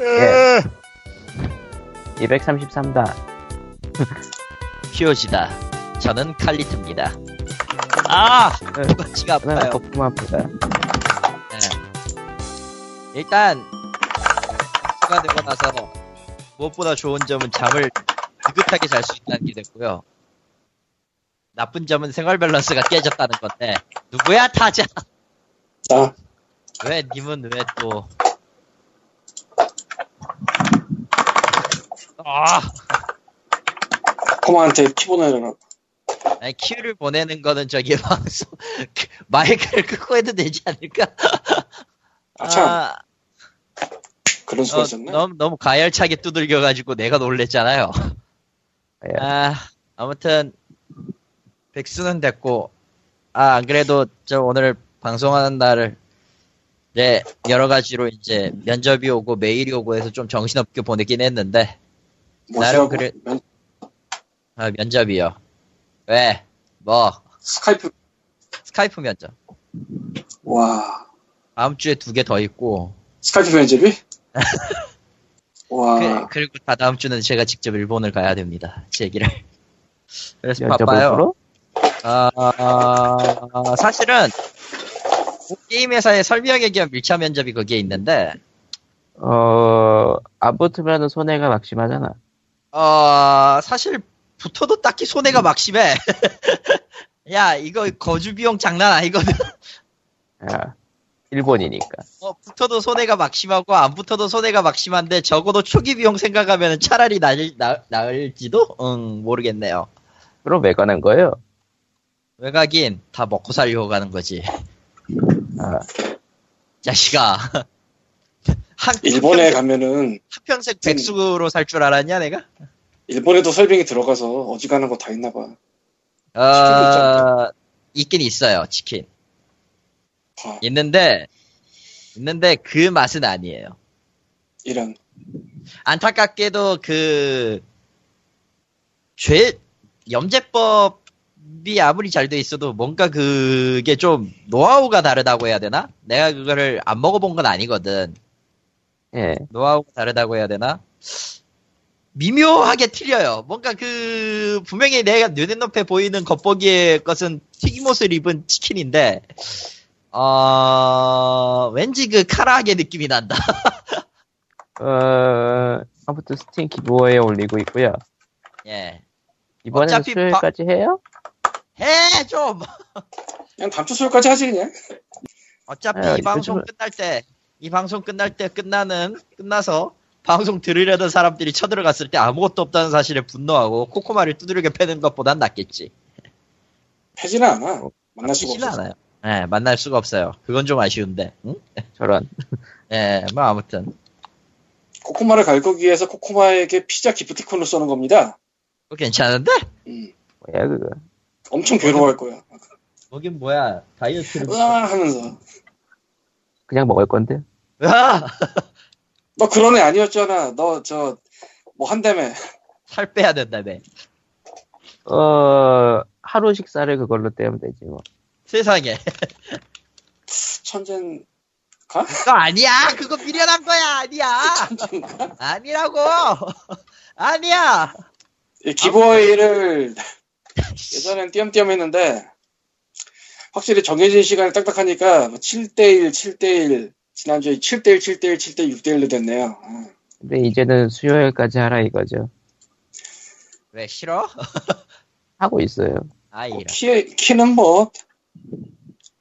예. 233다. 피오지다. 저는 칼리트입니다. 아! 똑같이가 네, 아파요. 거품 아프다. 네. 일단 시가 되고 나서 무엇보다 좋은 점은 잠을 느긋하게 잘 수 있다는 게 됐고요. 나쁜 점은 생활 밸런스가 깨졌다는 건데 누구야 타자? 나 왜 님은 왜 또? 아, 코마한테 키 보내려고. 아니, 큐를 보내는 거는 저기 방송 그 마이크를 끄고 해도 되지 않을까? 아, 참. 아, 그런 수가 어, 있었네. 너무 너무 가열차게 두들겨가지고 내가 놀랬잖아요. 예. 아, 아무튼 백수는 됐고 아 안 그래도 저 오늘 방송하는 날을 네 여러 가지로 이제 면접이 오고 메일이 오고 해서 좀 정신없게 보내긴 했는데 나름 뭐시라고? 그래- 면- 아, 면접이요. 왜? 뭐 스카이프. 스카이프 면접. 와. 다음 주에 두 개 더 있고 스카이프 면접이? 와. 그, 그리고 다 다음 주는 제가 직접 일본을 가야 됩니다. 제 얘기를. 그래서 바빠요. 보러? 아, 사실은 게임 회사의 설명에 기한 밀착 면접이 거기에 있는데 어, 안 붙으면 손해가 막심하잖아. 어, 사실 붙어도 딱히 손해가 막심해. 야, 이거 거주 비용 장난 아니거든. 야, 일본이니까. 어, 붙어도 손해가 막심하고 안 붙어도 손해가 막심한데 적어도 초기 비용 생각하면 차라리 나을, 나, 나을지도? 응, 모르겠네요. 그럼 왜 가는 거예요? 왜 가긴 다 먹고 살려고 가는 거지. 아, 자식아. 한, 일본에 가면은 한평생 백수로 살 줄 알았냐, 내가? 일본에도 설빙이 들어가서 어지간한 거 다 있나 봐. 어, 있긴 있어요, 치킨. 아, 있는데, 있는데 그 맛은 아니에요. 이런. 안타깝게도 그, 죄, 염제법이 아무리 잘 돼 있어도 뭔가 그게 좀 노하우가 다르다고 해야 되나? 내가 그거를 안 먹어본 건 아니거든. 예. 노하우가 다르다고 해야 되나? 미묘하게 틀려요. 뭔가 그, 분명히 내가 눈앞에 보이는 겉보기의 것은 튀김옷을 입은 치킨인데, 어, 왠지 그 카라하게 느낌이 난다. 어, 아무튼 스팀 기부어에 올리고 있고요. 예. 이번에는 어차피 수요일까지 해요? 해, 좀! 그냥 다음 주 수요일까지 하지 그냥. 어차피 아, 이 방송 요즘은- 끝날 때, 이 방송 끝날 때 끝나는, 끝나서, 방송 들으려던 사람들이 쳐들어갔을 때 아무것도 없다는 사실에 분노하고 코코마를 두드리게 패는 것보단 낫겠지. 패지는 않아. 만날 수가 없어. 않아요. 예, 만날 수가 없어요. 그건 좀 아쉬운데. 응? 저런. 예, 뭐 아무튼. 코코마를 갈거기 위해서 코코마에게 피자 기프티콘을 쏘는 겁니다. 그거 괜찮은데? 음, 뭐야, 그거. 엄청 괴로워할 거야. 거긴 뭐야, 다이어트를. 으아 하면서. 그냥 먹을 건데. 으아! 너 그런 애 아니었잖아. 너 저 뭐 한다며. 살 빼야 된다며. 어, 하루 식사를 그걸로 떼면 되지, 뭐. 세상에. 천재인 가? 그거 아니야! 그거 미련한 거야! 아니야! 천재인가? 아니라고! 아니야! 이 기부어이를 예전엔 띄엄띄엄 했는데 확실히 정해진 시간이 딱딱하니까 7대1, 7대1 지난주에 7대1, 7대1, 7대 6 대1로 됐네요. 아, 근데 이제는 수요일까지 하라 이거죠. 왜 싫어? 하고 있어요. 아, 이런. 키, 키는 뭐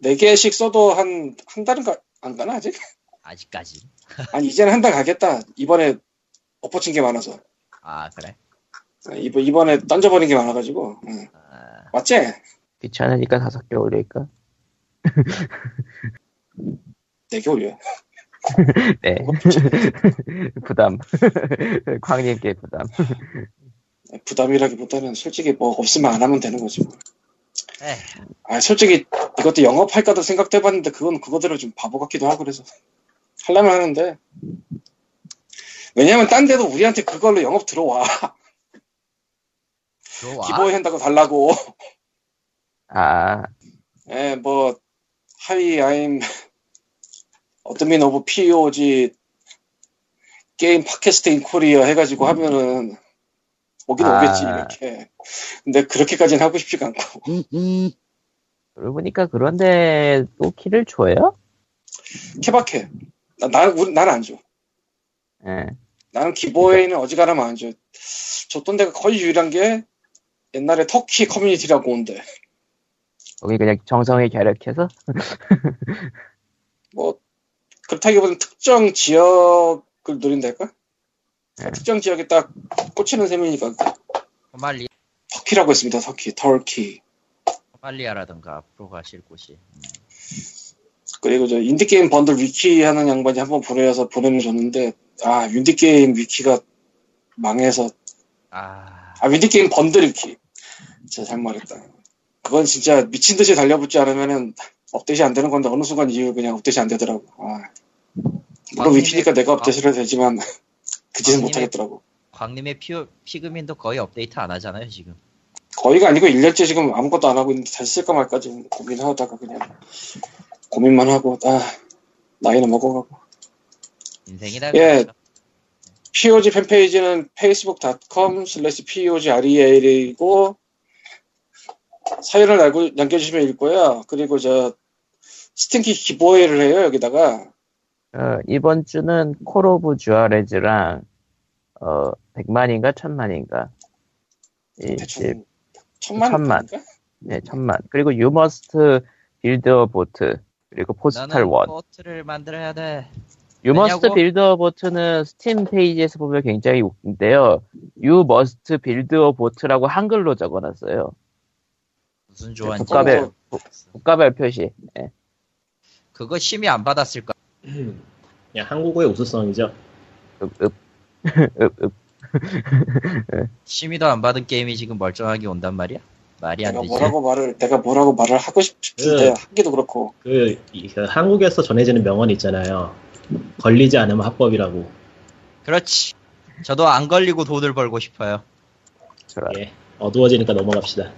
4개씩 써도 한, 한 달은 가, 안 가나 아직? 아직까지. 아니 이제는 한 달 가겠다. 이번에 엎어친 게 많아서. 아, 그래. 이번, 이번에 던져버린 게 많아가지고. 응. 아, 맞지? 귀찮으니까 다섯 개 올릴까? 4개 올려. 네. 부담. 광님께 부담. 부담이라기보다는 솔직히 뭐 없으면 안 하면 되는 거지. 뭐. 에 아, 솔직히 이것도 영업할까도 생각도 해봤는데 그건 그거대로 좀 바보 같기도 하고 그래서 하려면 하는데 왜냐면 딴 데도 우리한테 그걸로 영업 들어와 좋아. 기부해 한다고 달라고 아, 예, 뭐 Hi I'm admin of POG game podcast in Korea 해가지고 하면은 오긴 아. 오겠지 이렇게. 근데 그렇게까지는 하고 싶지가 않고. 그러고 보니까 그런데 또 키를 줘요? 케바케. 나, 나, 우리, 나는 안 줘. 예. 나는 giveaway는 어지간하면 안 줘. 줬던 데가 거의 유일한 게 옛날에 터키 커뮤니티라고 온데. 거기 그냥 정성에 감격해서 뭐, 그렇다기보다는 특정 지역을 노린달까? 네. 특정 지역에 딱 꽂히는 셈이니까. 소말리, 터키라고 했습니다, 터키. 터키. 소말리아라든가 앞으로 가실 곳이. 그리고 저 인디게임 번들 위키 하는 양반이 한번 보내서 보내줬는데, 아, 인디게임 위키가 망해서, 아, 아, 인디게임 번들 위키. 진짜 잘 말했다. 그건 진짜 미친 듯이 달려붙지 않으면은 업데이트 안 되는 건데 어느 순간 이후 그냥 업데이트 안 되더라고. 아. 물론 위키니까 내가 업데이트를 되지만 그 짓은 광님의- 못하겠더라고. 광님의 피, 피그민도 거의 업데이트 안 하잖아요, 지금. 거의가 아니고 1년째 지금 아무것도 안 하고 있는데 다시 쓸까 말까 지금 고민하다가 그냥 고민만 하고 아 나이는 먹어가고 인생이라 예. 그렇죠. POG 팬페이지는 facebook.com slash POGREAL이고 사연을 알고 남겨주시면 읽고요 그리고 저 스팀 키 giveaway를 해요 여기다가. 어, 이번 주는 콜 오브 주아레즈랑 어 100만인가 1000만인가. 이, 이, 대충 천만 천만. 네, 천만. 그리고 You Must Build a Boat 그리고 포스탈 나는 원. 보트를 만들어야 돼. You Must 왜냐고? Build a Boat는 스팀 페이지에서 보면 굉장히 웃긴데요. You Must Build a Boat라고 한글로 적어놨어요 무슨 좋아한지. 국가별 어, 국- 국가별 표시 예. 그거 심의 안 받았을까? 그냥 한국어의 우수성이죠. 읍, 읍. 읍, 읍. 심의도 안 받은 게임이 지금 멀쩡하게 온단 말이야? 말이 안 내가 되지. 뭐라고 말을 내가 뭐라고 말을 하고 싶은데 그- 하기도 그렇고 그, 이- 그 한국에서 전해지는 명언 있잖아요. 걸리지 않으면 합법이라고. 그렇지. 저도 안 걸리고 돈을 벌고 싶어요. 예. 어두워지니까 넘어갑시다.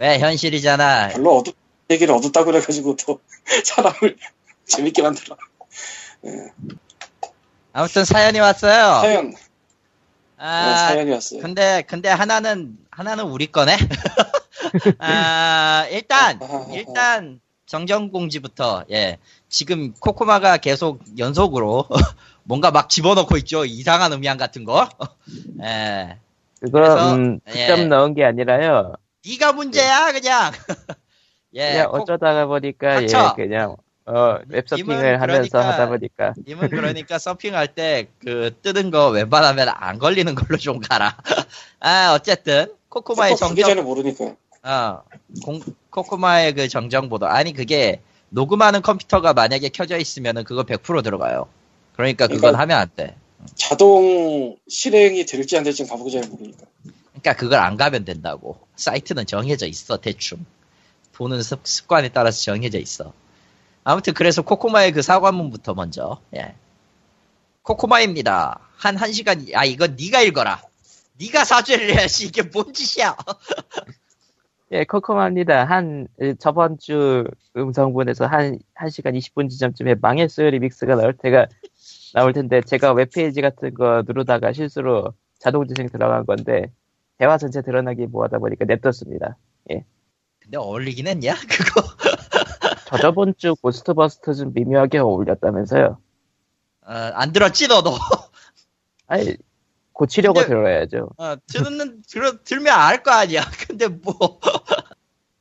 왜 현실이잖아. 별로 어둡 얘기를 어둡다 그래가지고 또 사람을 재밌게 만들어 아무튼 사연이 왔어요. 사연 아, 어, 사연이었어요. 근데 근데 하나는 하나는 우리 거네. 아, 일단 일단 정정 공지부터 예. 지금 코코마가 계속 연속으로 뭔가 막 집어넣고 있죠. 이상한 음향 같은 거. 예. 그거 그래서, 음, 예. 직접 넣은 게 아니라요 네가 문제야 그냥. 예. 그냥 코- 어쩌다가 보니까 닥쳐. 예 그냥 어 님은 웹서핑을 하면서 그러니까 하다 보니까 님은 그러니까 서핑할 때 그 뜨는 거 웬만하면 안 걸리는 걸로 좀 가라. 아 어쨌든 코코마의 그 정정 전에 모르니까 어, 공, 코코마의 그 정정 보도 아니 그게 녹음하는 컴퓨터가 만약에 켜져 있으면은 그거 100% 들어가요. 그러니까 그건 그러니까- 하면 안 돼. 자동 실행이 될지 안 될지 가보기 전에 모르니까 그러니까 그걸 안 가면 된다고. 사이트는 정해져 있어 대충. 보는 습, 습관에 따라서 정해져 있어. 아무튼 그래서 코코마의 그 사과문부터 먼저. 예. 코코마입니다. 한 1시간 아 이건 네가 읽어라. 네가 사죄를 해야지 이게 뭔 짓이야. 예 코코마입니다 한 에, 저번 주 음성분에서 한 1시간 20분 지점쯤에 망했어요 리믹스가 나올 때가 나올 텐데 제가 웹페이지 같은 거 누르다가 실수로 자동 재생 들어간 건데 대화 전체 드러나기 뭐하다 보니까 냅뒀습니다 근데 어울리긴 했냐 그거. 저 저번 주 고스트버스터 좀 미묘하게 어울렸다면서요 어, 안 들었지 너도. 아니 고치려고 근데- 들어야죠 어, 듣는, 들, 들면 알 거 아니야. 근데 뭐,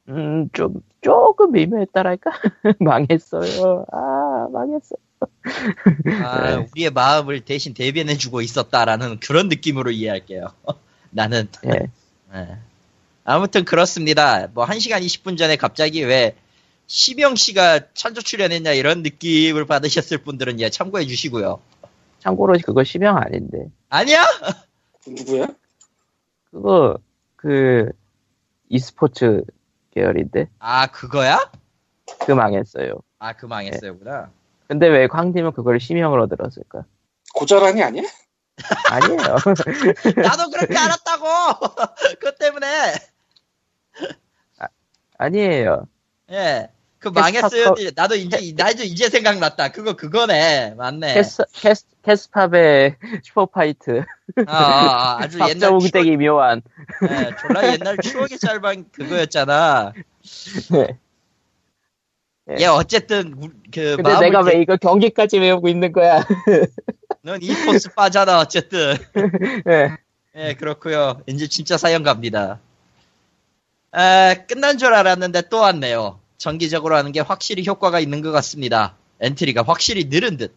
음, 좀, 조금 미묘했다랄까? 망했어요. 아, 망했어요. 아, 네. 우리의 마음을 대신 대변해주고 있었다라는 그런 느낌으로 이해할게요. 나는, 예. 예. 아무튼 그렇습니다. 뭐, 1시간 20분 전에 갑자기 왜, 시명 씨가 천조 출연했냐 이런 느낌을 받으셨을 분들은 예, 참고해 주시고요. 참고로 그거 심형 아닌데. 아니야? 그 누구야? 그거, 그, e스포츠 계열인데? 아, 그거야? 그 망했어요. 아, 그 망했어요구나. 근데 왜 광팀은 그걸 심형으로 들었을까? 고자란이 아니야? 아니에요. 나도 그렇게 알았다고! 그것 때문에! 아 니에요. 예. 그 캐스파 망했어요. 커- 나도 이제 나도 이제 생각났다. 그거 그거네. 맞네. 캐스, 캐스, 캐스팝의 슈퍼파이트. 아, 아, 아, 주 옛날 추억, 박정욱댁이 묘한. 네, 졸라 옛날 추억의 짤방 그거였잖아. 네. 예, 어쨌든 우- 그 근데 마음을 내가 대- 왜 이걸 경기까지 외우고 있는 거야? 넌 e스포츠 빠잖아 어쨌든. 네. 예, 그렇고요. 이제 진짜 사연 갑니다. 아, 끝난 줄 알았는데 또 왔네요. 정기적으로 하는 게 확실히 효과가 있는 것 같습니다. 엔트리가 확실히 늘은 듯.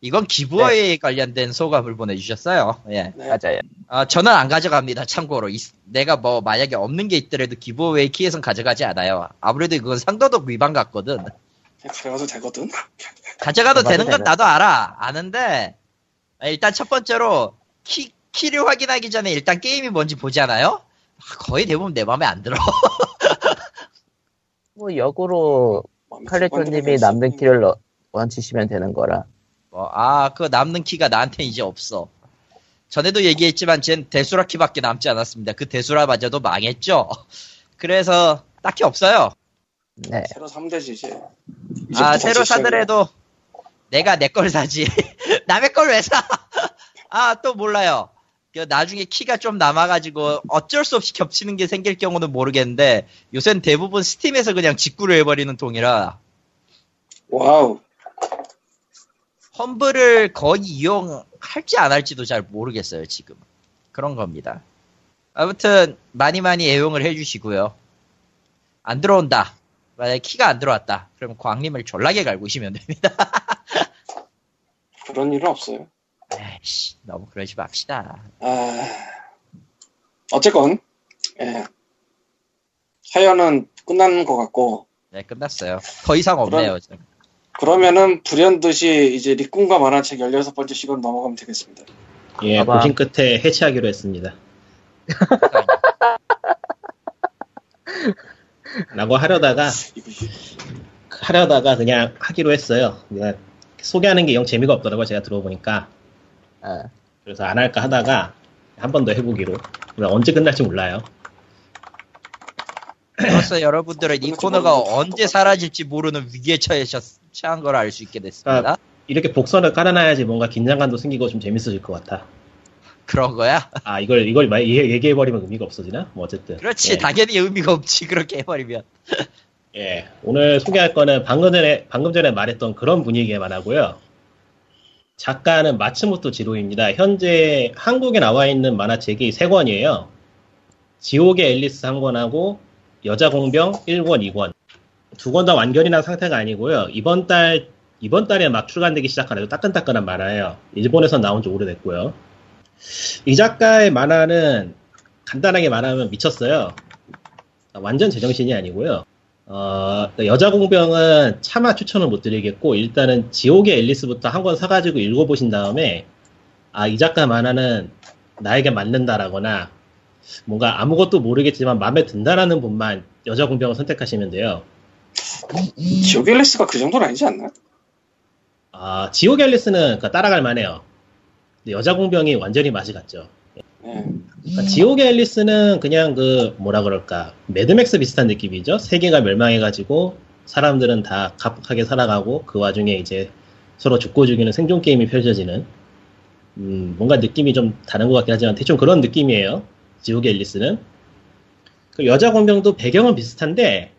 이건 giveaway에 관련된 소감을 보내주셨어요. 예. 네. 맞아요. 아, 저는 안 가져갑니다. 참고로 이- 내가 뭐 만약에 없는 게 있더라도 giveaway 키에선 가져가지 않아요. 아무래도 그건 상도덕 위반 같거든. 그냥 가져가도 되거든. 가져가도 되는 건 되네. 나도 알아. 아는데 아, 일단 첫 번째로 키 키를 확인하기 전에 일단 게임이 뭔지 보잖아요. 아, 거의 대부분 내 마음에 안 들어. 뭐, 역으로, 칼레토님이 남는 키를 넣- 원치시면 되는 거라. 뭐, 아, 그 남는 키가 나한테 이제 없어. 전에도 얘기했지만 쟨 대수라 키밖에 남지 않았습니다. 그 대수라마저도 망했죠. 그래서 딱히 없어요. 네. 새로 되지 이제. 아, 이제부터 새로 벌써 시작이야. 사더라도 내가 내 걸 사지. 남의 걸 왜 사? 아, 또 몰라요. 그 나중에 키가 좀 남아가지고 어쩔 수 없이 겹치는 게 생길 경우는 모르겠는데 요새는 대부분 스팀에서 그냥 직구를 해버리는 통이라 와우. 험블을 거의 이용할지 안 할지도 잘 모르겠어요, 지금. 그런 겁니다. 아무튼, 많이 많이 애용을 해주시고요. 안 들어온다. 만약에 키가 안 들어왔다. 그러면 광림을 졸라게 갈구시면 됩니다. 그런 일은 없어요. 에이씨, 너무 그러지 맙시다. 아, 어쨌건, 예. 사연은 끝난 것 같고, 네, 끝났어요. 더 이상 없네요. 지금. 그러면은 불현듯이 이제 리꾼과 만화책 16번째 시간 넘어가면 되겠습니다. 예, 봐봐. 고심 끝에 해체하기로 했습니다. 라고 하려다가 하려다가 그냥 하기로 했어요. 그냥 소개하는 게 영 재미가 없더라고요. 제가 들어보니까. 아, 그래서 안 할까 하다가 한 번 더 해보기로. 언제 끝날지 몰라요. 그래서 여러분들은 이. 코너가. 언제 사라질지 모르는 위기에 처하셨, 처한 걸 알 수 있게 됐습니다. 아. 이렇게 복선을 깔아놔야지 뭔가 긴장감도 생기고 좀 재밌어질 것 같아. 그런 거야? 아 이걸 이걸 마- 얘- 얘기해 버리면 의미가 없어지나? 뭐 어쨌든. 그렇지, 예. 당연히 의미가 없지, 그렇게 해버리면. 예, 오늘 소개할 거는 방금 전에, 방금 전에 말했던 그런 분위기에만 하고요. 작가는 마츠모토 지로입니다. 현재 한국에 나와 있는 만화책이 3권이에요. 지옥의 앨리스 한 권하고 여자 공병 1권, 2권. 두 권 다 완결이 난 상태가 아니고요. 이번 달, 이번 달에 막 출간되기 아주 따끈따끈한 만화예요. 일본에서 나온 지 오래됐고요. 이 작가의 만화는 간단하게 말하면 미쳤어요. 완전 제정신이 아니고요. 어, 여자 공병은 차마 추천을 못 드리겠고, 일단은 지옥의 앨리스부터 한 권 사가지고 읽어보신 다음에, 아, 이 작가 만화는 나에게 맞는다라거나, 뭔가 아무것도 모르겠지만 마음에 든다라는 분만 여자 공병을 선택하시면 돼요. 지옥의 앨리스가 그 정도는 아니지 않나? 아, 지옥의 앨리스는 그러니까 따라갈 만해요. 근데 여자 공병이 완전히 맛이 갔죠. 예. 그러니까 지옥의 앨리스는 그냥 그 뭐라 그럴까 매드맥스 비슷한 느낌이죠. 세계가 멸망해가지고 사람들은 다 가혹하게 살아가고 그 와중에 이제 서로 죽고 죽이는 생존 게임이 펼쳐지는 음, 뭔가 느낌이 좀 다른 것 같긴 하지만 대충 그런 느낌이에요. 지옥의 앨리스는 그 여자 공병도 배경은 비슷한데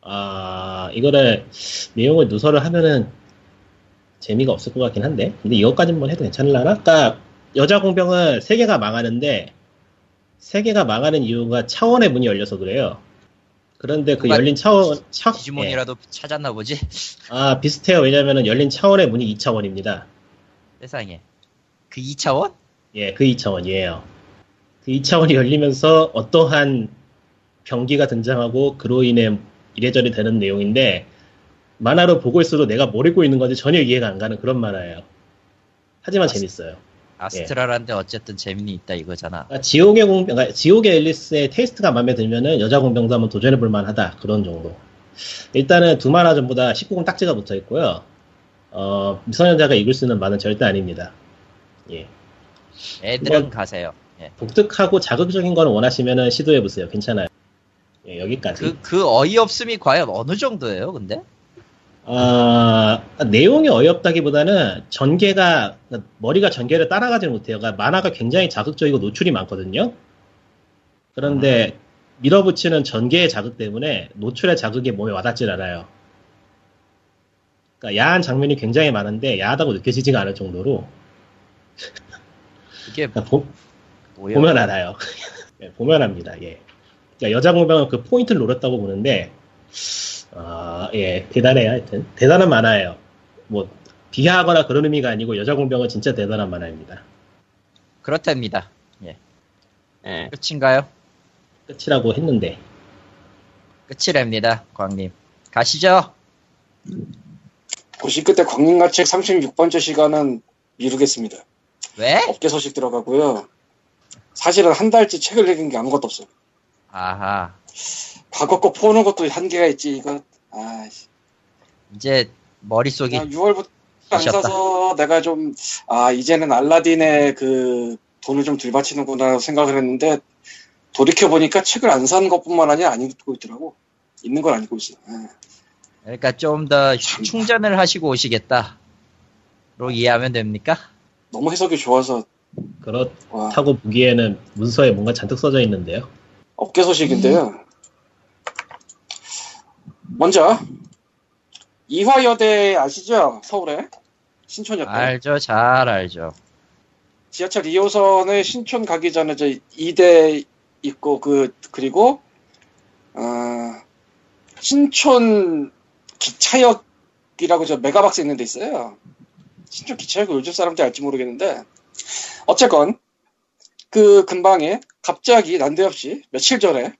아 이거를 내용을 누설을 하면은 재미가 없을 것 같긴 한데 근데 이것까지만 해도 괜찮을라나? 그러니까 여자 공병은 세계가 망하는데 세계가 망하는 이유가 차원의 문이 열려서 그래요. 그런데 그 열린 차원 차 예. 디지몬이라도 찾았나 보지? 아 비슷해요. 왜냐면은 열린 차원의 문이 2차원입니다. 세상에. 그 2차원? 예, 그 2차원이에요. 그 2차원이 열리면서 어떠한 병기가 등장하고 그로 인해 이래저래 되는 내용인데 만화로 보고 있어도 내가 뭘 읽고 있는 건지 전혀 이해가 안 가는 그런 만화예요. 하지만 아, 재밌어요. 아스트랄한데 어쨌든 재미는 있다 이거잖아. 그러니까 지옥의 공병, 그러니까 지옥의 앨리스의 테이스트가 마음에 들면은 여자 공병도 한번 도전해 볼 만하다. 그런 정도. 일단은 두 만화 전부 다 19금 딱지가 붙어 있고요. 어, 미성년자가 읽을 수 있는 만은 절대 아닙니다. 예. 애들은 뭐- 가세요. 예. 독특하고 자극적인 걸 원하시면은 시도해 보세요. 괜찮아요. 예, 여기까지. 그, 그 어이없음이 과연 어느 정도예요, 근데? 아, 내용이 어이없다기보다는 전개가 머리가 전개를 따라가지 못해요. 그러니까 만화가 굉장히 자극적이고 노출이 많거든요. 그런데 밀어붙이는 전개의 자극 때문에 노출의 자극이 몸에 와닿질 않아요. 그러니까 야한 장면이 굉장히 많은데 야하다고 느껴지지가 않을 정도로 그게 그러니까 보? 보면 알아요. 예, 보면 합니다. 예. 그러니까 여자 공병은 그 포인트를 노렸다고 보는데, 아, 예, 대단해요. 하여튼. 대단한 만화예요. 뭐, 비하하거나 그런 의미가 아니고 여자 공병은 진짜 대단한 만화입니다. 그렇답니다. 예. 끝인가요? 끝이라고 했는데. 끝이랍니다, 광님. 가시죠. 고시 끝에 광림가책 36번째 시간은 미루겠습니다. 왜? 업계 소식 들어가고요. 사실은 한 달째 책을 읽은 게 아무것도 없어. 아하. 과거 거 보는 것도 한계가 있지, 이거. 아, 이제 머릿속이 그냥 6월부터 안. 사서 내가 좀, 아, 이제는 알라딘에 그 돈을 좀덜 바치는구나 생각을 했는데, 돌이켜 보니까 책을 안 사는 것뿐만 아니라 안 읽고 있더라고. 있는 걸 안 읽고 있어. 아, 그러니까 좀 더 충전을 하시고 오시겠다. 로 이해하면 됩니까? 너무 해석이 좋아서, 와, 그렇다고 보기에는 문서에 뭔가 잔뜩 써져 있는데요. 업계 소식인데요. 먼저, 이화여대 아시죠? 서울에? 신촌역대. 알죠, 잘 알죠. 지하철 2호선에 신촌 가기 전에 저 2대 있고 그 그리고 어, 신촌 기차역이라고 저 메가박스 있는 데 있어요. 신촌 기차역을 요즘 사람들이 알지 모르겠는데 어쨌건 그 근방에 갑자기 난데없이 며칠 전에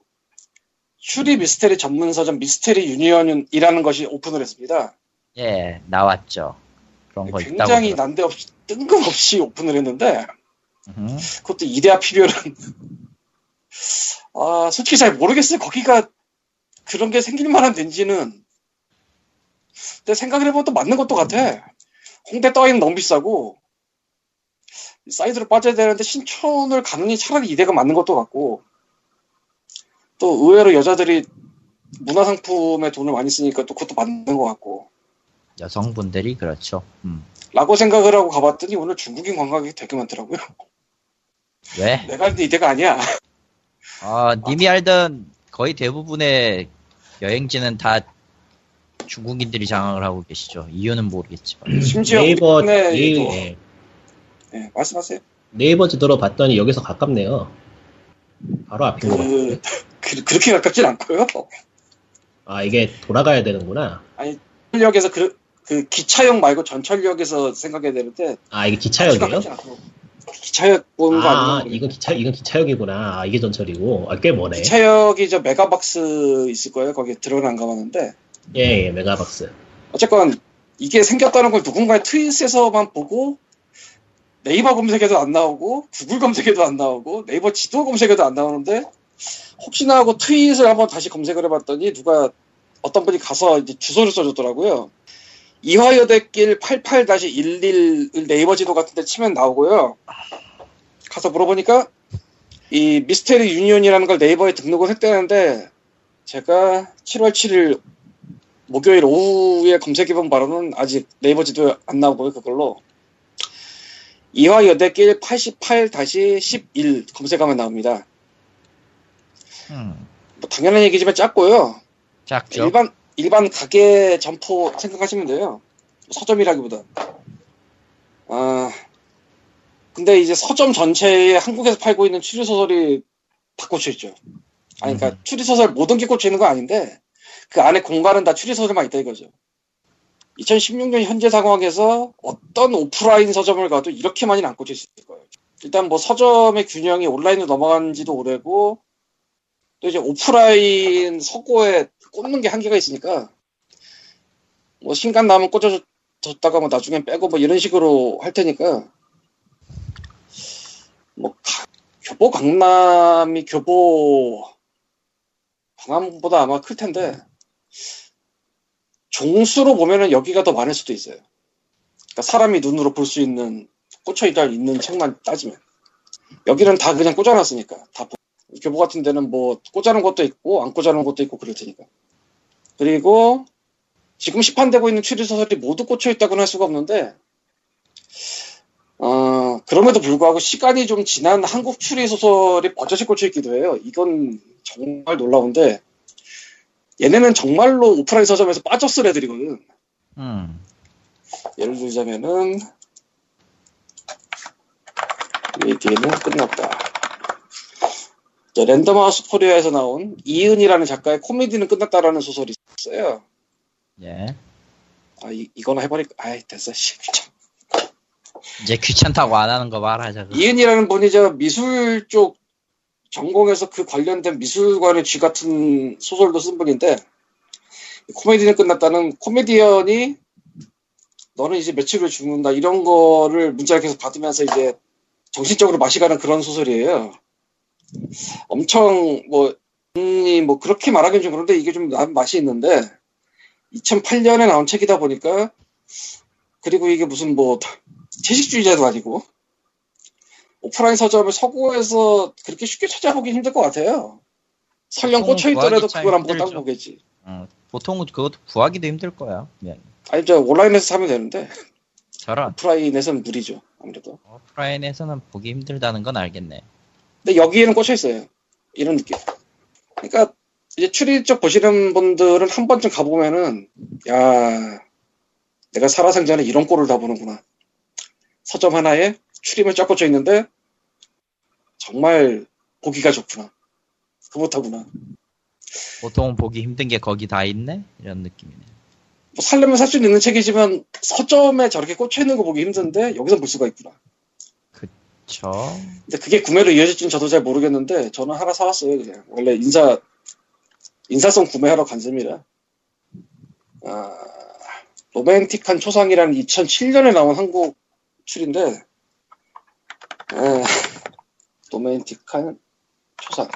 추리 미스테리 전문 서점 미스테리 유니언이라는 것이 오픈을 했습니다. 예, 나왔죠. 그런 거. 굉장히 난데없이 뜬금없이 오픈을 했는데 음, 그것도 이대 앞이면은 아 솔직히 잘 모르겠어요 거기가 그런 게 생길 만한 데인지는 근데 생각을 해보면 또 맞는 것도 같아 홍대 떠있는 너무 비싸고 사이드로 빠져야 되는데 신촌을 가느니 차라리 이대가 맞는 것도 같고 또 의외로 여자들이 문화상품에 돈을 많이 쓰니까 또 그것도 맞는 것 같고 여성분들이 그렇죠. 음. 라고 생각을 하고 가봤더니 오늘 중국인 관광객이 되게 많더라고요 왜? 내가 알던 이대가 아니야 아, 님이 알던 거의 대부분의 여행지는 다 중국인들이 장악을 하고 계시죠. 이유는 모르겠지만. 심지어 네이버, 네이버, 예. 네, 말씀하세요. 네이버 지도로 봤더니 여기서 가깝네요. 바로 앞인 것 같아요. 그, 그, 그렇게 가깝진 않고요. 아, 이게 돌아가야 되는구나. 전철역에서 그, 그 기차역 말고 전철역에서 생각해야 되는데 아, 이게 기차역이에요? 기차역 보는 거 아, 아니면 이건 기차, 이건 기차역이구나. 아, 이게 전철이고. 아, 꽤 머네. 기차역이 저 메가박스 있을 거예요. 거기에 들어는 안 가봤는데 예, 예, 메가박스. 어쨌건 이게 생겼다는 걸 누군가의 트윗에서만 보고 네이버 검색에도 안 나오고 구글 검색에도 안 나오고 네이버 지도 검색에도 안 나오는데 혹시나 하고 트윗을 한번 다시 검색을 해봤더니 누가 어떤 분이 가서 이제 주소를 써줬더라고요. 이화여대길 88-11을 네이버 지도 같은 데 치면 나오고요. 가서 물어보니까 이 미스테리 유니온이라는 걸 네이버에 등록을 했다는데 제가 7월 7일 목요일 오후에 검색해본 바로는 아직 네이버 지도에 안 나오고요, 그걸로. 이화 여대길 88-11 검색하면 나옵니다. 음, 뭐 당연한 얘기지만 작고요. 작죠. 일반, 일반 가게 점포 생각하시면 돼요. 서점이라기보다. 아, 근데 이제 서점 전체에 한국에서 팔고 있는 추리 소설이 다 꽂혀 있죠. 아니, 그러니까 추리 소설 모든 게 꽂혀 있는 건 아닌데, 그 안에 공간은 다 추리 소설만 있다 이거죠. 2016년 현재 상황에서 어떤 오프라인 서점을 가도 이렇게 많이는 안 꽂혀 있을 거예요. 일단 뭐 서점의 균형이 온라인으로 넘어간 지도 오래고, 또 이제 오프라인 서고에 꽂는 게 한계가 있으니까, 뭐 신간 나면 꽂아줬다가 뭐 나중엔 빼고 뭐 이런 식으로 할 테니까, 뭐 가- 교보 강남이 교보 강남보다 아마 클 텐데 종수로 보면은 여기가 더 많을 수도 있어요. 그러니까 사람이 눈으로 볼 수 있는 꽂혀 있다 있는 책만 따지면 여기는 다 그냥 꽂아놨으니까 다. 보- 교보 같은 데는 뭐 꽂아놓은 것도 있고 안 꽂아놓은 것도 있고 그럴 테니까. 그리고 지금 시판되고 있는 추리 소설이 모두 꽂혀 있다고는 할 수가 없는데 어, 그럼에도 불구하고 시간이 좀 지난 한국 추리 소설이 버젓이 꽂혀 있기도 해요. 이건 정말 놀라운데 얘네는 정말로 오프라인 서점에서 빠졌을 애들이거든. 음. 예를 들자면은 얘기는 끝났다. 저 랜덤하우스 코리아에서 나온 이은이라는 작가의 코미디는 끝났다라는 소설이 있어요. 예. 아 이, 이거나 해버릴까? 아이 됐어 씨 귀찮. 이제 귀찮다고 안 하는 거 말아, 저거. 이은이라는 분이 저 미술 쪽 전공해서 그 관련된 미술관의 쥐 같은 소설도 쓴 분인데 코미디는 끝났다는 코미디언이 너는 이제 며칠 후에 죽는다 이런 거를 문자를 계속 받으면서 이제 정신적으로 맛이 가는 그런 소설이에요. 엄청 뭐, 음, 뭐 그렇게 말하기는 좀 그런데 이게 좀 나- 맛이 있는데 2008년에 나온 책이다 보니까 그리고 이게 무슨 뭐 채식주의자도 아니고 오프라인 서점을 서구에서 그렇게 쉽게 찾아보기 힘들 것 같아요. 설령 보통은 꽂혀 있더라도 구하기 참 그걸 한번 딱. 보겠지. 어, 보통은 그것도 구하기도 힘들 거야. 그냥. 아니 저 온라인에서 사면 되는데 저런. 오프라인에서는 무리죠 아무래도. 오프라인에서는 보기 힘들다는 건 알겠네. 근데 여기에는 꽂혀 있어요. 이런 느낌. 그러니까 이제 추리 쪽 보시는 분들은 한 번쯤 가보면은 야 내가 살아생전에 이런 꼴을 다 보는구나. 서점 하나에 추리만 쫙 꽂혀 있는데 정말 보기가 좋구나. 그렇다구나. 보통은 보기 힘든 게 거기 다 있네? 이런 느낌이네. 뭐 살려면 살 수 있는 책이지만 서점에 저렇게 꽂혀 있는 거 보기 힘든데 여기서 볼 수가 있구나. 저, 근데 그게 구매로 이어질지는 저도 잘 모르겠는데 저는 하나 사왔어요 그냥 원래 인사 인사성 구매하러 간 셈이라 아, 로맨틱한 초상이라는 2007년에 나온 한국 출인데 에, 로맨틱한 초상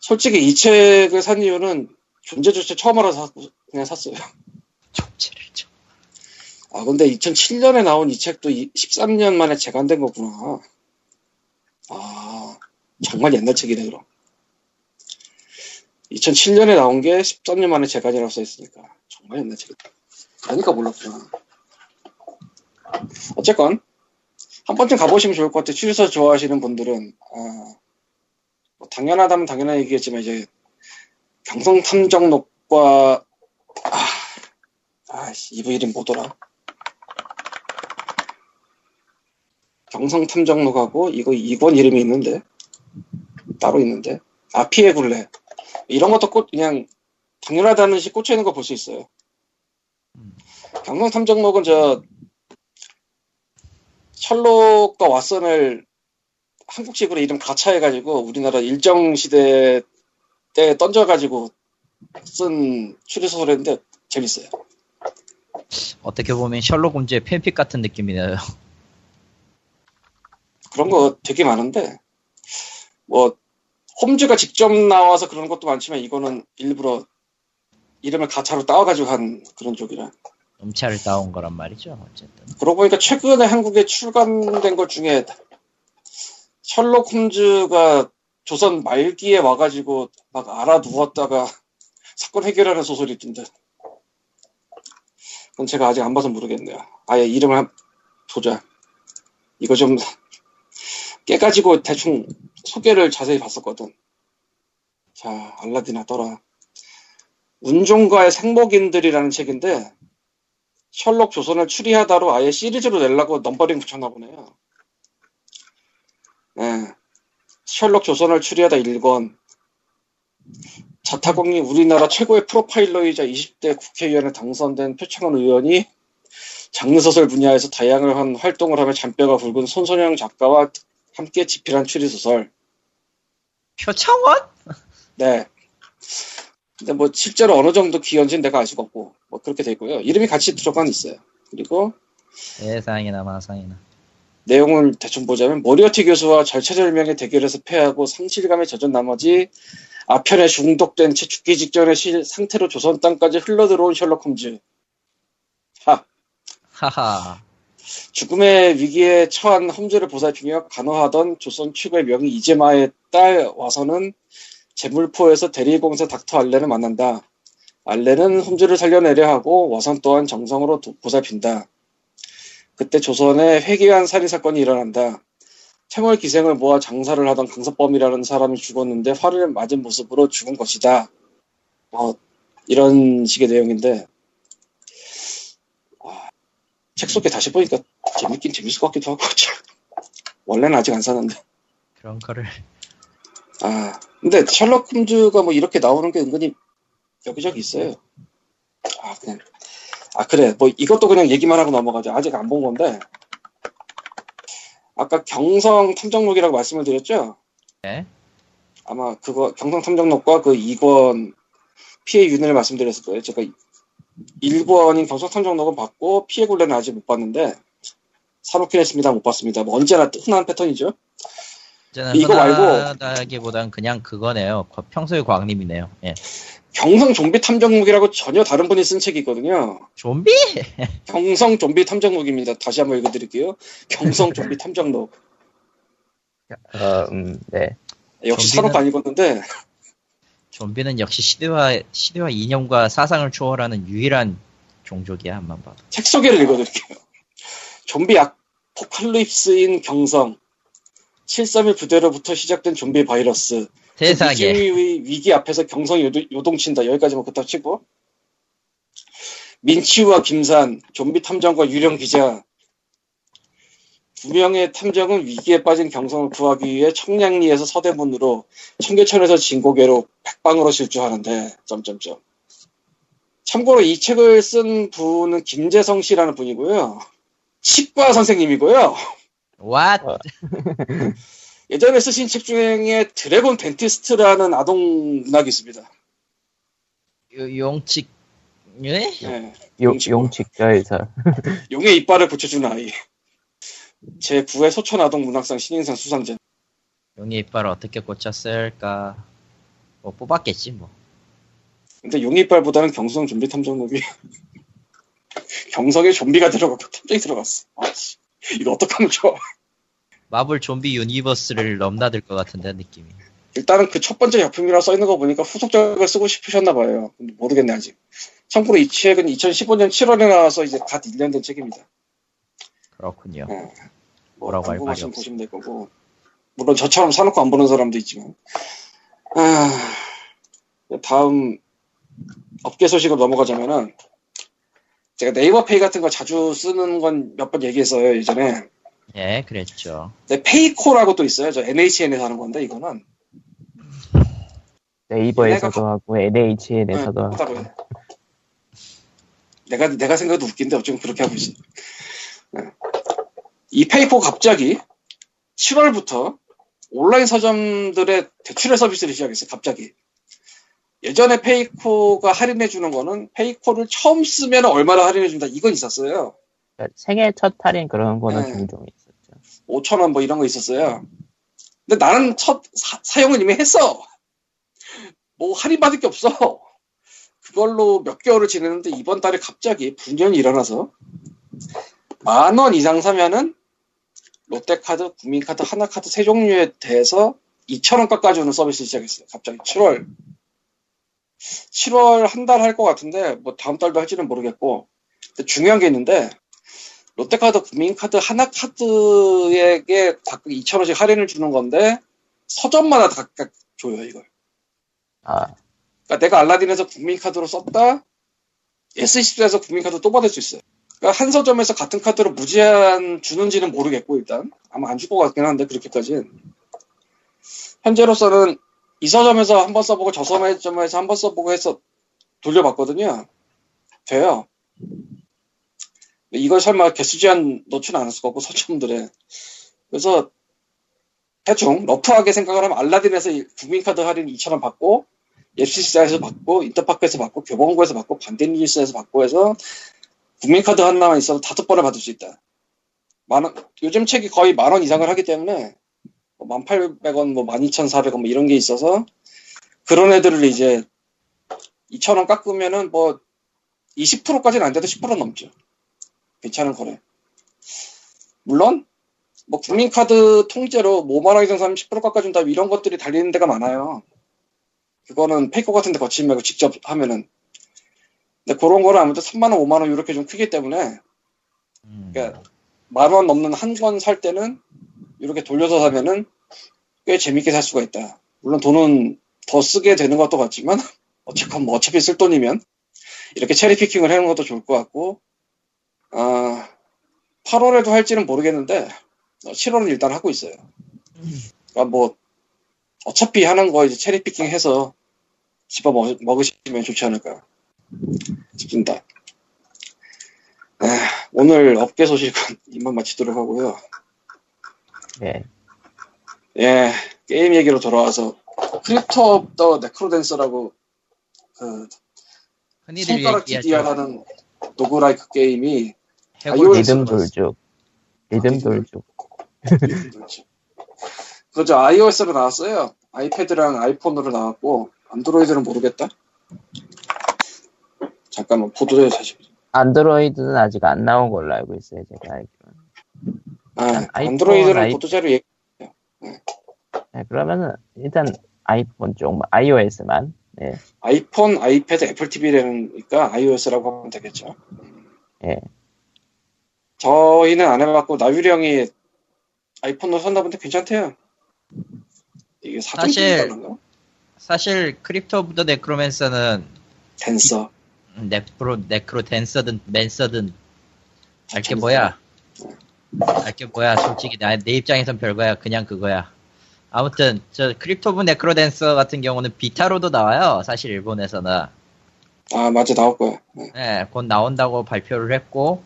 솔직히 이 책을 산 이유는 존재조차 처음 알아서 사- 그냥 샀어요 총체를 쳐. 아, 근데 2007년에 나온 이 책도 이- 13년 만에 재간된 거구나. 아, 정말 옛날 책이네, 그럼. 2007년에 나온 게 13년 만에 재간이라고 써있으니까. 정말 옛날 책이다. 그러니까 몰랐구나. 어쨌건, 한 번쯤 가보시면 좋을 것 같아요. 추리서 좋아하시는 분들은, 아, 뭐 당연하다면 당연한 얘기겠지만, 이제, 경성 탐정록과, 아, 아씨, 이부 이름 뭐더라? 경성 탐정록하고 이거 2권 이름이 있는데 따로 있는데 아 피해 굴레 이런 것도 꼭 그냥 당연하다는 식 꽂혀 있는 거 볼 수 있어요. 경성 탐정록은 저 셜록과 왓슨을 한국식으로 이름 가차해가지고 우리나라 일정 시대 때 던져가지고 쓴 추리소설인데 재밌어요. 어떻게 보면 셜록 홈즈의 팬픽 같은 느낌이네요. 그런 거 되게 많은데 뭐 홈즈가 직접 나와서 그런 것도 많지만 이거는 일부러 이름을 가차로 따와가지고 한 그런 쪽이라 음차를 따온 거란 말이죠. 어쨌든. 그러고 보니까 최근에 한국에 출간된 것 중에 셜록 홈즈가 조선 말기에 와가지고 막 알아 누웠다가 사건 해결하는 소설이 있던데 그건 제가 아직 안 봐서 모르겠네요 아예 이름을 한- 보자 이거 좀 깨가지고 대충 소개를 자세히 봤었거든 자 알라딘 하더라 운종가의 생목인들이라는 책인데 셜록 조선을 추리하다로 아예 시리즈로 내려고 넘버링 붙였나 보네요. 네. 셜록 조선을 추리하다 1권. 자타공이 우리나라 최고의 프로파일러이자 20대 국회의원에 당선된 표창원 의원이 장르소설 분야에서 다양한 활동을 하며 잔뼈가 굵은 손선영 작가와 함께 집필한 추리소설. 표창원? 네. 근데 뭐 실제로 어느 정도 기여인지는 내가 알 수가 없고 뭐 그렇게 돼 있고요. 이름이 같이 들어간 있어요. 그리고 세상이나 마상이나. 내용을 대충 보자면 모리어티 교수와 절체절명의 대결에서 패하고 상실감에 젖은 나머지 아편에 중독된 채 죽기 직전의 실 상태로 조선 땅까지 흘러들어온 셜록 홈즈. 하, 하하. 죽음의 위기에 처한 험즈를 보살피며 간호하던 조선 축의 명의 이재마의 딸 와서는 제물포에서 대리공사 닥터 알렌을 만난다. 알렌은 험즈를 살려내려 하고 와선 또한 정성으로 도- 보살핀다. 그때 조선에 회개한 살인 사건이 일어난다. 채물 기생을 모아 장사를 하던 강서범이라는 사람이 죽었는데 화를 맞은 모습으로 죽은 것이다. 뭐 이런 식의 내용인데 아, 책 속에 다시 보니까 재밌긴 재밌을 것 같기도 하고 참. 원래는 아직 안 사는데 그런 거를 아 근데 셜록 홈즈가 뭐 이렇게 나오는 게 은근히 여기저기 있어요. 아 그냥. 아 그래. 뭐 이것도 그냥 얘기만 하고 넘어가죠. 아직 안 본 건데. 아까 경성 탐정록이라고 말씀을 드렸죠? 네. 아마 그거 경성 탐정록과 그 2권 피해 윤회를 말씀드렸을 거예요. 제가 1권인 경성 탐정록은 봤고 피해 굴레는 아직 못 봤는데 사놓긴 했습니다. 못 봤습니다. 뭐 언제나 흔한 패턴이죠 이거 말고- 흔하다기보단 그냥 그거네요. 거- 평소의 광림이네요. 예. 경성 좀비 탐정록이라고 전혀 다른 분이 쓴 책이 있거든요. 좀비? 경성 좀비 탐정록입니다. 다시 한번 읽어드릴게요. 경성 좀비 탐정록. 어, 음, 네. 역시 좀비는- 사놓고 안 읽었는데 좀비는 역시 시대와 시대와 이념과 사상을 초월하는 유일한 종족이야 한만 봐도. 책 소개를 읽어드릴게요. 좀비 아포칼립스인 경성 731 부대로부터 시작된 좀비 바이러스 그 세상에 위기의 위기 앞에서 경성이 요도, 요동 친다. 여기까지만 그딱 치고 민치우와 김산, 좀비 탐정과 유령 기자 두 명의 탐정은 위기에 빠진 경성을 구하기 위해 청량리에서 서대문으로 청계천에서 진고개로 백방으로 질주하는데 점점점 참고로 이 책을 쓴 분은 김재성 씨라는 분이고요. 치과 선생님이고요. 왓 어. 예전에 쓰신 책 중에 드래곤 덴티스트라는 아동 문학이 있습니다. 요- 용칙 예? 네. 용. 용칙자에서. 용의 이빨을 붙여주는 아이. 제 9회 소천 아동 문학상 신인상 수상자. 용의 이빨을 어떻게 꽂혔을까? 뭐 뽑았겠지 뭐. 근데 용의 이빨보다는 경성 좀비 탐정록이 경성에 좀비가 들어갔고 탐정이 들어갔어. 아씨, 이거 어떡하면 좋아. 마블 좀비 유니버스를 넘나들 것 같은데 느낌이. 일단은 그 첫 번째 작품이라 써 있는 거 보니까 후속작을 쓰고 싶으셨나 봐요. 모르겠네 아직. 참고로 이 책은 2015년 7월에 나와서 이제 갓 1년 된 책입니다. 그렇군요. 네. 뭐 뭐라고 할 말이 궁금하시면 없어. 보시면 될 거고. 물론 저처럼 사놓고 안 보는 사람도 있지만. 아, 다음 업계 소식으로 넘어가자면은 제가 네이버 페이 같은 거 자주 쓰는 건 몇 번 얘기했어요 예전에. 예, 그랬죠. 근데 페이코라고 또 있어요. 저 NHN에서 하는 건데 이거는 네이버에서도 하고, NHN에서도 네, 하고. 내가 내가 생각해도 웃긴데 어쩌면 그렇게 하고 있어. 네. 이 페이코 갑자기 7월부터 온라인 서점들의 대출의 서비스를 시작했어요. 갑자기. 예전에 페이코가 할인해 주는 거는 페이코를 처음 쓰면 얼마나 할인해 준다 이건 있었어요. 그러니까 생애 첫 할인 그런 거는 네. 종종 있었죠. 5천 원 뭐 이런 거 있었어요. 근데 나는 첫 사, 용을 이미 했어. 뭐 할인 받을 게 없어. 그걸로 몇 개월을 지냈는데 이번 달에 갑자기 분연히 일어나서 만 원 이상 사면은 롯데카드, 국민카드, 하나카드 세 종류에 대해서 2천 원 깎아주는 서비스 시작했어요. 갑자기 7월 7월 한 달 할 것 같은데 뭐 다음 달도 할지는 모르겠고 중요한 게 있는데 롯데카드, 국민카드, 하나 카드에게 각각 2,000원씩 할인을 주는 건데 서점마다 각각 줘요, 이걸. 아, 그러니까 내가 알라딘에서 국민카드로 썼다, S24에서 국민카드 또 받을 수 있어요. 그러니까 한 서점에서 같은 카드로 무제한 주는지는 모르겠고, 일단. 아마 안 줄 것 같긴 한데, 그렇게까지는. 현재로서는 이 서점에서 한 번 써보고 저 서점에서 한 번 써보고 해서 돌려봤거든요. 돼요. 이걸 설마 개수 제한 넣지는 않았을 거고 서점들에 그래서 대충 러프하게 생각을 하면 알라딘에서 이 국민카드 할인 2,000원 받고 FCC에서 받고 인터파크에서 받고 교보문고에서 받고 반대뉴스에서 받고 해서 국민카드 하나만 있어도 다섯 번을 받을 수 있다. 만 원 요즘 책이 거의 만 원 이상을 하기 때문에 뭐 1,800원, 뭐 12,400원 뭐 이런 게 있어서 그런 애들을 이제 2,000원 깎으면은 뭐 20%까지는 안 돼도 10% 넘죠. 괜찮은 거래. 물론 뭐 국민카드 통째로 뭐 5만 원 이상 사면 10% 깎아준다 이런 것들이 달리는 데가 많아요. 그거는 페이코 같은 데 거치지 말고 직접 하면은. 근데 그런 거는 아무래도 3만 원, 5만 원 이렇게 좀 크기 때문에 음. 그러니까 만 원 넘는 한 권 살 때는 이렇게 돌려서 사면은 꽤 재밌게 살 수가 있다. 물론 돈은 더 쓰게 되는 것도 같지만 어쨌건 뭐 어차피 쓸 돈이면 이렇게 cherry picking을 해놓은 것도 좋을 것 같고 아 8월에도 할지는 모르겠는데 7월은 일단 하고 있어요. 그러니까 뭐 어차피 하는 거 이제 cherry picking 해서 집어 먹, 먹으시면 좋지 않을까 싶습니다. 아, 오늘 업계 소식은 이만 마치도록 하고요. 예. 예, 게임 얘기로 돌아와서 Crypt of the NecroDancer라고 그 손가락. DDR하는 roguelike 게임이 리듬 들어갔어요. 돌죽. 리듬 돌죽. 그저 iOS로 나왔어요. 아이패드랑 아이폰으로 나왔고 안드로이드는 모르겠다. 잠깐만 보도에 다시. 안드로이드는 아직 안 나온 걸로 알고 있어요, 제가 알기로는. 아, 아이폰, 안드로이드는 아이- 보도자료 얘기. 네, 그러면은 일단 아이폰 쪽, iOS만. 네. 아이폰, 아이패드, 애플 TV라니까 iOS라고 하면 되겠죠. 예. 저희는 안 해봤고 나유리 형이 아이폰으로 산다 본데 괜찮대요. 이게 사실-? 사실 Crypt of the Necromancer는 댄서. 네크로 네크로 댄서든 맨서든 알게. 뭐야 알게 뭐야 솔직히 나, 내 입장에선 별거야 그냥 그거야 아무튼 저 Crypt of NecroDancer 같은 경우는 비타로도 나와요 사실 일본에서는 아 맞아 나올 거야. 네. 예, 곧 나온다고 발표를 했고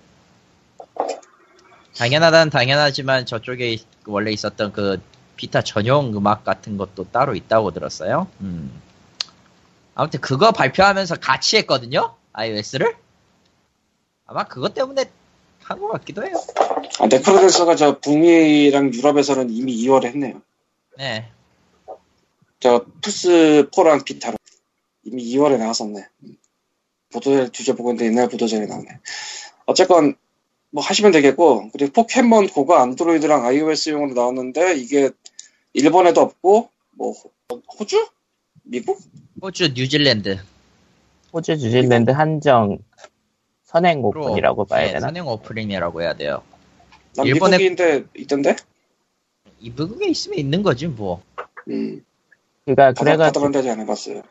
당연하다는 당연하지만 저쪽에 있- 원래 있었던 그 비타 전용 음악 같은 것도 따로 있다고 들었어요. 음. 아무튼 그거 발표하면서 같이 했거든요. iOS를. 아마 그것 때문에 한 것 같기도 해요. 아 네크로댄서가 저 북미랑 유럽에서는 이미 2월에 했네요. 네. 저 플스 4랑 비타로 이미 2월에 나왔었네. 보도자료 뒤져보고 있는데 옛날 보도자료 나오네. 어쨌건 뭐 하시면 되겠고 그리고 포켓몬 고가 안드로이드랑 iOS용으로 나왔는데 이게 일본에도 없고 뭐 호- 호주? 미국? 호주, 뉴질랜드. 호주, 뉴질랜드 한정 선행 오픈이라고 봐야 네, 되나? 선행 오프닝이라고 해야 돼요. 난 일본에- 미국인데 있던데? 이 미국에 있으면 있는 거지 뭐. 음, 그러니까 그래가지고 받아본 데지 안 해봤어요.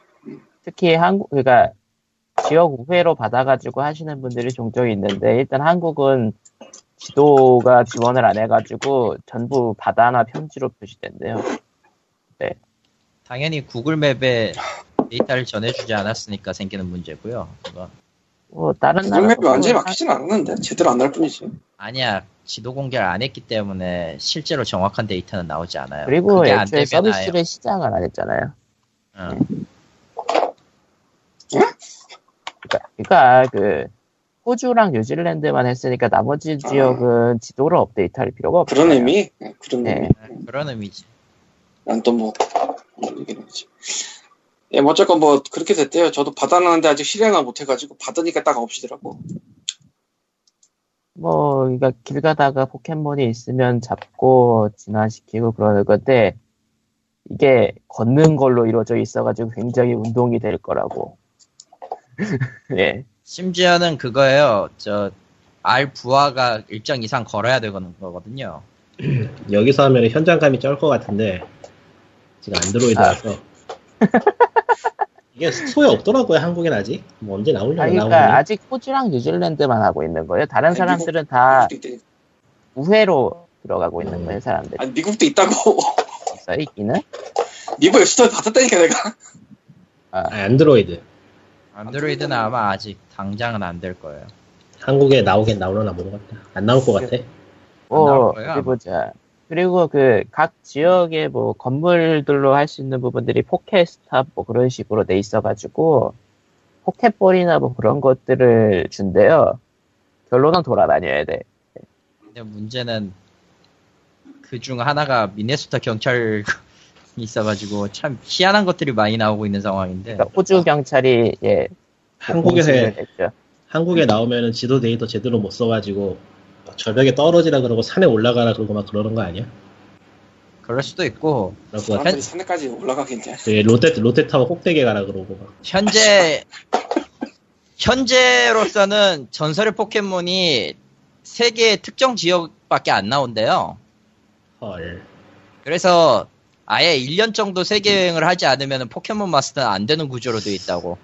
특히 한국 그러니까 지역 우회로 받아가지고 하시는 분들이 종종 있는데 일단 한국은 지도가 지원을 안 해가지고 전부 바다나 편지로 표시된대요. 당연히 구글 맵에 데이터를 전해주지 않았으니까 생기는 문제고요. 그건. 뭐 다른 나라도 완전히 뭐 막히진 않았는데 제대로 안 날 뿐이지. 아니야 지도 공개를 안 했기 때문에 실제로 정확한 데이터는 나오지 않아요. 그리고 애초에 서비스를 시작을 안 했잖아요. 아예. 그러니까, 그러니까 그 호주랑 뉴질랜드만 했으니까 나머지 지역은 지도를 업데이트할 필요가 없어요. 그런 의미? 네, 그런 네. 의미. 응, 그런 의미지. 난 또 뭐, 이런 얘기는 하지. 예, 뭐 어쨌건 뭐, 그렇게 됐대요. 저도 받아놨는데 아직 실행을 못해가지고, 받으니까 딱 없이더라고. 뭐, 그러니까 길 가다가 포켓몬이 있으면 잡고 진화시키고 그러는 건데, 이게 걷는 걸로 이루어져 있어가지고 굉장히 운동이 될 거라고. 예. 심지어는 그거예요. 저 R 부하가 일정 이상 걸어야 되는 거거든요. 여기서 하면 현장감이 쩔 것 같은데 지금 안드로이드라서 이게 소용 없더라고요 한국엔 아직 뭐 언제 나오려나 아니, 나오면 그러니까 아직 호주랑 뉴질랜드만 하고 있는 거예요. 다른 아니, 사람들은 다 우회로 들어가고 있는 음. 거예요, 사람들이. 아니, 미국도 있다고. 있어, 있기는? 미국 앱스토어 받았다니까, 내가. 아, 안드로이드 안드로이드는 아마 아직 당장은 안 될 거예요. 한국에 나오긴 나오려나 모르겠다 안 나올 것 같아 어, 나올 거예요, 어디 아마. 보자. 그리고 그 각 지역의 뭐 건물들로 할 수 있는 부분들이 PokéStop 뭐 그런 식으로 돼 있어가지고 포켓볼이나 뭐 그런 것들을 준대요. 결론은 돌아다녀야 돼. 근데 문제는 그 중 하나가 미네소타 경찰 있어가지고 참 희한한 것들이 많이 나오고 있는 상황인데 그러니까 호주 경찰이 예 한국에서. 한국에 나오면은 지도 데이터 제대로 못 써가지고 절벽에 떨어지라 그러고 산에 올라가라 그러고 막 그러는 거 아니야? 그럴 수도 있고. 사람들이 산에까지 올라가겠냐. 그 롯데 롯데 타워 꼭대기에 가라 그러고 막. 현재 현재로서는 전설의 포켓몬이 세계 특정 지역밖에 안 나온대요. 헐. 그래서 아예 1년 정도 세계 여행을 하지 않으면 포켓몬 마스터는 안 되는 구조로 되어 있다고.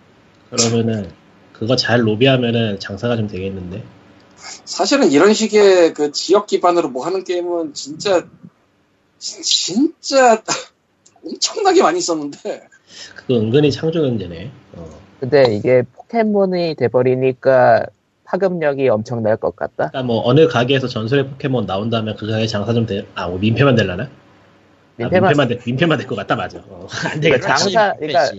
그러면은 그거 잘 로비하면은 장사가 좀 되겠는데. 사실은 이런 식의 그 지역 기반으로 뭐 하는 게임은 진짜 진- 진짜 엄청나게 많이 있었는데 그거 은근히 창조 경제네. 어. 근데 이게 포켓몬이 돼버리니까 파급력이 엄청날 것 같다. 그러니까 뭐 어느 가게에서 전설의 포켓몬 나온다면 그 가게 장사 좀 돼. 아, 뭐 민폐만 될라나? 아, 민폐만 민폐만 될 민폐만 될 것 같다 맞아. 어, 안 되겠다. 그렇지. 장사- 그러니까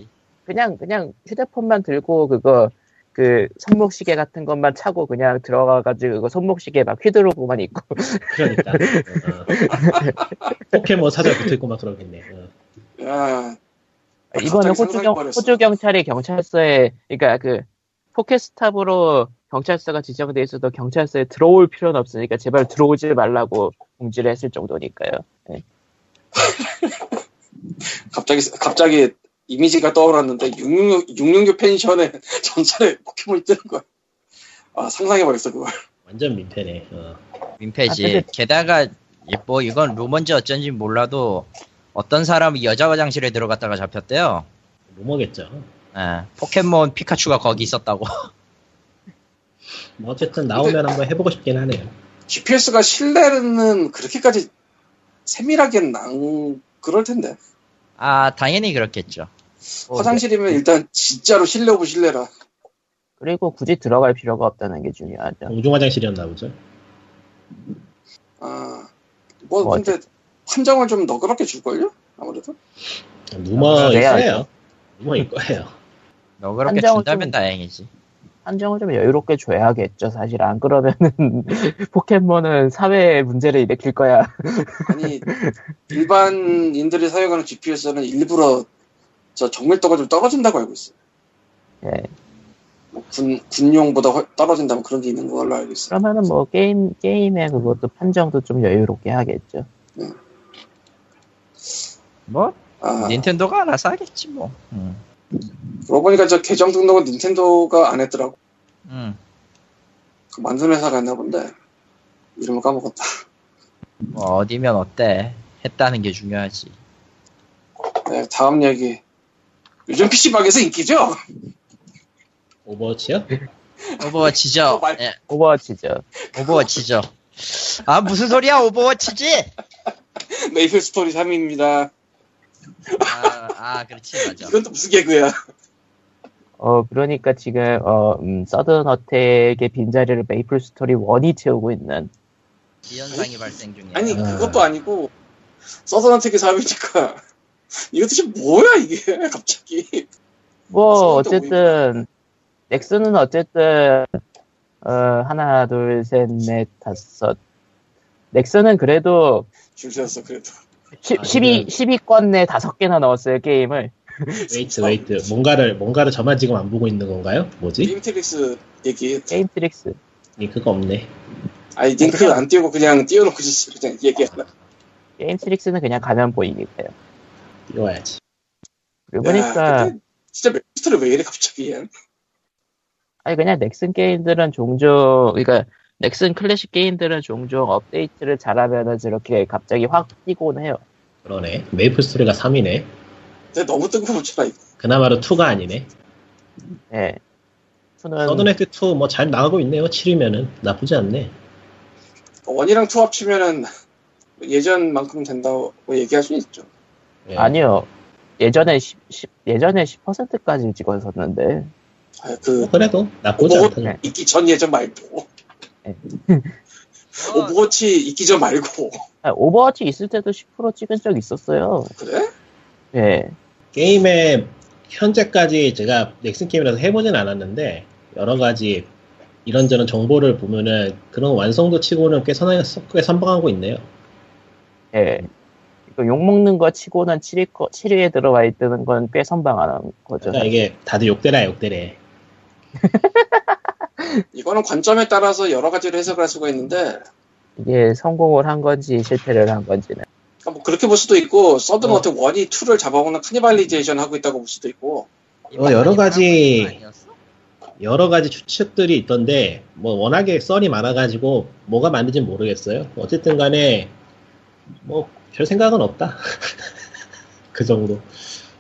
그냥 그냥 휴대폰만 들고 그거 그 손목시계 같은 것만 차고 그냥 들어가가지고 그거 손목시계 막 휘두르고만 있고 그러니까. 어, 어. 포켓몬 사자 붙어 있고 막 그러겠네. 어. 야 이번에 갑자기 호주 경. 호주 경찰이 경찰서에 그러니까 그 포켓스탑으로 경찰서가 지정돼 있어도 경찰서에 들어올 필요는 없으니까 제발 들어오지 말라고 공지를 했을 정도니까요. 예. 갑자기 갑자기 이미지가 떠올랐는데 666, 666 펜션에 전설의 포켓몬이 뜨는 거야. 아 상상해버렸어 그걸. 완전 민폐네. 어. 민폐지. 아, 근데- 게다가 뭐 이건 루머인지 어쩐지 몰라도 어떤 사람이 여자 화장실에 들어갔다가 잡혔대요. 루머겠죠. 예, 포켓몬 피카츄가 거기 있었다고. 뭐 어쨌든 나오면 한번 해보고 싶긴 하네요. GPS가 실내는 그렇게까지 세밀하게는 안 그럴 텐데. 아 당연히 그렇겠죠. 뭐, 화장실이면 일단 진짜로 실내 of 실내라. 그리고 굳이 들어갈 필요가 없다는 게 중요하죠. 공중 화장실이었나 보죠. 아, 뭐, 뭐 근데, 판정을 좀 너그럽게 줄걸요? 아무래도? 루머일 그래야죠. 거예요. 루머일 거예요. 너 그렇게 판정을 준다면 좀- 다행이지. 한정을 좀 여유롭게 줘야겠죠. 사실 안 그러면은 포켓몬은 사회에 문제를 일으킬 거야. 아니, 일반인들이 사용하는 GPS는 일부러 저 정밀도가 좀 떨어진다고 알고 있어요. 예. 뭐 군, 군용보다 훨- 떨어진다면 그런 게 있는 걸로 알고 있어요. 그러면은 뭐 게임 게임의 그것도 판정도 좀 여유롭게 하겠죠. 뭐 아, 닌텐도가 알아서 하겠지 뭐. 음. 그러고 보니까 저 계정 등록은 닌텐도가 안 했더라고. 음. 그 만든 회사가 했나 본데. 이름을 까먹었다. 뭐 어디면 어때? 했다는 게 중요하지. 네, 다음 얘기. 요즘 PC방에서 인기죠? 오버워치요? 오버워치죠. 어, 말- 예, 오버워치죠. 오버워치죠. 아 무슨 소리야 오버워치지? 메이플 스토리 3입니다. 아, 아 그렇지 맞아. 이건 또 무슨 개그야. 어 그러니까 지금 어 음, 서든 어택의 빈자리를 메이플 스토리 1이 채우고 있는 지연상이 발생 중이야. 아니, 아. 그것도 아니고, 서든어택이 3이니까. 이거 도대체 뭐야, 이게, 갑자기. 뭐 어쨌든 넥슨은 어쨌든 어 하나 둘 셋 넷 다섯 넥슨은 그래도 줄 세웠어, 그래도. 10, 아, 12, 이건- 10위권 내 다섯 개나 넣었어요 게임을 wait wait 뭔가를 뭔가를 저만 지금 안 보고 있는 건가요? 뭐지? 게임 트릭스 얘기. 게임 트릭스 링크가 없네. 아니, 링크 안 띄우고 그냥 띄워놓고 그냥 얘기하나. 게임 트릭스는 그냥 가면 보이니까요 띄워야지. 근데 진짜 메이플 왜 이래, 갑자기. 얘. 아니 그냥 넥슨 게임들은 종종 그러니까 넥슨 클래식 게임들은 종종 업데이트를 잘하면은 저렇게 갑자기 확 뛰곤 해요 그러네. 메이플 스토리가 3이네. 근데 너무 뜬금없잖아, 이거. 그나마로 2가 아니네. 예 two는 서든어택 2 뭐 잘 나가고 있네요. 7이면은 나쁘지 않네. one이랑 two 합치면은 예전만큼 된다고 얘기할 수 있죠. 예. 아니요 예전에 10, 10 예전에 10%까지 찍었었는데 아, 그, 뭐 그래도 나쁘지 뭐- 않다. 네. 있기 전 예전 말고. 네. 어, 오버워치 있기 전 말고. 아, 오버워치 있을 때도 10% 찍은 적 있었어요 그래? 예 게임에 현재까지 제가 넥슨 게임이라서 해보진 않았는데 여러 가지 이런저런 정보를 보면은 그런 완성도 치고는 꽤 선하게 꽤 선방하고 있네요. 예. 이거 욕먹는 거 치고는 7위, 7위에 들어와 있다는 건 꽤 선방하는 거죠. 그러니까 이게 다들 욕대라 욕대래. 이거는 관점에 따라서 여러 가지로 해석을 할 수가 있는데 이게 성공을 한 건지 실패를 한 건지는. 그러니까 뭐 그렇게 볼 수도 있고 서든 어. 어택 one이 2를 잡아먹는 cannibalization 하고 있다고 볼 수도 있고 어, 여러 가지-? 여러 가지 추측들이 있던데 뭐 워낙에 썰이 많아가지고 뭐가 맞는지 모르겠어요. 어쨌든 간에 뭐 별 생각은 없다. 그 정도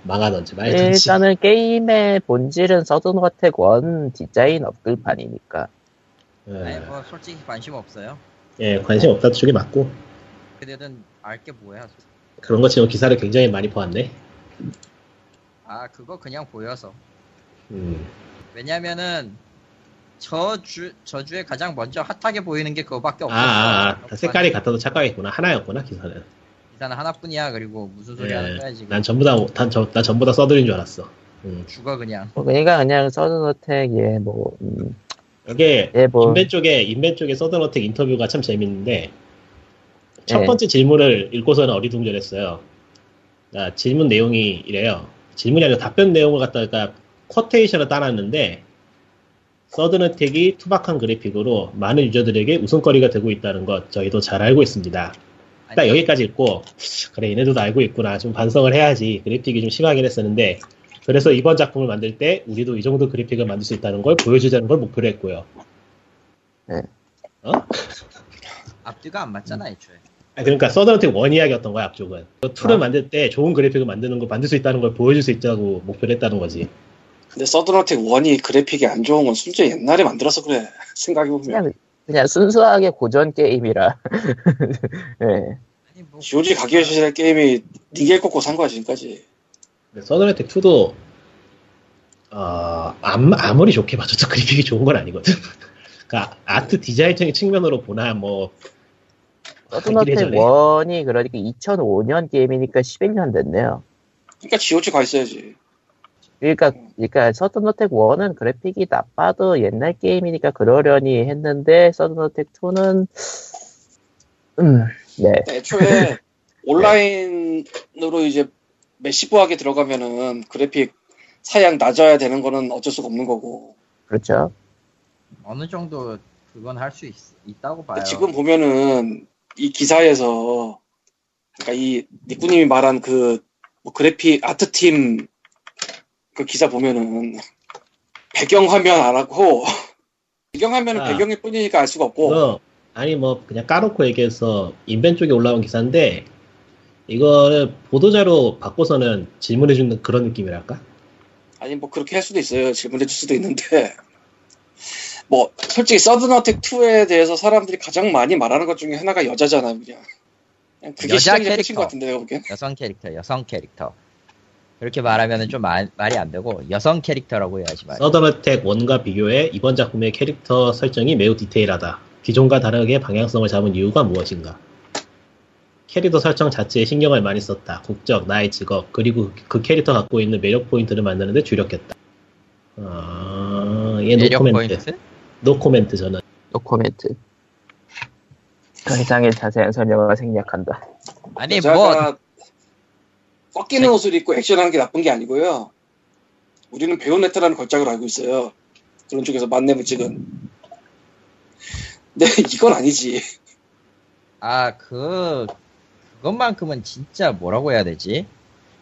망하던지 말던지. 일단은 게임의 본질은 서든 어택 one 디자인 업글판이니까. 아니 예, 뭐 솔직히 관심 없어요. 예, 관심 없다 쪽이 맞고 그들은 알게 뭐야. 그런 것 치고 기사를 굉장히 많이 보았네. 아 그거 그냥 보여서. 음, 왜냐면은 저주 저주에 가장 먼저 핫하게 보이는 게 그거밖에 아, 없어. 아, 아, 다 색깔이 같아도 착각했구나. 하나였구나 기사는. 기사는 하나뿐이야. 그리고 무슨 소리 하는 예, 거야 지금. 난 전부 다, 난, 저, 난 전부 다 써드린 줄 알았어. 음. 죽어 그냥. 뭐 그러니까 그냥 서든어택 예 뭐. 음, 이게 예, 뭐. 인벤 쪽에 인벤 쪽에 서든어택 인터뷰가 참 재밌는데 첫 예. 번째 질문을 읽고서는 어리둥절했어요. 아, 질문 내용이 이래요. 질문이 아니라 답변 내용을 갖다가 쿼테이션을 따놨는데 서든어택이 투박한 그래픽으로 많은 유저들에게 웃음거리가 되고 있다는 것 저희도 잘 알고 있습니다. 딱 여기까지 읽고 그래 얘네도 다 알고 있구나 좀 반성을 해야지 그래픽이 좀 심하긴 했었는데 그래서 이번 작품을 만들 때 우리도 이 정도 그래픽을 만들 수 있다는 걸 보여주자는 걸 목표로 했고요. 네. 어? 앞뒤가 안 맞잖아 애초에. 아, 그러니까 서든어택 one 이야기였던 거야 앞쪽은. 그 two를 아. 만들 때 좋은 그래픽을 만드는 거 만들 수 있다는 걸 보여줄 수 있다고 목표를 했다는 거지. 근데 서든 어택 one이 그래픽이 안 좋은 건 순전 옛날에 만들어서 그래 생각해 보면 그냥 순수하게 고전 게임이라. 예. 아니 뭐 GOG 가기 시절 게임이 링겔 꽂고 산 거야 지금까지 서든어택 2도 어, 암, 아무리 좋게 봐줘도 그래픽이 좋은 건 아니거든. 그러니까 아트 디자인적인 측면으로 보나 뭐 서든어택 이래저래. one이 그러니까 2005년 게임이니까 11년 됐네요. 그러니까 GOG 가 있어야지 그러니까, 그러니까 서든어택 1은 그래픽이 나빠도 옛날 게임이니까 그러려니 했는데 서든어택 2는 음, 네, 애초에 온라인으로 이제 매시브하게 들어가면은 그래픽 사양 낮아야 되는 거는 어쩔 수가 없는 거고 그렇죠. 어느 정도 그건 할 수 있다고 봐요. 지금 보면은 이 기사에서 그러니까 이 니꾸님이 말한 그 뭐 그래픽 아트팀 그 기사 보면은 배경 화면 안 하고 배경 화면은 아. 배경일 뿐이니까 알 수가 없고 뭐, 아니 뭐 그냥 까놓고 얘기해서 인벤 쪽에 올라온 기사인데 이거를 보도자로 바꿔서는 질문해 주는 그런 느낌이랄까? 아니 뭐 그렇게 할 수도 있어요 질문해 줄 수도 있는데 뭐 솔직히 서든어택 2에 대해서 사람들이 가장 많이 말하는 것 중에 하나가 여자잖아 그냥 그냥 그게 여자 시장이 끝인 캐릭터. 것 같은데 내가 보기엔 여성 캐릭터, 여성 캐릭터. 그렇게 말하면은 좀 말, 말이 안 되고 여성 캐릭터라고 해야지 말. 서든어택 1과 비교해 이번 작품의 캐릭터 설정이 매우 디테일하다. 기존과 다르게 방향성을 잡은 이유가 무엇인가? 캐릭터 설정 자체에 신경을 많이 썼다. 국적, 나이, 직업, 그리고 그 캐릭터 갖고 있는 매력 포인트를 만드는데 주력했다. 아, 얘 매력 노코멘트. 포인트? 노코멘트 저는. 노코멘트. 그 이상의 자세한 설명을 생략한다. 아니 뭐 꺾이는 옷을 입고 액션하는 게 나쁜 게 아니고요 우리는 배우네트라는 걸작으로 알고 있어요 그런 쪽에서 만렙을 찍은 근데 이건 아니지 아, 그, 그것만큼은 진짜 뭐라고 해야 되지?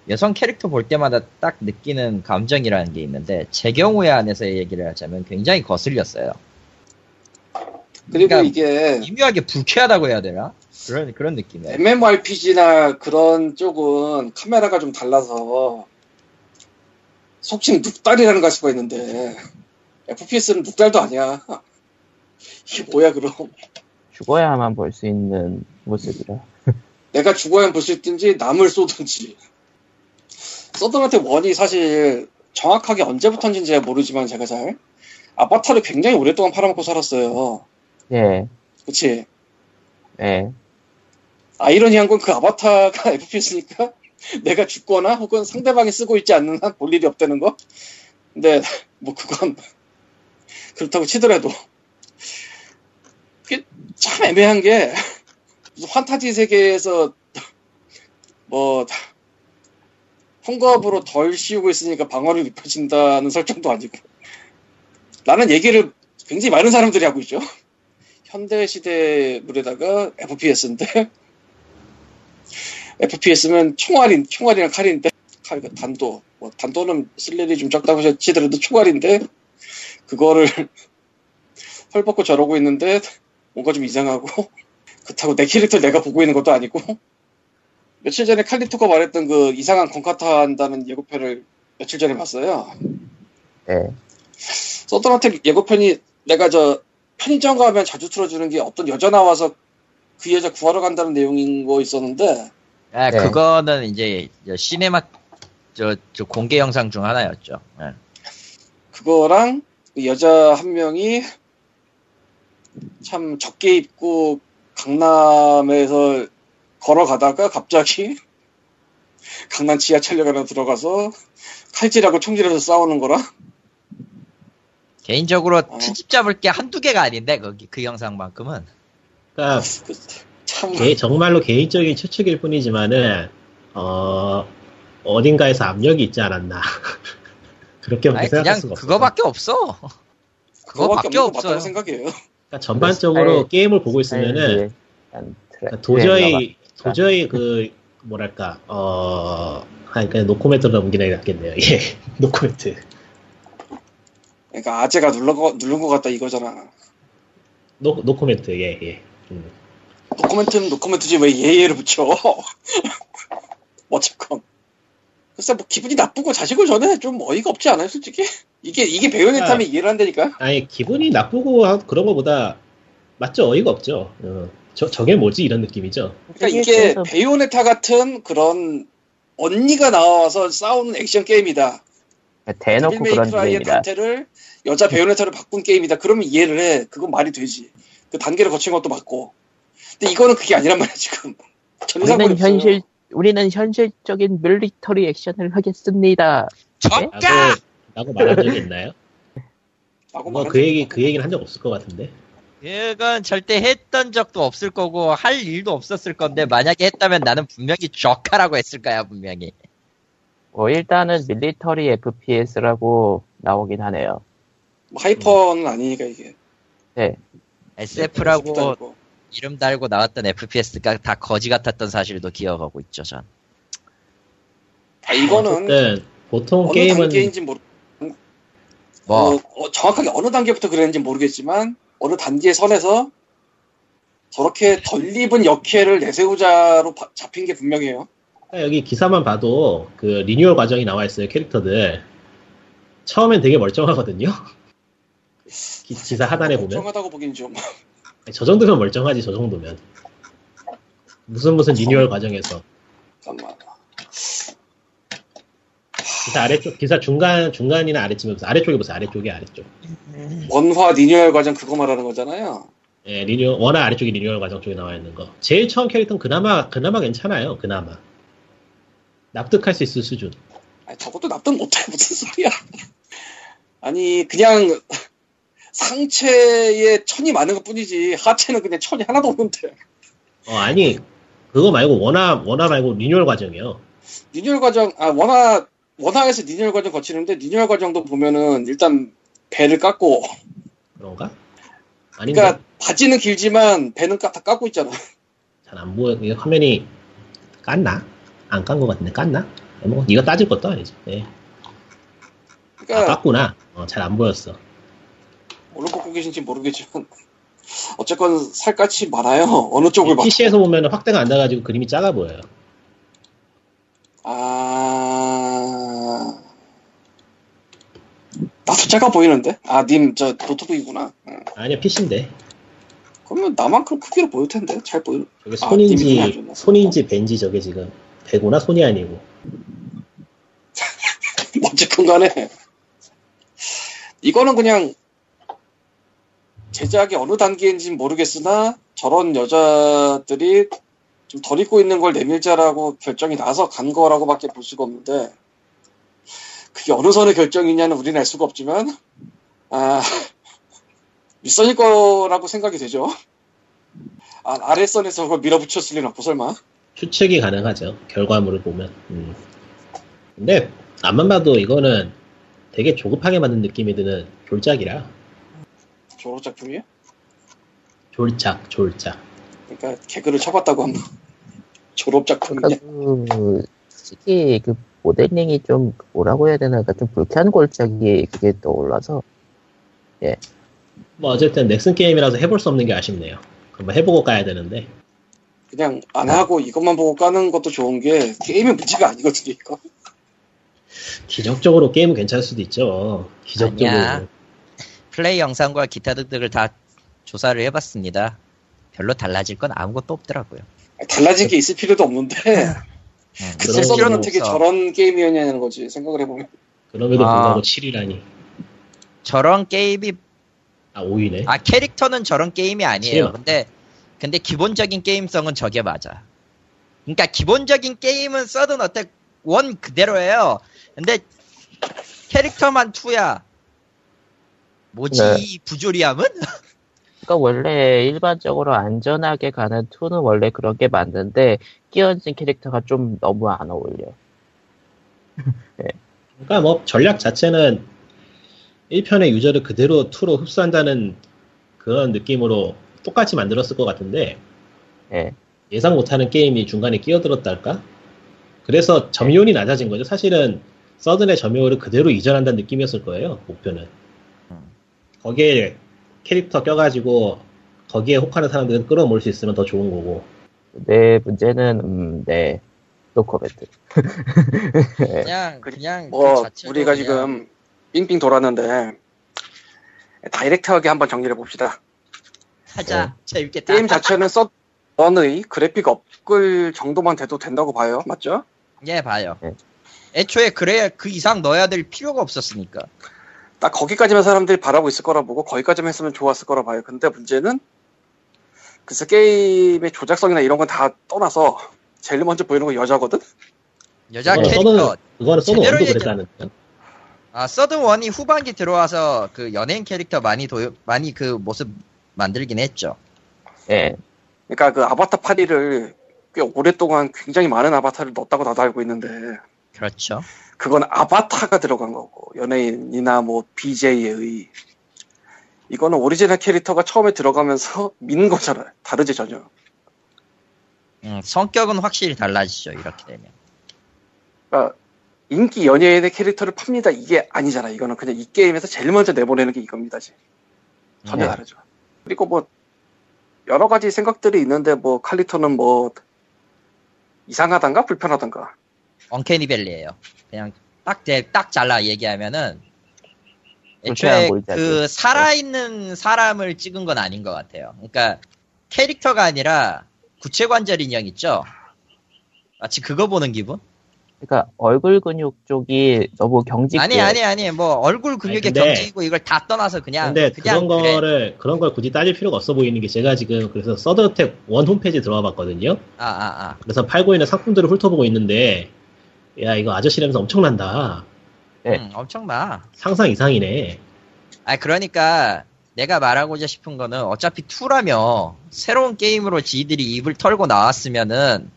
여성 캐릭터 볼 때마다 딱 느끼는 감정이라는 게 있는데, 제 경우에 한해서 얘기를 하자면 굉장히 거슬렸어요. 그리고 그러니까 이게 미묘하게 불쾌하다고 해야 되나? 그런, 그런 느낌이에요. MMORPG나 그런 쪽은 카메라가 좀 달라서 속칭 눅달이라는 가수가 있는데 FPS는 눅달도 아니야. 이게 뭐야 그럼? 죽어야만 볼 수 있는 모습이라. 내가 죽어야 볼수 있든지 남을 쏘든지. 서든한테 원이 사실 정확하게 언제부터인지 제가 모르지만 제가 잘. 아바타를 굉장히 오랫동안 팔아먹고 살았어요. 예, 그치? 예. 아이러니한 건 그 아바타가 FPS니까 내가 죽거나 혹은 상대방이 쓰고 있지 않는 한 볼 일이 없다는 거? 근데 뭐 그건 그렇다고 치더라도 참 애매한 게 판타지 세계에서 뭐 헝거업으로 덜 씌우고 있으니까 방어를 입혀진다는 설정도 아니고 나는 얘기를 굉장히 많은 사람들이 하고 있죠. 현대 시대 물에다가 FPS인데 FPS면 총알인 총알이랑 칼인데 칼그 단도 뭐 단도는 쓸 일이 좀 적다고 치더라도 총알인데 그거를 헐벗고 저러고 있는데 뭔가 좀 이상하고 그렇다고 내 캐릭터 내가 보고 있는 것도 아니고 며칠 전에 칼리토가 말했던 그 이상한 건카타 한다는 예고편을 며칠 전에 봤어요. 네. 서든어택 예고편이 내가 저 편의점 가면 자주 틀어주는 게 어떤 여자 나와서 그 여자 구하러 간다는 내용인 거 있었는데 아, 네. 그거는 이제 저 시네마 저, 저 공개 영상 중 하나였죠. 예. 그거랑 그 여자 한 명이 참 적게 입고 강남에서 걸어가다가 갑자기 강남 지하철역 안에 들어가서 칼질하고 총질해서 싸우는 거라 개인적으로 어. 트집 잡을 게 한두 개가 아닌데 거기 그 영상만큼은 그러니까 그, 참 개- 정말로 개인적인 추측일 뿐이지만은 어 어딘가에서 압력이 있지 않았나 그렇게 아니 생각할 그냥 수가 없어. 그거밖에 없어. 그거밖에 없어요. 생각해요. 그러니까 전반적으로 아니, 게임을 보고 있으면은 아니, 그러니까 도저히 도저히 그 뭐랄까 어 아니 그냥 노코멘트로 넘기는 게 낫겠네요. 예 노코멘트. 그러니까 아재가 눌러 누른 것 같다 이거잖아. 노 노코멘트 예 예. 음. 노코멘트는 노코멘트지 왜 예예를 붙여? 어쨌건 글쎄 뭐 기분이 나쁘고 자시고 전에 좀 어이가 없지 않아요 솔직히? 이게 이게 베요네타면 이해를 한다니까. 아니 기분이 나쁘고 하- 그런 거보다 맞죠 어이가 없죠. 어. 저 저게 뭐지 이런 느낌이죠. 그러니까 이게 베요네타 같은 그런 언니가 나와서 싸우는 액션 게임이다. 대놓고 그런 게임이다. 단테를 여자 베요네타로 바꾼 게임이다. 그러면 이해를 해. 그건 말이 되지. 그 단계를 거친 것도 맞고. 근데 이거는 그게 아니란 말이야 지금. 우리는 없어요. 현실 우리는 현실적인 밀리터리 액션을 하겠습니다. 저가 라고 라고 말한 적이 있나요? 뭐 그 얘기. 그 얘기는 한 적 없을 것 같은데. 그건 절대 했던 적도 없을 거고 할 일도 없었을 건데 만약에 했다면 나는 분명히 저카라고 했을 거야 분명히. 뭐 일단은 밀리터리 FPS라고 나오긴 하네요. 뭐 하이퍼는 아니니까 이게. SF라고. 이름 달고 나왔던 FPS가 다 거지 같았던 사실도 기억하고 있죠 전. 아, 이거는 어쨌든 보통 어느 게임은 단계인지 모르. 뭐 어, 어, 정확하게 어느 단계부터 그랬는지 모르겠지만 어느 단계 선에서 저렇게 덜 입은 역해를 내세우자로 바- 잡힌 게 분명해요. 여기 기사만 봐도 그 리뉴얼 과정이 나와 있어요 캐릭터들. 처음엔 되게 멀쩡하거든요. 기, 사 하단에 보면? 멀쩡하다고 보긴 좀. 저 정도면 멀쩡하지 저 정도면. 무슨 무슨 리뉴얼 과정에서. 잠깐만. 기사 아래쪽 기사 중간 중간이나 아래쯤에 보세요. 아래쪽에 보세요. 아래쪽에 아래쪽. 원화 리뉴얼 과정 그거 말하는 거잖아요. 예 리뉴얼 원화 아래쪽에 리뉴얼 과정 쪽에 나와 있는 거. 제일 처음 캐릭터는 그나마 그나마 괜찮아요. 그나마. 납득할 수 있을 수준. 아니, 저것도 납득 못해. 무슨 소리야. 아니 그냥 상체에 천이 많은 것 뿐이지 하체는 그냥 천이 하나도 없는데. 어 아니 그거 말고 원화 원화 말고 리뉴얼 과정이요. 리뉴얼 과정 아 원화 원화에서 리뉴얼 과정 거치는데 리뉴얼 과정도 보면은 일단 배를 깎고. 그런가? 아닌데. 그러니까 바지는 길지만 배는 까, 다 깎고 있잖아. 잘 안 보여. 이게 화면이 깠나? 안 깐 것 같은데 깠나? 뭐 이거 따질 것도 아니지. 예. 아 그러니까 깠구나. 어, 잘 안 보였어 거 보고 계신지 모르겠지만 어쨌건 살갗이 많아요. 어느 쪽을 봐. PC에서 보면 확대가 안 돼가지고 그림이 작아 보여요 아 나도 작아 보이는데? 아 님 저 노트북이구나. 응. 아니야 PC인데 그러면 나만큼 크기로 보일 텐데 잘 보일. 저게 아, 손인지 안 좋나? 손인지 벤지 저게 지금 배구나 손이 아니고 어쨌건 간에 이거는 그냥 제작이 어느 단계인지는 모르겠으나 저런 여자들이 좀 덜 입고 있는 걸 내밀자라고 결정이 나서 간 거라고밖에 볼 수가 없는데 그게 어느 선의 결정이냐는 우리는 알 수가 없지만 아 윗선일 거라고 생각이 되죠. 아, 아랫선에서 그걸 밀어붙였을 리는 없고 설마 추측이 가능하죠 결과물을 보면 음. 근데 앞만 봐도 이거는 되게 조급하게 만든 느낌이 드는 졸작이라 졸업 작품이에요? 졸작, 졸작. 그러니까 개그를 쳐봤다고 한번 졸업 작품이냐? 그러니까 그 솔직히 그 모델링이 좀 뭐라고 해야 되나 그러니까 좀 불쾌한 골짜기 그게 떠올라서 뭐 어쨌든 넥슨 게임이라서 해볼 수 없는 게 아쉽네요. 그럼 해보고 까야 되는데. 그냥 안 하고 이것만 보고 까는 것도 좋은 게 게임의 문제가 아니거든요 이거. 기적적으로 게임은 괜찮을 수도 있죠. 기적적으로. 아니야. 플레이 영상과 기타 등등을 다 조사를 해봤습니다. 별로 달라질 건 아무것도 없더라고요. 달라진 게 있을 필요도 없는데 음, 그때 어떻게 없어. 저런 게임이었냐는 거지 생각을 해보면 그럼에도 아. 불구하고 7이라니. 저런 게임이 아, 5위네. 아 캐릭터는 저런 게임이 아니에요. 근데 근데 기본적인 게임성은 저게 맞아. 그러니까 기본적인 게임은 서든 어택 원 그대로예요. 근데 캐릭터만 투야. 뭐지 네. 이 부조리함은? 그러니까 원래 일반적으로 안전하게 가는 2는 원래 그런 게 맞는데 끼얹은 캐릭터가 좀 너무 안 어울려. 그러니까 뭐 전략 자체는 1편의 유저를 그대로 2로 흡수한다는 그런 느낌으로 똑같이 만들었을 것 같은데 예. 예상 못하는 게임이 중간에 끼어들었달까? 그래서 점유율이 낮아진 거죠. 사실은 서든의 점유율을 그대로 이전한다는 느낌이었을 거예요. 목표는. 음. 거기에 캐릭터 껴가지고 거기에 혹하는 사람들은 끌어모을 수 있으면 더 좋은 거고. 내 문제는 음, 네. 노코멘트. 그냥 그- 그냥 뭐 그 우리가 그냥 지금 빙빙 돌았는데 다이렉트하게 한번 정리를 해봅시다 하자 재밌겠다. 게임 자체는 서든의 그래픽 업글 정도만 돼도 된다고 봐요 맞죠? 예 봐요. 네. 애초에 그래야 그 이상 넣어야 될 필요가 없었으니까. 딱 거기까지만 사람들이 바라고 있을 거라 보고 거기까지만 했으면 좋았을 거라 봐요 근데 문제는 글쎄 게임의 조작성이나 이런 건 다 떠나서 제일 먼저 보이는 건 여자거든? 여자 캐릭터 서든, 그거는 서든 제대로 원도 얘기- 그랬다는. 아 서든 원이 후반기 들어와서 그 연예인 캐릭터 많이 도 많이 그 모습 만들긴 했죠. 예. 그러니까 그 아바타 파리를 꽤 오랫동안 굉장히 많은 아바타를 넣었다고 나도 알고 있는데 그렇죠. 그건 아바타가 들어간 거고 연예인이나 뭐 BJ의 이거는 오리지널 캐릭터가 처음에 들어가면서 미는 거잖아요. 다르지 전혀. 음, 성격은 확실히 달라지죠 이렇게 되면. 그러니까 인기 연예인의 캐릭터를 팝니다 이게 아니잖아. 이거는 그냥 이 게임에서 제일 먼저 내보내는 게 이겁니다지. 전혀 네. 다르죠. 그리고 뭐 여러 가지 생각들이 있는데 뭐 칼리토는 뭐 이상하단가 불편하단가. 언캐니벨리예요. 그냥 딱, 대- 딱 잘라 얘기하면은 애초에. 그 살아있는 사람을 찍은 건 아닌 것 같아요. 그러니까 캐릭터가 아니라 구체 관절 인형 있죠. 마치 그거 보는 기분? 그러니까 얼굴 근육 쪽이 너무 경직돼. 아니 아니 아니 뭐 얼굴 근육에 근데- 경직이고 이걸 다 떠나서 그냥 근데 그냥 그런 그래. 거를 그런 걸 굳이 따질 필요가 없어 보이는 게 제가 지금 그래서 서든어택 원 홈페이지 들어와 봤거든요. 아 아, 아. 그래서 팔고 있는 상품들을 훑어보고 있는데 야 이거 아저씨 냄새 엄청난다. 네. 음, 엄청나. 상상 이상이네. 아 그러니까 내가 말하고자 싶은 거는 어차피 2라며 새로운 게임으로 지들이 입을 털고 나왔으면은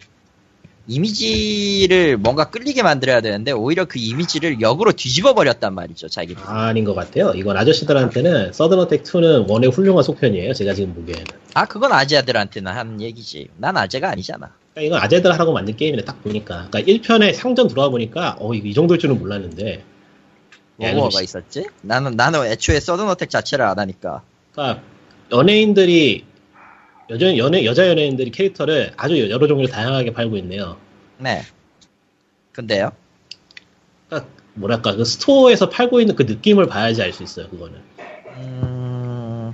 이미지를 뭔가 끌리게 만들어야 되는데 오히려 그 이미지를 역으로 뒤집어 버렸단 말이죠 자기들. 아 닌 것 같아요. 이건 아저씨들한테는 서든어택 2는 원의 훌륭한 속편이에요. 제가 지금 보기에는. 아 그건 아재들한테는 하는 얘기지. 난 아재가 아니잖아. 그러니까 이건 아재들 하라고 만든 게임이네 딱 보니까. 그러니까 1편에 상점 들어와 보니까 어 이거 이 정도일 줄은 몰랐는데. 야, 이거 뭐가 씨- 있었지? 나는 나는 애초에 서든어택 자체를 안 하니까. 그러니까 연예인들이 여자 연예 여자 연예인들이 캐릭터를 아주 여러 종류로 다양하게 팔고 있네요. 네. 근데요? 그러니까 뭐랄까 그 스토어에서 팔고 있는 그 느낌을 봐야지 알 수 있어요. 그거는 음,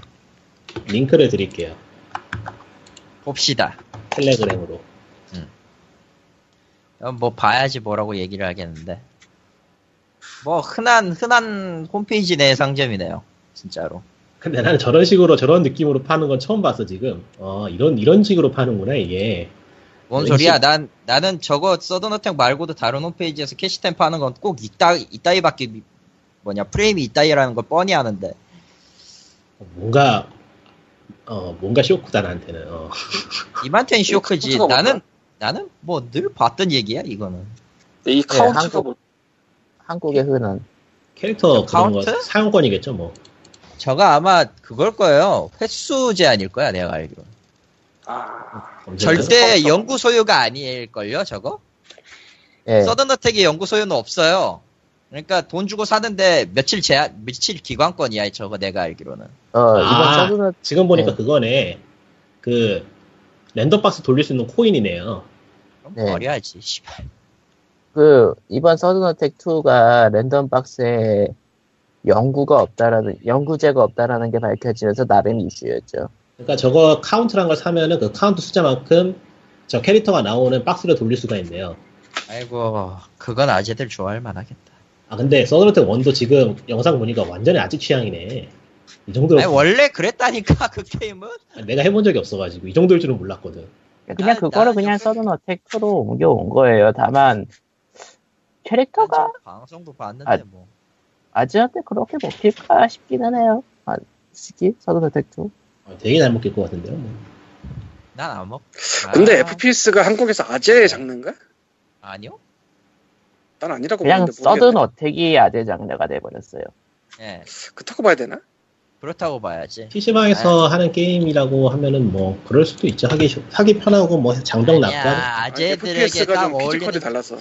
링크를 드릴게요. 봅시다. 텔레그램으로. 어, 뭐 봐야지 뭐라고 얘기를 하겠는데. 뭐 흔한 흔한 홈페이지 내 상점이네요. 진짜로. 근데 나는 저런 식으로 저런 느낌으로 파는 건 처음 봤어 지금. 어 이런 이런 식으로 파는구나 이게. 뭔 왠지- 소리야? 난 나는 저거 서든어택 말고도 다른 홈페이지에서 캐시템 파는 건 꼭 이따 이따위밖에 미- 뭐냐 프레임이 이따위라는 걸 뻔히 아는데. 뭔가 어 뭔가 쇼크다 나한테는. 어. 님한텐 쇼크지. 나는? 나는 뭐 늘 봤던 얘기야 이거는. 이 카운트가 한국- 뭐 한국의 흔한 캐릭터 그런 거 카운트? 사용권이겠죠 뭐. 저거 아마 그걸 거예요. 횟수 제한일 거야, 내가 알기로. 아, 절대 영구 소유가 아닐 걸요, 저거? 예. 서든어택의 영구 소유는 없어요. 그러니까 돈 주고 사는데 며칠 제한, 며칠 기간권이야, 저거 내가 알기로는. 어, 이번 아. 서든어 지금 보니까 네. 그거네. 그 랜덤박스 돌릴 수 있는 코인이네요. 그럼 네. 버려야지, 씨발. 그 이번 서든어택 2가 랜덤 박스에 영구가 없다라는 영구제가 없다라는 게 밝혀지면서 나름 이슈였죠. 그러니까 저거 카운트란 걸 사면은 그 카운트 숫자만큼 저 캐릭터가 나오는 박스를 돌릴 수가 있네요. 아이고, 그건 아재들 좋아할 만하겠다. 아 근데 서든어택 1도 지금 영상 보니까 완전히 아직 취향이네. 이 정도로 아니, 원래 그랬다니까, 그 게임은? 내가 해본 적이 없어가지고 이 정도일 줄은 몰랐거든. 그냥 나- 그거를 나 그냥 서든 어택 2로 옮겨온 거예요. 다만 캐릭터가 방송도 봤는데, 아, 뭐. 아즈한테 그렇게 먹힐까 싶기는 해요. 아, 스키 서든 어택 2. 어, 되게 잘 먹힐 것 같은데요. 뭐. 난안 먹. 근데 아, FPS가 한국에서 아재의 장르인가? 아니요? 난 아니라고 그냥 모르겠네. 서든 어택이 아재 장르가 돼버렸어요. 예, 그렇다고 봐야 되나? 그렇다고 봐야지. PC방에서 하는 게임이라고 하면은 뭐 그럴 수도 있죠. 하기 쉬- 하기 편하고 뭐 장벽 낮고 아재들에게 딱좀 어울리는 피지컬이 달라서.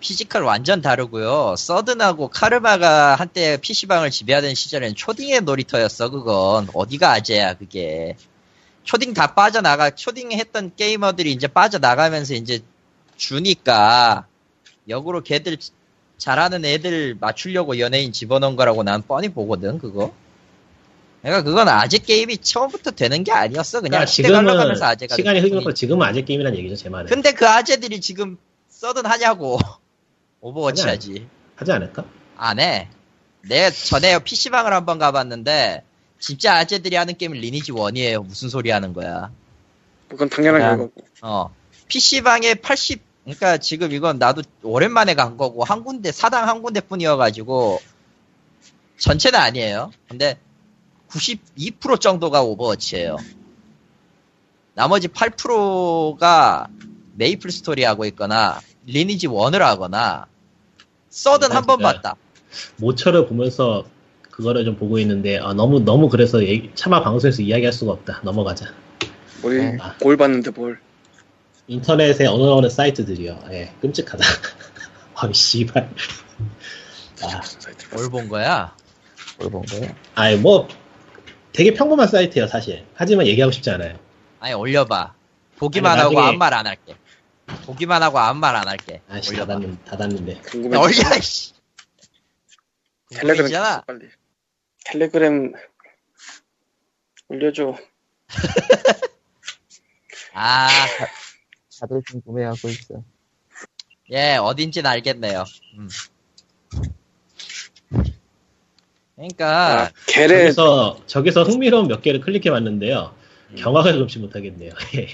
피지컬 완전 다르고요. 서든하고 카르마가 한때 PC방을 지배하던 시절엔 초딩의 놀이터였어, 그건. 어디가 아재야, 그게. 초딩 다 빠져나가, 초딩 했던 게이머들이 이제 빠져나가면서 이제 주니까, 역으로 걔들, 잘하는 애들 맞추려고 연예인 집어넣은 거라고 난 뻔히 보거든, 그거. 그러니까 그건 아재 게임이 처음부터 되는 게 아니었어. 그냥 그러니까 지금은 시간이. 흐르면서 지금은 아재 게임이란 얘기죠, 제 말은. 근데 그 아재들이 지금 서든 하냐고. 오버워치 하지 않- 하지. 않을까? 안 해. 내 전에 PC방을 한번 가봤는데, 진짜 아재들이 하는 게임은 리니지 1이에요. 무슨 소리 하는 거야. 그건 당연한 결과고. 어. PC방에 80, 그러니까 지금 이건 나도 오랜만에 간 거고, 한 군데, 사당 한 군데 뿐이어 가지고, 전체는 아니에요. 근데 92% 정도가 오버워치예요. 나머지 8%가 메이플 스토리 하고 있거나, 리니지 1을 하거나, 서든 한번 진짜. 봤다. 모처를 보면서 그거를 좀 보고 있는데 아, 너무 너무 그래서 얘기- 차마 방송에서 이야기할 수가 없다. 넘어가자. 우리 네. 뭘 봤는데 뭘. 인터넷의 어느 어느 사이트들이요. 예, 끔찍하다. 아이 씨발. 아. 뭘 본 거야? 뭘 본 거예요? 아이 뭐 되게 평범한 사이트예요, 사실. 하지만 얘기하고 싶지 않아요. 아니 올려봐. 보기만 아니, 하고 나중에- 아무 말 안 할게. 보기만 하고 아무 말 안 할게. 아씨. 닫았는 닫았는데. 궁금해. 야, 올려 씨. 텔레그램 빨리. 텔레그램 올려줘. 아, 다들 궁금해하고 있어. 예, 어딘지는 알겠네요. 음. 그러니까 아, 걔네 저기서 저기서 흥미로운 몇 개를 클릭해 봤는데요. 음. 경악을 금치 못하겠네요. 예.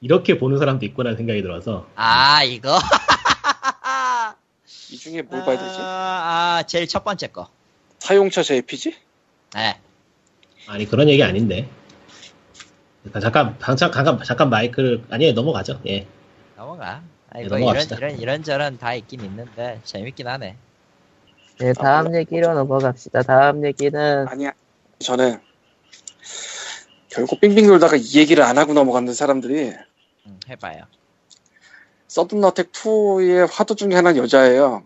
이렇게 보는 사람도 있구나 생각이 들어서. 아 이거 이 중에 뭘 봐야 되지? 아, 아, 제일 첫 번째 거. 사용처 JPG? 네. 아니 그런 얘기 아닌데. 잠깐 잠깐 잠깐 잠깐 마이크를 아니 넘어가죠. 예. 넘어가. 아, 네, 이런. 이런 이런 저런 다 있긴 있는데 재밌긴 하네. 네, 다음 얘기로 넘어갑시다. 다음 얘기는 아니야. 저는 결국 빙빙 돌다가 이 얘기를 안 하고 넘어가는 사람들이 음, 해봐요. 서든어택 2의 화두 중에 하나는 여자예요.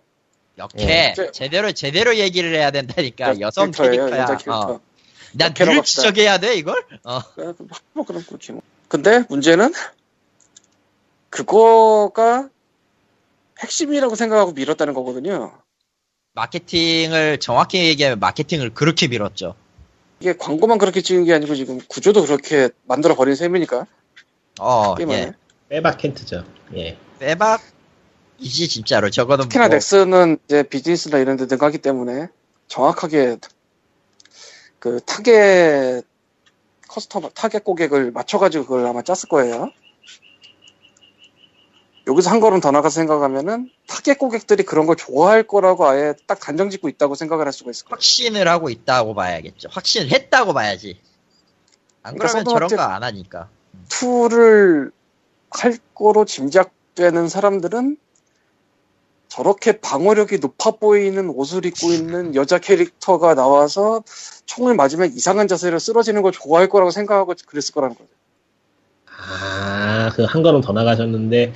역해 예. 제대로 제대로 얘기를 해야 된다니까 여성 캐릭터예요, 캐릭터야. 여자 캐릭터. 어. 난 갑시다. 지적해야 돼 이걸? 어. 어, 뭐 그럼 그렇지 뭐. 근데 문제는 그거가 핵심이라고 생각하고 밀었다는 거거든요. 마케팅을 정확히 얘기하면 마케팅을 그렇게 밀었죠. 이게 광고만 그렇게 찍은 게 아니고 지금 구조도 그렇게 만들어 버린 셈이니까 어, 예. 빼박 켄트죠. 예. 빼박이지 진짜로. 저거는 특히나 뭐, 넥슨은 이제 비즈니스나 이런 데 들어가기 때문에 정확하게 그 target customer 타겟 고객을 맞춰가지고 그걸 아마 짰을 거예요. 여기서 한 걸음 더 나가서 생각하면은 타겟 고객들이 그런 걸 좋아할 거라고 아예 딱 단정 짓고 있다고 생각을 할 수가 있을 거예요. 확신을 하고 있다고 봐야겠죠. 확신을 했다고 봐야지. 안 그러니까 그러면 저런 거 안 하니까. two를 할 거로 짐작되는 사람들은 저렇게 방어력이 높아 보이는 옷을 입고 있는 여자 캐릭터가 나와서 총을 맞으면 이상한 자세로 쓰러지는 걸 좋아할 거라고 생각하고 그랬을 거라는 거죠. 아, 그 한 걸음 더 나가셨는데,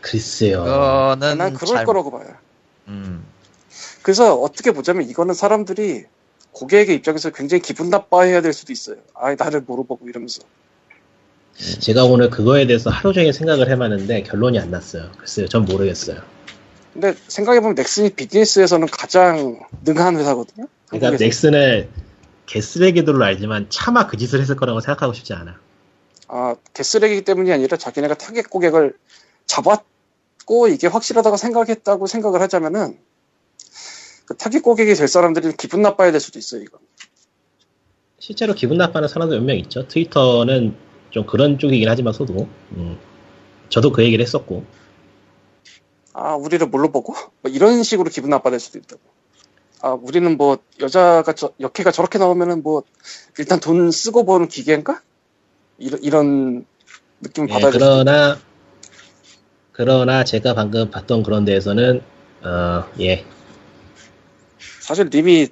글쎄요. 그거는 난 그럴 잘- 거라고 봐요. 음. 그래서 어떻게 보자면 이거는 사람들이 고객의 입장에서 굉장히 기분 나빠해야 될 수도 있어요. 아, 나를 물어보고 이러면서. 제가 오늘 그거에 대해서 하루 종일 생각을 해봤는데 결론이 안 났어요. 글쎄요, 전 모르겠어요. 근데 생각해보면 넥슨이 비즈니스에서는 가장 능한 회사거든요. 그러니까. 넥슨을 개쓰레기들로 알지만 차마 그 짓을 했을 거라고 생각하고 싶지 않아. 아, 개쓰레기 때문이 아니라 자기네가 타겟 고객을 잡았고 이게 확실하다고 생각했다고 생각을 하자면은 그 타겟 고객이 될 사람들이 기분 나빠야 될 수도 있어요, 이거. 실제로 기분 나빠하는 사람도 몇 명 있죠. 트위터는 좀 그런 쪽이긴 하지만서도 음, 저도 그 얘기를 했었고 아, 우리를 뭘로 보고? 뭐 이런 식으로 기분 나빠질 수도 있다고. 아, 우리는 뭐 여자가 저, 역해가 저렇게 나오면은 뭐 일단 돈 쓰고 보는 기계인가? 이런 이런 느낌을 예, 받아야 될 수도 그러나 그러나 제가 방금 봤던 그런 데에서는 어, 예 사실 님이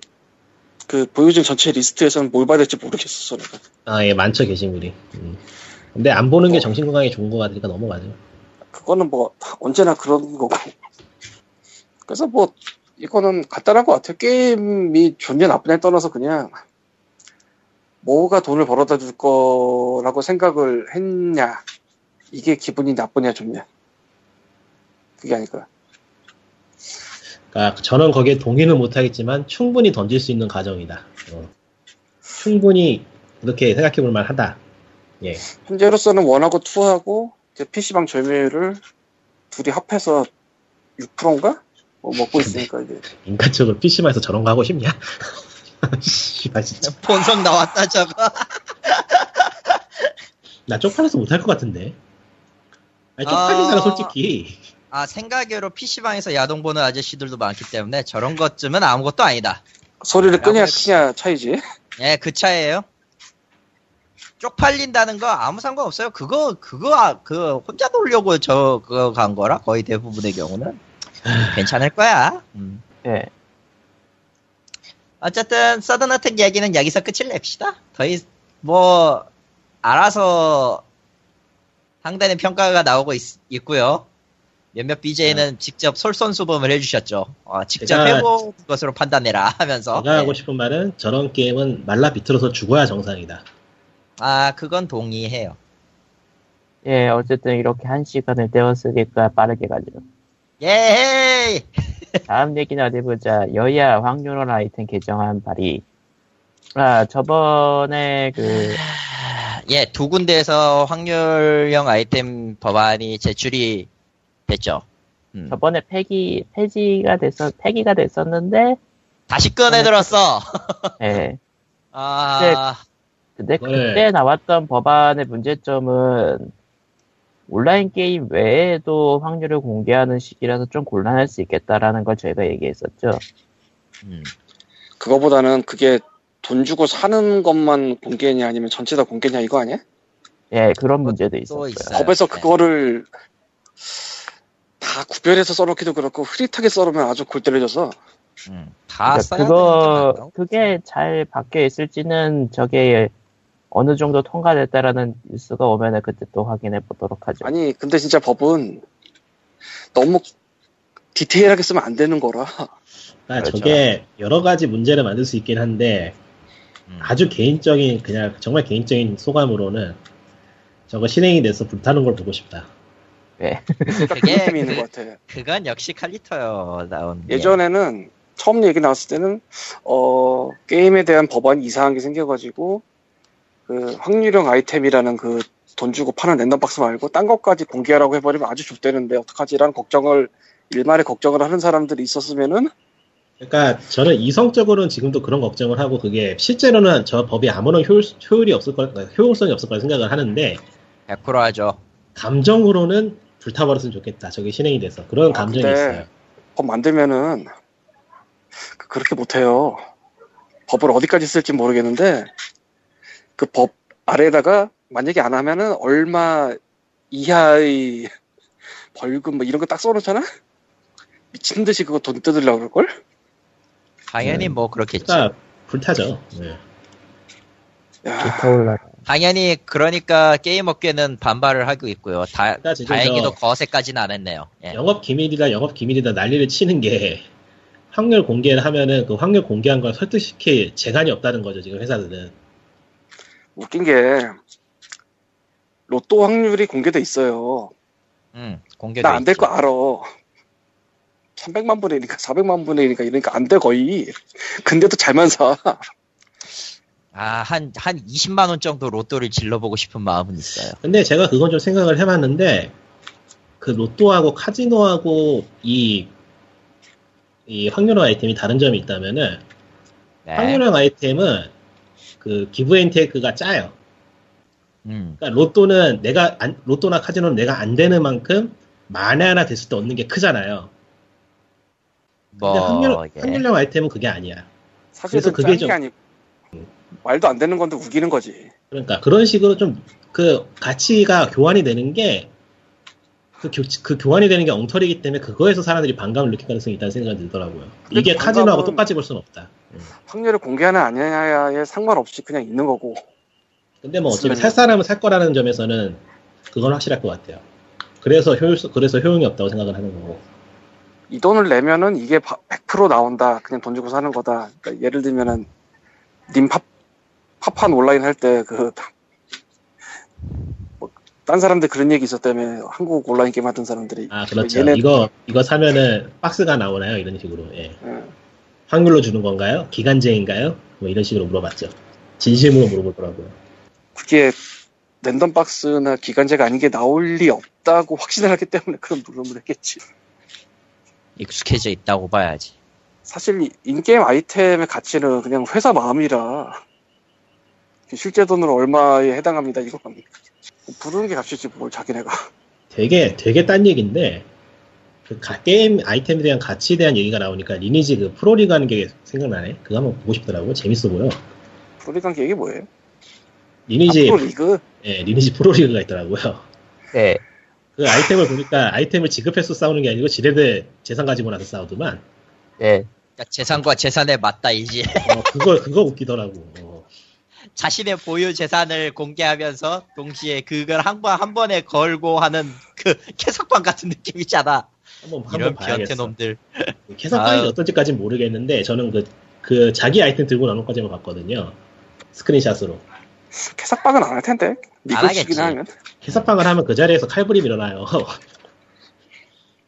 그 보여준 전체 리스트에서는 뭘 봐야 될지 모르겠어, 내가. 아, 예, 많죠, 게시물이. 음. 근데 안 보는 게 정신 건강에 좋은 것 같으니까 넘어가죠. 그거는 뭐 언제나 그런 거고. 그래서 뭐 이거는 간단한 것 같아요. 게임이 좋냐 나쁘냐에 떠나서 그냥 뭐가 돈을 벌어다 줄 거라고 생각을 했냐. 이게 기분이 나쁘냐 좋냐. 그게 아닐까. 그러니까 저는 거기에 동의는 못하겠지만 충분히 던질 수 있는 가정이다. 어. 충분히 그렇게 생각해 볼 만하다. 예. 현재로서는 원하고 투하고 이제 PC방 점유율을 둘이 합해서 6%인가? 뭐 먹고 있으니까 이제 인간적으로 PC방에서 저런 거 하고 싶냐? 씨발 진짜. 본성 나왔다 저거. 나 쪽팔려서 못할 것 같은데. 아니 쪽팔리잖아 아. 솔직히. 아 생각외로 PC방에서 야동 보는 아저씨들도 많기 때문에 저런 것쯤은 아무것도 아니다. 소리를 끄냐 키냐 차이지. 예, 그 차예요. 쪽팔린다는 거 아무 상관 없어요. 그거 그거 아, 그 혼자 놀려고 저 그거 간 거라 거의 대부분의 경우는 괜찮을 거야. 음. 예. 어쨌든 서든어택 얘기는 여기서 끝을 냅시다. 더뭐 알아서 상대는 평가가 나오고 있, 고요 몇몇 BJ는 직접 솔선수범을 해주셨죠. 어, 직접 해본 것으로 판단해라 하면서. 제가 하고 네. 싶은 말은 저런 게임은 말라 비틀어서 죽어야 정상이다. 아, 그건 동의해요. 예, 어쨌든 이렇게 한 시간을 때웠으니까 빠르게 가죠. 예헤이! 다음 얘기는 어디 보자. 여야 확률원 아이템 개정안 발의. 아, 저번에 그, 예, 두 군데에서 확률형 아이템 법안이 제출이 됐죠. 음. 저번에 폐기, 폐지가 됐었, 폐기가 됐었는데, 다시 꺼내들었어. 예. 아, 근데 네. 그때 나왔던 법안의 문제점은 온라인 게임 외에도 확률을 공개하는 시기라서 좀 곤란할 수 있겠다라는 걸 저희가 얘기했었죠. 음. 그거보다는 그게 돈 주고 사는 것만 공개냐 아니면 전체 다 공개냐 이거 아니야? 예, 그런 문제도 또 있었고요. 있어요. 법에서 네. 그거를 다 구별해서 써놓기도 그렇고 흐릿하게 써놓으면 아주 골 때려져서 음. 다 그러니까 써야 되는 그거? 그게 잘 박혀 있을지는 저게 어느 정도 통과됐다라는 뉴스가 오면은 그때 또 확인해 보도록 하죠. 아니 근데 진짜 법은 너무 디테일하게 쓰면 안 되는 거라 그러니까 그렇죠. 저게 여러 가지 문제를 만들 수 있긴 한데 음. 아주 개인적인 그냥 정말 개인적인 소감으로는 저거 실행이 돼서 불타는 걸 보고 싶다. 그러니까 그 그게 있는 그- 것 같아 그건 역시 칼리터요 나온. 게. 예전에는 처음 얘기 나왔을 때는 어 게임에 대한 법안이 이상한 게 생겨가지고 그 확률형 아이템이라는 그 돈 주고 파는 랜덤 박스 말고 딴 것까지 공개하라고 해버리면 아주 좁대는데 어떡하지라는 걱정을 일말의 걱정을 하는 사람들이 있었으면은 그러니까 저는 이성적으로는 지금도 그런 걱정을 하고 그게 실제로는 저 법이 아무런 효율, 효율이 없을 거 효용성이 없을 거라 생각을 하는데 100% 하죠. 감정으로는 불타버렸으면 좋겠다. 저게 실행이 돼서 그런 아, 감정이 있어요. 법 만들면은 그- 그렇게 못해요. 법을 어디까지 쓸지 모르겠는데 그 법 아래에다가 만약에 안 하면은 얼마 이하의 벌금 뭐 이런 거 딱 써놓잖아. 미친 듯이 그거 돈 뜯으려고 그럴걸? 당연히 음. 뭐 그렇겠지. 그러니까 불타죠. 네. 야, 불타올라. 당연히 그러니까 게임 업계는 반발을 하고 있고요. 다, 그러니까 다행히도 저 거세까지는 안 했네요. 예. 영업 기밀이다 영업 기밀이다 난리를 치는 게 확률 공개를 하면은 그 확률 공개한 걸 설득시킬 재간이 없다는 거죠 지금 회사들은. 웃긴 게 로또 확률이 공개돼 있어요. 음, 공개돼 나안 될. 거 알아. 300만 분의 1이니까 400만 분의 1이니까 이러니까 안 돼 거의. 근데도 잘만 사. 아, 한, 한 20만 원 정도 로또를 질러보고 싶은 마음은 있어요. 근데 제가 그건 좀 생각을 해봤는데 그 로또하고 카지노하고 이, 이 확률형 아이템이 다른 점이 있다면은 네. 확률형 아이템은 그 기브앤테이크가 짜요. 음, 그러니까 로또는 내가 안- 로또나 카지노는 내가 안 되는 만큼 만에 하나 됐을 때 얻는 게 크잖아요. 뭐, 근데 확률, 예. 확률형 아이템은 그게 아니야. 사실은 그래서 그게 좀- 아니고 말도 안 되는 건데 우기는 거지. 그러니까 그런 식으로 좀 그 가치가 교환이 되는 게 그, 교, 그 교환이 되는 게 엉터리이기 때문에 그거에서 사람들이 반감을 느낄 가능성이 있다는 생각이 들더라고요. 이게 그 카지노하고 똑같이 볼 수는 없다. 음. 확률을 공개하냐 아니냐에 상관없이 그냥 있는 거고. 근데 뭐 어차피 살 사람은 살 거라는 점에서는 그건 확실할 것 같아요. 그래서 효율 그래서 효용이 없다고 생각을 하는 거고. 이 돈을 내면은 이게 100% 나온다. 그냥 돈 주고 사는 거다. 그러니까 예를 들면은 님 팝, 팝판 온라인 할 때 그, 뭐, 딴 사람들 그런 얘기 있었다며 한국 온라인 게임 하던 사람들이. 아 그렇죠. 얘네- 이거 이거 사면은 박스가 나오나요? 이런 식으로. 예. 예. 확률로 주는 건가요? 기간제인가요? 뭐 이런 식으로 물어봤죠. 진심으로 물어보더라고요. 그게 랜덤 박스나 기간제가 아닌 게 나올 리 없다고 확신을 하기 때문에 그런 물음을 했겠지. 익숙해져 있다고 봐야지. 사실 이 인게임 아이템의 가치는 그냥 회사 마음이라 실제 돈으로 얼마에 해당합니다 이거 부르는 게 값이지 뭘 자기네가 되게 되게 딴 얘기인데 그 가- 게임 아이템에 대한 가치에 대한 얘기가 나오니까 리니지 그 프로리그 하는 게 생각나네. 그거 한번 보고 싶더라고요. 재밌어 보여. 프로리그한 게 이게 뭐예요? 리니지 아, 프로리그? 예, 리니지 프로리그가 있더라고요. 네. 그 아이템을 보니까 아이템을 지급해서 싸우는 게 아니고 지네들 재산 가지고 나서 싸우더만. 네. 그러니까 재산과 재산의 맞다이지. 어, 그거 그거 웃기더라고. 어. 자신의 보유 재산을 공개하면서 동시에 그걸 한 번 한 번에 걸고 하는 그 캐석방 같은 느낌이잖아. 한번 이런 한번 변태 봐야겠어. 놈들. 캐서판이 아유. 어떤지까지는 모르겠는데 저는 그, 그 자기 아이템 들고 나온 것까지만 봤거든요. 스크린샷으로. 캐삭박은 안 할 텐데 안 하겠지. 하면 캐서판을 하면 그 자리에서 칼부림 일어나요.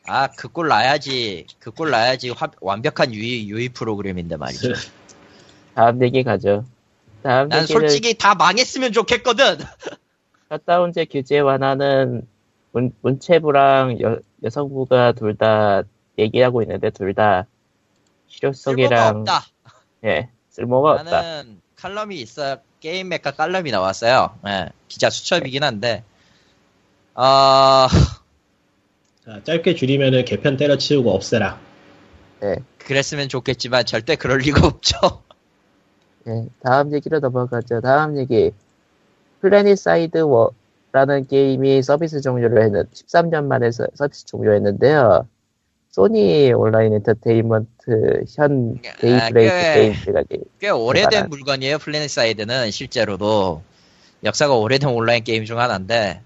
아, 그 꼴 나야지. 그 꼴 나야지 화- 완벽한 유의, 유의 프로그램인데 말이죠. 다음 얘기 가죠. 다음 난 얘기는 솔직히 다 망했으면 좋겠거든. 셧다운제 규제 완화는 문, 문체부랑 여, 여성부가 둘 다 얘기하고 있는데 둘다 쓸모가 실효성이랑 없다. 예 쓸모가 없다. 나는 칼럼이 있어 게임 메카 칼럼이 나왔어요. 예, 기자 수첩이긴 한데 어 자, 짧게 줄이면은 개편 때려치우고 없애라. 그랬으면 좋겠지만 절대 그럴 리가 없죠. 예, 다음 얘기로 넘어가죠. 다음 얘기 플래닛 사이드 원 이라는 게임이 서비스 종료를 했는 13년 만에 서, 서비스 종료했는데요. 소니 온라인 엔터테인먼트 현 아, 데이브레이크 꽤- 게임즈가 꽤 오래된 대단한. 물건이에요. 플래닛 사이드는 실제로도 역사가 오래된 온라인 게임 중 하나인데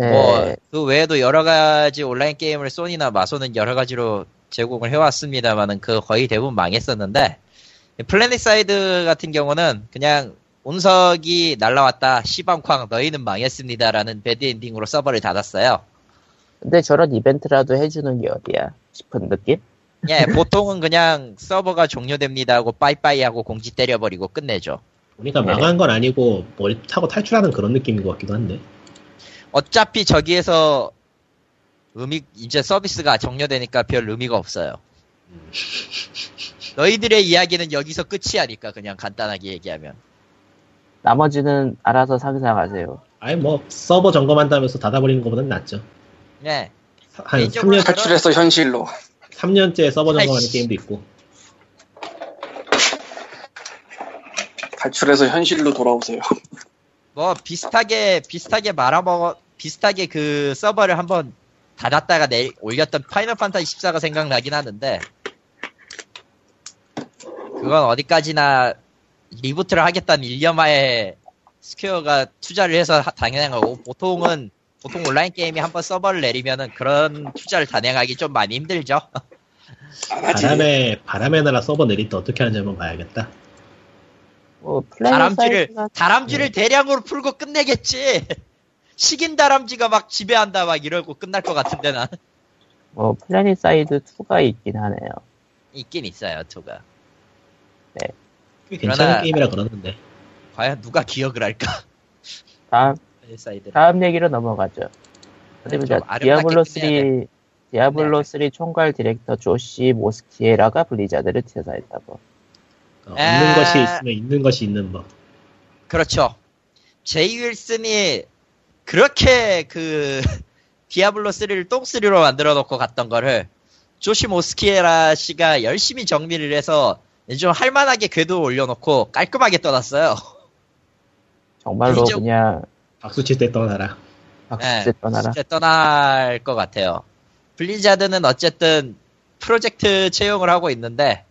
예, 뭐그 외에도 여러 가지 온라인 게임을 소니나 마소는 여러 가지로 제공을 해왔습니다만은 그 거의 대부분 망했었는데 플래닛 사이드 같은 경우는 그냥 운석이 날라왔다 시방쾅 너희는 망했습니다라는 bad ending으로 서버를 닫았어요. 근데 저런 이벤트라도 해주는 게 어디야 싶은 느낌? 예, 보통은 그냥 서버가 종료됩니다 하고 빠이빠이 하고 공지 때려버리고 끝내죠. 보니까 네. 망한 건 아니고 뭘 타고 탈출하는 그런 느낌인 것 같기도 한데. 어차피 저기에서 의미 이제 서비스가 종료되니까 별 의미가 없어요. 너희들의 이야기는 여기서 끝이 아닐까 그냥 간단하게 얘기하면. 나머지는 알아서 상상하세요. 아니 뭐 서버 점검한다면서 닫아버리는 것보다는 낫죠. 네. 한 개인적으로 3년, 탈출해서 현실로 3년째 서버 점검하는 아이씨. 게임도 있고. 탈출해서 현실로 돌아오세요. 뭐 비슷하게 비슷하게 말아먹어 비슷하게 그 서버를 한번 닫았다가 내 올렸던 파이널 판타지 14가 생각나긴 하는데 그건 어디까지나 reboot를 하겠다는 일념하에 스퀘어가 투자를 해서 하- 단행한 거고 보통은 보통 온라인 게임이 한번 서버를 내리면은 그런 투자를 단행하기 좀 많이 힘들죠. 안 하지. 바람의 바람의 나라 서버 내릴 때 어떻게 하는지 한번 봐야겠다. 뭐 플래닛 다람쥐를 사이즈가 다람쥐를 대량으로 풀고 끝내겠지. 식인 다람쥐가 막 지배한다 막 이러고 끝날 것 같은데 난 뭐 플래닛 사이드 2가 있긴 하네요. 있긴 있어요 two가. 꽤 괜찮은 그러나- 게임이라 그러는데. 과연 누가 기억을 할까? 다음 사이드. 다음 얘기로 넘어가죠. 어디 보자. 디아블로 끝내야 3 디아블로 3 총괄 디렉터 조시 모스키에라가 블리자드를 퇴사했다고. 어, 아. 없는 것이 있으면 있는 것이 있는 법. 그렇죠. 제이 윌슨이 그렇게 그 디아블로 3를 똥3로 만들어 놓고 갔던 거를 조시 모스키에라 씨가 열심히 정리를 해서 좀 할만하게 궤도 올려놓고 깔끔하게 떠났어요. 정말로 블리자- 그냥 박수 칠 때 떠나라. 박수 칠 때 떠나라. 진짜 떠날 것 같아요. 블리자드는 어쨌든 프로젝트 채용을 하고 있는데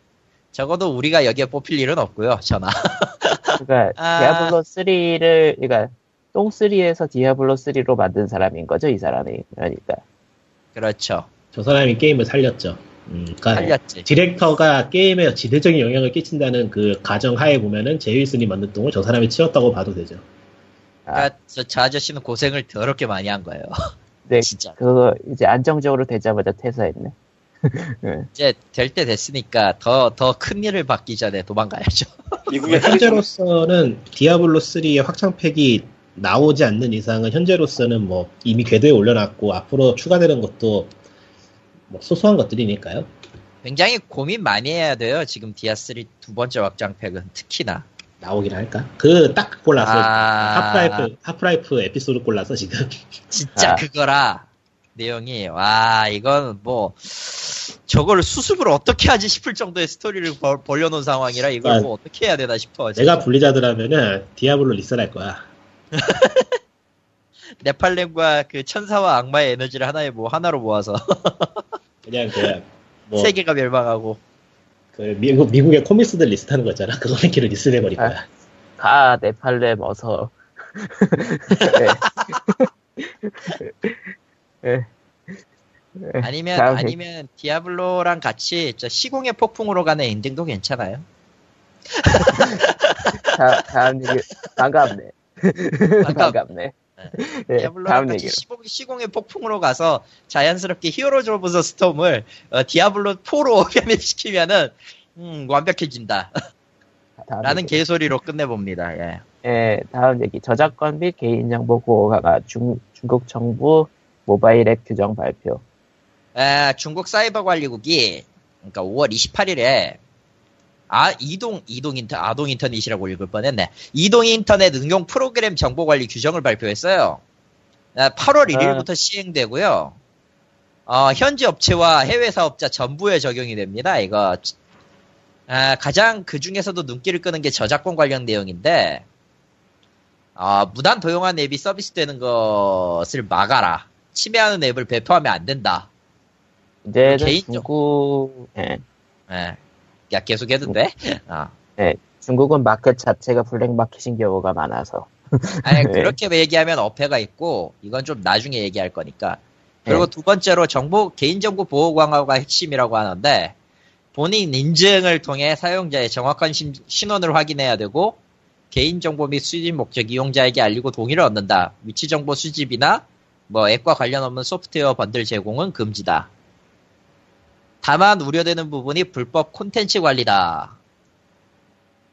적어도 우리가 여기에 뽑힐 일은 없고요. 전화. 그러니까 아. 디아블로 3를 그러니까 똥 3에서 디아블로 3로 만든 사람인 거죠, 이 사람이. 그러니까 그렇죠. 저 사람이 게임을 살렸죠. 음, 그러니까 살렸지. 디렉터가 게임에 지대적인 영향을 끼친다는 그 가정 하에 보면은 제이 윌슨이 만든 똥을 저 사람이 치웠다고 봐도 되죠. 그러니까 저, 저 아저씨는 고생을 더럽게 많이 한 거예요. 네, 진짜. 그거 이제 안정적으로 되자마자 퇴사했네. 이제 될 때 됐으니까 더 더 큰 일을 받기 전에 도망가야죠. 미국의 현재로서는 디아블로 3의 확장팩이 나오지 않는 이상은 현재로서는 뭐 이미 궤도에 올려놨고 앞으로 추가되는 것도 뭐 소소한 것들이니까요. 굉장히 고민 많이 해야 돼요. 지금 디아3 두 번째 확장팩은 특히나. 나오긴 할까? 그 딱 골라서 아. 하프라이프 하프라이프 에피소드 골라서 지금 진짜 아. 그거라. 내용이 와 이건 뭐 저걸 수습을 어떻게 하지 싶을 정도의 스토리를 벌, 벌려놓은 상황이라 이걸 아. 뭐 어떻게 해야 되나 싶어. 내가 블리자드라면은 디아블로 리셋할 거야. 네팔렘과 그 천사와 악마의 에너지를 하나에 뭐 하나로 모아서 그냥 그 뭐 세계가 멸망하고 그 미국 미국의 코믹스들 리셋하는 거 있잖아. 그거 한 키로 리셋해 버릴 아. 거야. 가 네팔렘 어서. 네. 네. 아니면 다음 아니면 디아블로랑 같이 저 시공의 폭풍으로 가는 엔딩도 괜찮아요. 다, 다음 얘기 반갑네. 반갑네. 네, 디아블로랑 다음 같이. 시공, 시공의 폭풍으로 가서 자연스럽게 히어로즈 오브 더 스톰을 어, 디아블로 4로 변했시키면은 음, 완벽해진다. 라는 얘기로. 개소리로 끝내봅니다. 예. 예, 다음 얘기. 저작권 및 개인정보 보호가 중, 중국 정부 모바일 앱 규정 발표. 에, 중국 사이버 관리국이 그러니까 5월 28일에 아 이동 이동 인터 아동 인터넷이라고 읽을 뻔했네. 이동 인터넷 응용 프로그램 정보 관리 규정을 발표했어요. 에, 8월 1일부터 시행되고요. 어, 현지 업체와 해외 사업자 전부에 적용이 됩니다. 이거 아, 가장 그 중에서도 눈길을 끄는 게 저작권 관련 내용인데 아, 무단 도용한 앱이 서비스되는 것을 막아라. 침해하는 앱을 배포하면 안 된다. 이제는 개인적- 중국, 예, 예. 야, 계속 해도 돼? 아. 중국은 마켓 자체가 블랙 마켓인 경우가 많아서. 아니, 네. 그렇게 얘기하면 어폐가 있고, 이건 좀 나중에 얘기할 거니까. 그리고 네. 두 번째로 정보, 개인정보 보호 강화가 핵심이라고 하는데, 본인 인증을 통해 사용자의 정확한 신, 신원을 확인해야 되고, 개인정보 및 수집 목적 이용자에게 알리고 동의를 얻는다. 위치정보 수집이나, 뭐, 앱과 관련 없는 소프트웨어 번들 제공은 금지다. 다만 우려되는 부분이 불법 콘텐츠 관리다.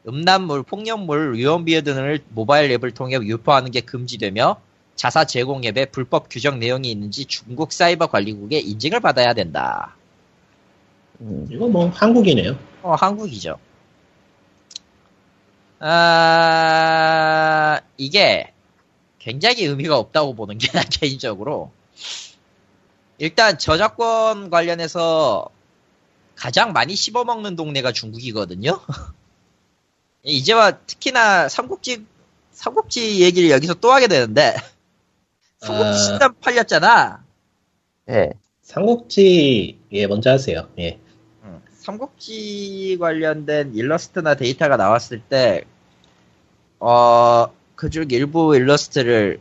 음란물, 폭력물, 위험비어 등을 모바일 앱을 통해 유포하는 게 금지되며 자사 제공 앱에 불법 규정 내용이 있는지 중국 사이버 관리국의 인증을 받아야 된다. 음, 이거 뭐 한국이네요. 어, 한국이죠. 아, 이게 굉장히 의미가 없다고 보는 게 난 개인적으로. 일단 저작권 관련해서 가장 많이 씹어먹는 동네가 중국이거든요. 이제와 특히나 삼국지 삼국지 얘기를 여기서 또 하게 되는데 삼국지 아. 신단 팔렸잖아. 예. 삼국지 예 먼저 하세요. 예. 음, 삼국지 관련된 일러스트나 데이터가 나왔을 때, 어, 그중 일부 일러스트를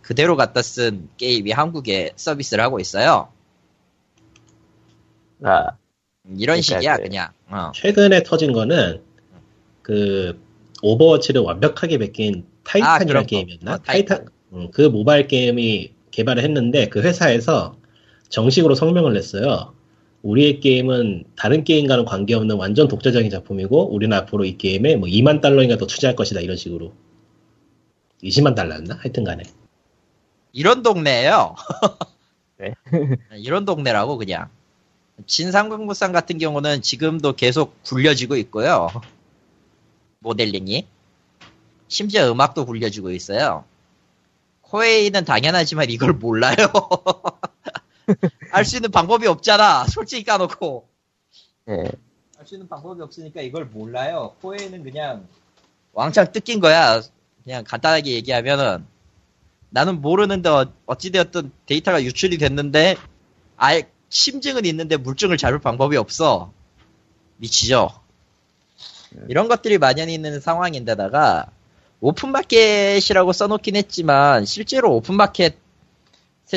그대로 갖다 쓴 게임이 한국에 서비스를 하고 있어요. 아, 음, 이런 그러니까 식이야, 그- 그냥. 어. 최근에 터진 거는 그 오버워치를 완벽하게 베낀 아, 타이탄이라는 거. 게임이었나? 어, 타이탄. 타이탄. 음, 그 모바일 게임이 개발을 했는데 그 회사에서 정식으로 성명을 냈어요. 우리의 게임은 다른 게임과는 관계없는 완전 독자적인 작품이고 우리는 앞으로 이 게임에 뭐 2만 달러인가 더 투자할 것이다 이런 식으로 20만 달러였나? 하여튼 간에 이런 동네예요. 네. 이런 동네라고 그냥. 진상공무상 같은 경우는 지금도 계속 굴려지고 있고요. 모델링이. 심지어 음악도 굴려지고 있어요. 코웨이는 당연하지만 이걸 몰라요. 알 수 있는 방법이 없잖아. 솔직히 까놓고. 예. 알수 있는 방법이 없으니까 이걸 몰라요. 코웨이는 그냥 왕창 뜯긴 거야. 그냥 간단하게 얘기하면은 나는 모르는데 어- 어찌되었든 데이터가 유출이 됐는데 아예 심증은 있는데 물증을 잡을 방법이 없어. 미치죠? 이런 것들이 만연히 있는 상황인데다가 오픈마켓이라고 써놓긴 했지만 실제로 오픈마켓의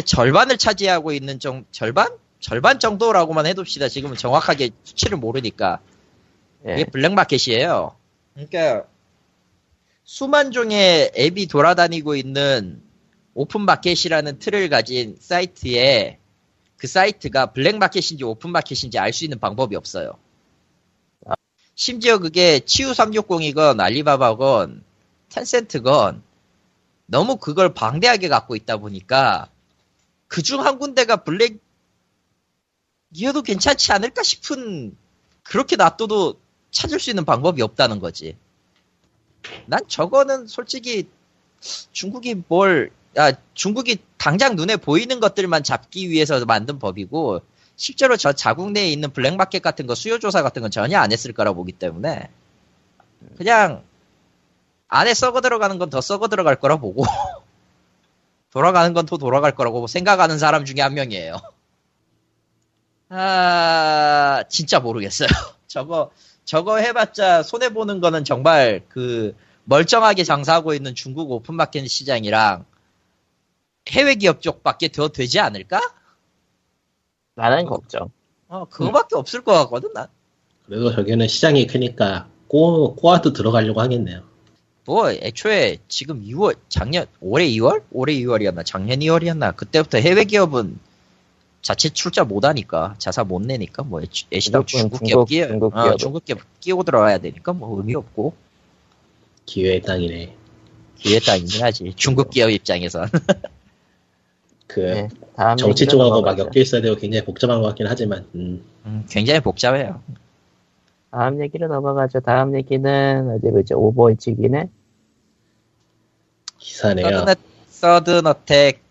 절반을 차지하고 있는 정 절반? 절반 정도라고만 해둡시다. 지금은 정확하게 수치를 모르니까. 예. 이게 블랙마켓이에요. 그러니까 수만 종의 앱이 돌아다니고 있는 오픈마켓이라는 틀을 가진 사이트에 그 사이트가 블랙마켓인지 오픈마켓인지 알 수 있는 방법이 없어요. 심지어 그게 치후 360이건 알리바바건 텐센트건 너무 그걸 방대하게 갖고 있다 보니까 그중 한 군데가 블랙 이어도 괜찮지 않을까 싶은 그렇게 놔둬도 찾을 수 있는 방법이 없다는 거지. 난 저거는 솔직히 중국이 뭘, 아, 중국이 당장 눈에 보이는 것들만 잡기 위해서 만든 법이고, 실제로 저 자국 내에 있는 블랙마켓 같은 거 수요 조사 같은 건 전혀 안 했을 거라 보기 때문에, 그냥, 안에 썩어 들어가는 건 더 썩어 들어갈 거라 보고, 돌아가는 건 더 돌아갈 거라고 생각하는 사람 중에 한 명이에요. 아, 진짜 모르겠어요. 저거, 저거 해봤자 손해 보는 거는 정말 그 멀쩡하게 장사하고 있는 중국 오픈마켓 시장이랑 해외 기업 쪽밖에 더 되지 않을까? 나는 걱정. 어, 그거밖에 없을 것 같거든, 난. 그래도 저기는 시장이 크니까 꼬, 꼬아도 들어가려고 하겠네요. 뭐, 애초에 지금 2월, 작년, 올해 2월? 올해 2월이었나? 작년 2월이었나? 그때부터 해외 기업은 자체 출자 못 하니까, 자사 못 내니까, 뭐, 애시당 중국 중국- 기업 끼, 중국 어. 중국 기업 끼고 들어와야 되니까, 뭐, 의미 없고. 기회의 땅이네. 기회 땅이긴 하지. 중국 기업 입장에선. 그 예. 다음 정치 쪽하고 막. 엮여 있어야 되고 굉장히 복잡한 것 같긴 하지만 음, 음, 굉장히 복잡해요. 다음 얘기로 넘어가죠. 다음 얘기는 어디 보죠? 오버워치기네. 기사네요. 서든, 서든 어택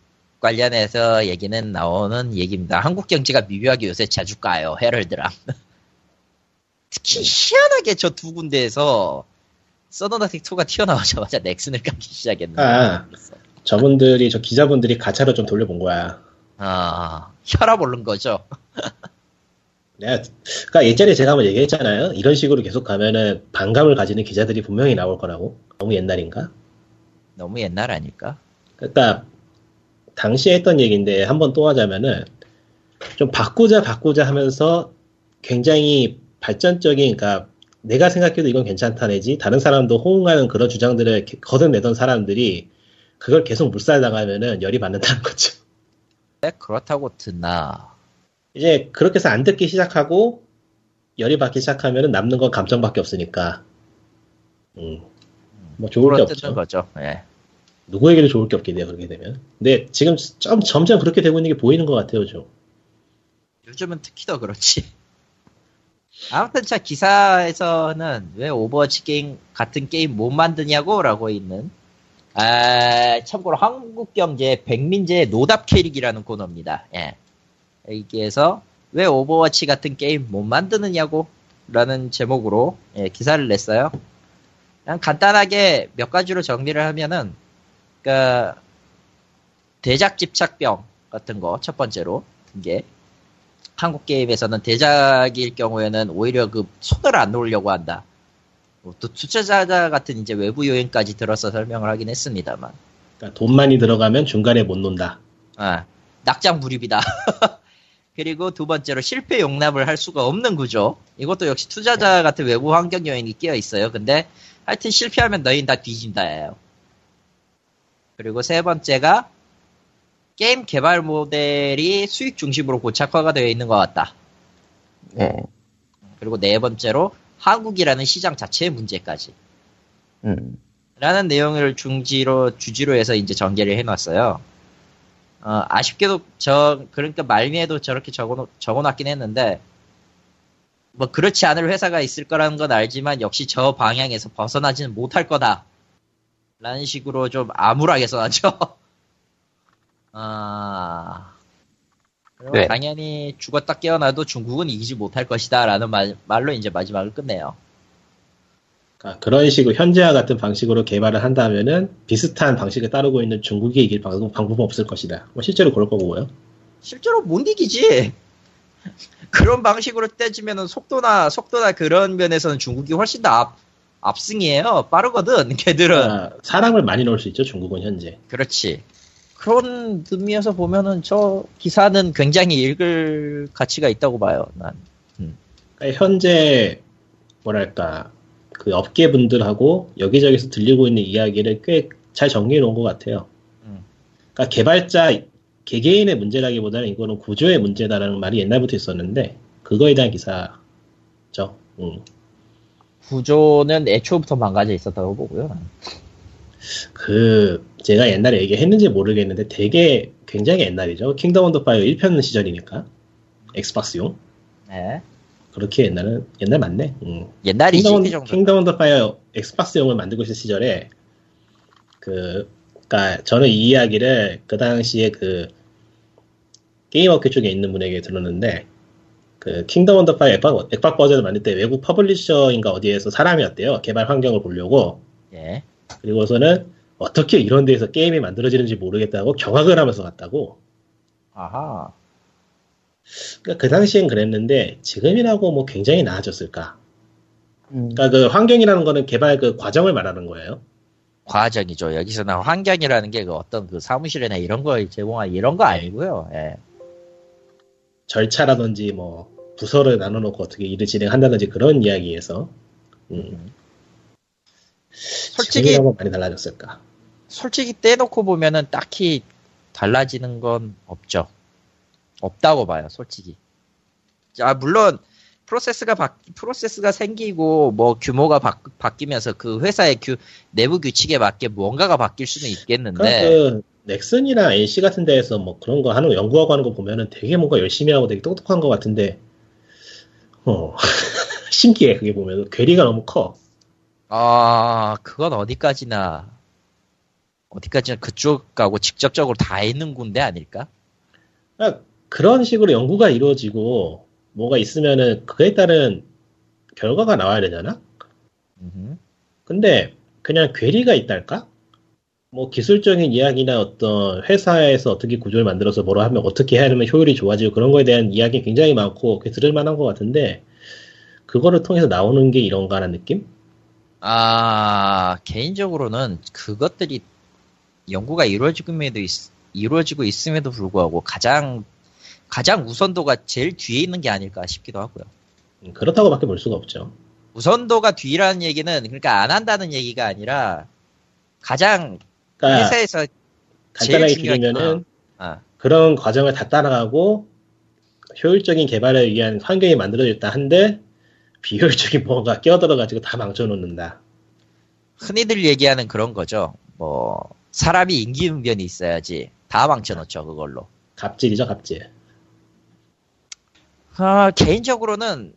관련해서 얘기는 나오는 얘기입니다. 한국 경제가 미묘하게 요새 자주 까요. 헤럴드랑. 특히 희한하게 저 두 군데에서 서든 어택 2가 튀어나오자마자 넥슨을 까기 시작했는데. 아. 저분들이 저 기자분들이 가차로 좀 돌려본 거야. 아, 혈압 오른 거죠. 내가 그러니까 예전에 제가 한번 얘기했잖아요. 이런 식으로 계속 가면은 반감을 가지는 기자들이 분명히 나올 거라고. 너무 옛날인가? 너무 옛날 아닐까? 그러니까 당시에 했던 얘기인데 한 번 또 하자면은 좀 바꾸자 바꾸자 하면서 굉장히 발전적인 그러니까 내가 생각해도 이건 괜찮다 내지 다른 사람도 호응하는 그런 주장들을 거듭내던 사람들이 그걸 계속 물살당하면은 열이 받는다는 거죠. 네, 그렇다고 듣나. 이제 그렇게 해서 안 듣기 시작하고 열이 받기 시작하면은 남는 건 감정밖에 없으니까 음. 뭐 좋을 게 없죠. 거죠. 예. 누구에게도 좋을 게 없게 돼요 그렇게 되면. 근데 지금 점, 점점 그렇게 되고 있는 게 보이는 것 같아요, 좀. 요즘은 특히 더 그렇지. 아무튼 자 기사에서는 왜 오버워치 게임 같은 게임 못 만드냐고 라고 있는 아 참고로 한국경제 백민재 노답 캐릭이라는 코너입니다. 예. 여기에서 왜 오버워치 같은 게임 못 만드느냐고 라는 제목으로 예, 기사를 냈어요. 그냥 간단하게 몇 가지로 정리를 하면은 그러니까 대작 집착병 같은 거 첫 번째로 이게 한국 게임에서는 대작일 경우에는 오히려 그 손을 안 놓으려고 한다. 뭐또 투자자 같은 이제 외부 요인까지 들어서 설명을 하긴 했습니다만, 그러니까 돈 많이 들어가면 중간에 못 논다. 아, 낙장 불입이다. 그리고 두 번째로 실패 용납을 할 수가 없는 구조. 이것도 역시 투자자 같은 외부 환경 요인이 끼어 있어요. 근데 하여튼 실패하면 너희는 다 뒤진다예요. 그리고 세 번째가 게임 개발 모델이 수익 중심으로 고착화가 되어 있는 것 같다. 네. 그리고 네 번째로 한국이라는 시장 자체의 문제까지. 음. 라는 내용을 중지로 주지로 해서 이제 전개를 해놨어요. 어, 아쉽게도 저 그러니까 말미에도 저렇게 적어 적어놨긴 했는데 뭐 그렇지 않을 회사가 있을 거라는 건 알지만 역시 저 방향에서 벗어나지는 못할 거다. 라는 식으로 좀 암울하게 써놨죠. 아 네. 당연히 죽었다 깨어나도 중국은 이기지 못할 것이다 라는 말, 말로 이제 마지막을 끝내요. 그러니까 그런 식으로 현재와 같은 방식으로 개발을 한다면은 비슷한 방식을 따르고 있는 중국이 이길 방, 방법은 없을 것이다. 뭐 실제로 그럴 거고요. 실제로 못 이기지. 그런 방식으로 떼지면은 속도나 속도나 그런 면에서는 중국이 훨씬 더 앞, 앞승이에요. 빠르거든. 걔들은. 그러니까 사람을 많이 넣을 수 있죠. 중국은 현재. 그렇지. 그런 의미에서 보면은 저 기사는 굉장히 읽을 가치가 있다고 봐요. 난. 그러니까 현재 뭐랄까 그 업계 분들하고 여기저기서 들리고 있는 이야기를 꽤 잘 정리해 놓은 것 같아요. 음. 그러니까 개발자 개개인의 문제라기보다는 이거는 구조의 문제다라는 말이 옛날부터 있었는데 그거에 대한 기사죠. 음. 구조는 애초부터 망가져 있었다고 보고요. 난. 그 제가 옛날에 얘기했는지 모르겠는데 되게 굉장히 옛날이죠. Kingdom Under Fire 1편 시절이니까 Xbox용 네. 그렇게 옛날은 옛날 맞네. 음. 옛날이지 Kingdom, 그 정도. Kingdom Under Fire Xbox용을 만들고 있을 시절에 그 그니까 저는 이 이야기를 그 당시에 그 게임 업계 쪽에 있는 분에게 들었는데 그 Kingdom Under Fire 엑박, 엑박 버전을 만들 때 외국 publisher인가 어디에서 사람이 왔대요. 개발 환경을 보려고. 예. 그리고서는 어떻게 이런 데에서 게임이 만들어지는지 모르겠다고 경악을 하면서 갔다고. 아하. 그러니까 그 당시엔 그랬는데 지금이라고 뭐 굉장히 나아졌을까? 음. 그러니까 그 환경이라는 거는 개발 그 과정을 말하는 거예요. 과정이죠. 여기서는 환경이라는 게 그 어떤 그 사무실이나 이런 걸 제공한 이런 거 아니고요. 예. 절차라든지 뭐 부서를 나눠놓고 어떻게 일을 진행한다든지 그런 이야기에서 음, 솔직히 많이 달라졌을까? 솔직히 떼놓고 보면은 딱히 달라지는 건 없죠. 없다고 봐요, 솔직히. 자, 물론 프로세스가 바, 프로세스가 생기고 뭐 규모가 바, 바뀌면서 그 회사의 규, 내부 규칙에 맞게 무언가가 바뀔 수는 있겠는데 그 넥슨이나 NC 같은 데에서 뭐 그런 거 하는 거 연구하고 하는 거 보면은 되게 뭔가 열심히 하고 되게 똑똑한 것 같은데 어 신기해 그게 보면 괴리가 너무 커. 아, 그건 어디까지나 어디까지나 그쪽하고 직접적으로 다 있는 군데 아닐까? 그러니까 그런 식으로 연구가 이루어지고 뭐가 있으면은 그에 따른 결과가 나와야 되잖아. 음흠. 근데 그냥 괴리가 있달까? 뭐 기술적인 이야기나 어떤 회사에서 어떻게 구조를 만들어서 뭐로 하면 어떻게 하면 효율이 좋아지고 그런 거에 대한 이야기 굉장히 많고 들을 만한 것 같은데 그거를 통해서 나오는 게 이런가라는 느낌? 아, 개인적으로는 그것들이 연구가 이루어지고에도 있, 이루어지고 있음에도 불구하고 가장 가장 우선도가 제일 뒤에 있는 게 아닐까 싶기도 하고요. 음, 그렇다고밖에 볼 수가 없죠. 우선도가 뒤라는 얘기는 그러니까 안 한다는 얘기가 아니라 가장 그러니까 회사에서 간단하게 줄이면은 아, 그런 과정을 다 따라가고 효율적인 개발을 위한 환경이 만들어졌다 한데 비효율적인 뭔가 끼어들어가지고 다 망쳐놓는다. 흔히들 얘기하는 그런 거죠. 뭐 사람이 임기응변이 있어야지 다 망쳐놓죠 그걸로. 갑질이죠, 갑질. 아, 개인적으로는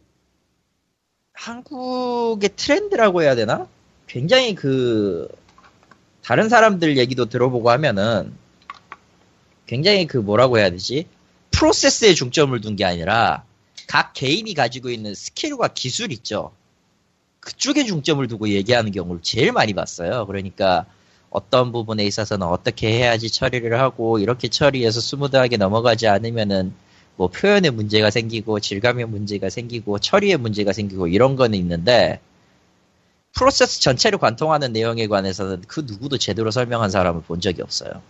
한국의 트렌드라고 해야 되나? 굉장히 그 다른 사람들 얘기도 들어보고 하면은 굉장히 그 뭐라고 해야 되지? 프로세스에 중점을 둔 게 아니라 각 개인이 가지고 있는 스킬과 기술 있죠. 그쪽에 중점을 두고 얘기하는 경우를 제일 많이 봤어요. 그러니까 어떤 부분에 있어서는 어떻게 해야지 처리를 하고 이렇게 처리해서 스무드하게 넘어가지 않으면은 뭐 표현에 문제가 생기고 질감에 문제가 생기고 처리에 문제가 생기고 이런 거는 있는데 프로세스 전체를 관통하는 내용에 관해서는 그 누구도 제대로 설명한 사람을 본 적이 없어요.